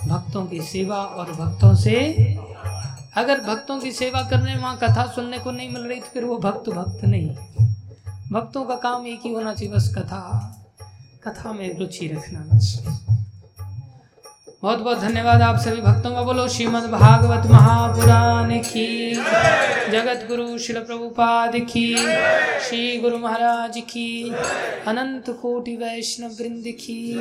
भक्तों की सेवा और भक्तों से अगर भक्तों की सेवा करने वहाँ कथा सुनने को नहीं मिल रही तो फिर वो भक्त भक्त नहीं। भक्तों का काम एक ही होना चाहिए, बस कथा। कथा में रुचि रखना बस। बहुत बहुत धन्यवाद आप सभी भक्तों का बोलो। श्रीमद् भागवत महापुराण की। जगत गुरु शिल प्रभुपाद की। श्री गुरु महाराज की। अनंत कोटि वैष्णव वृंद की।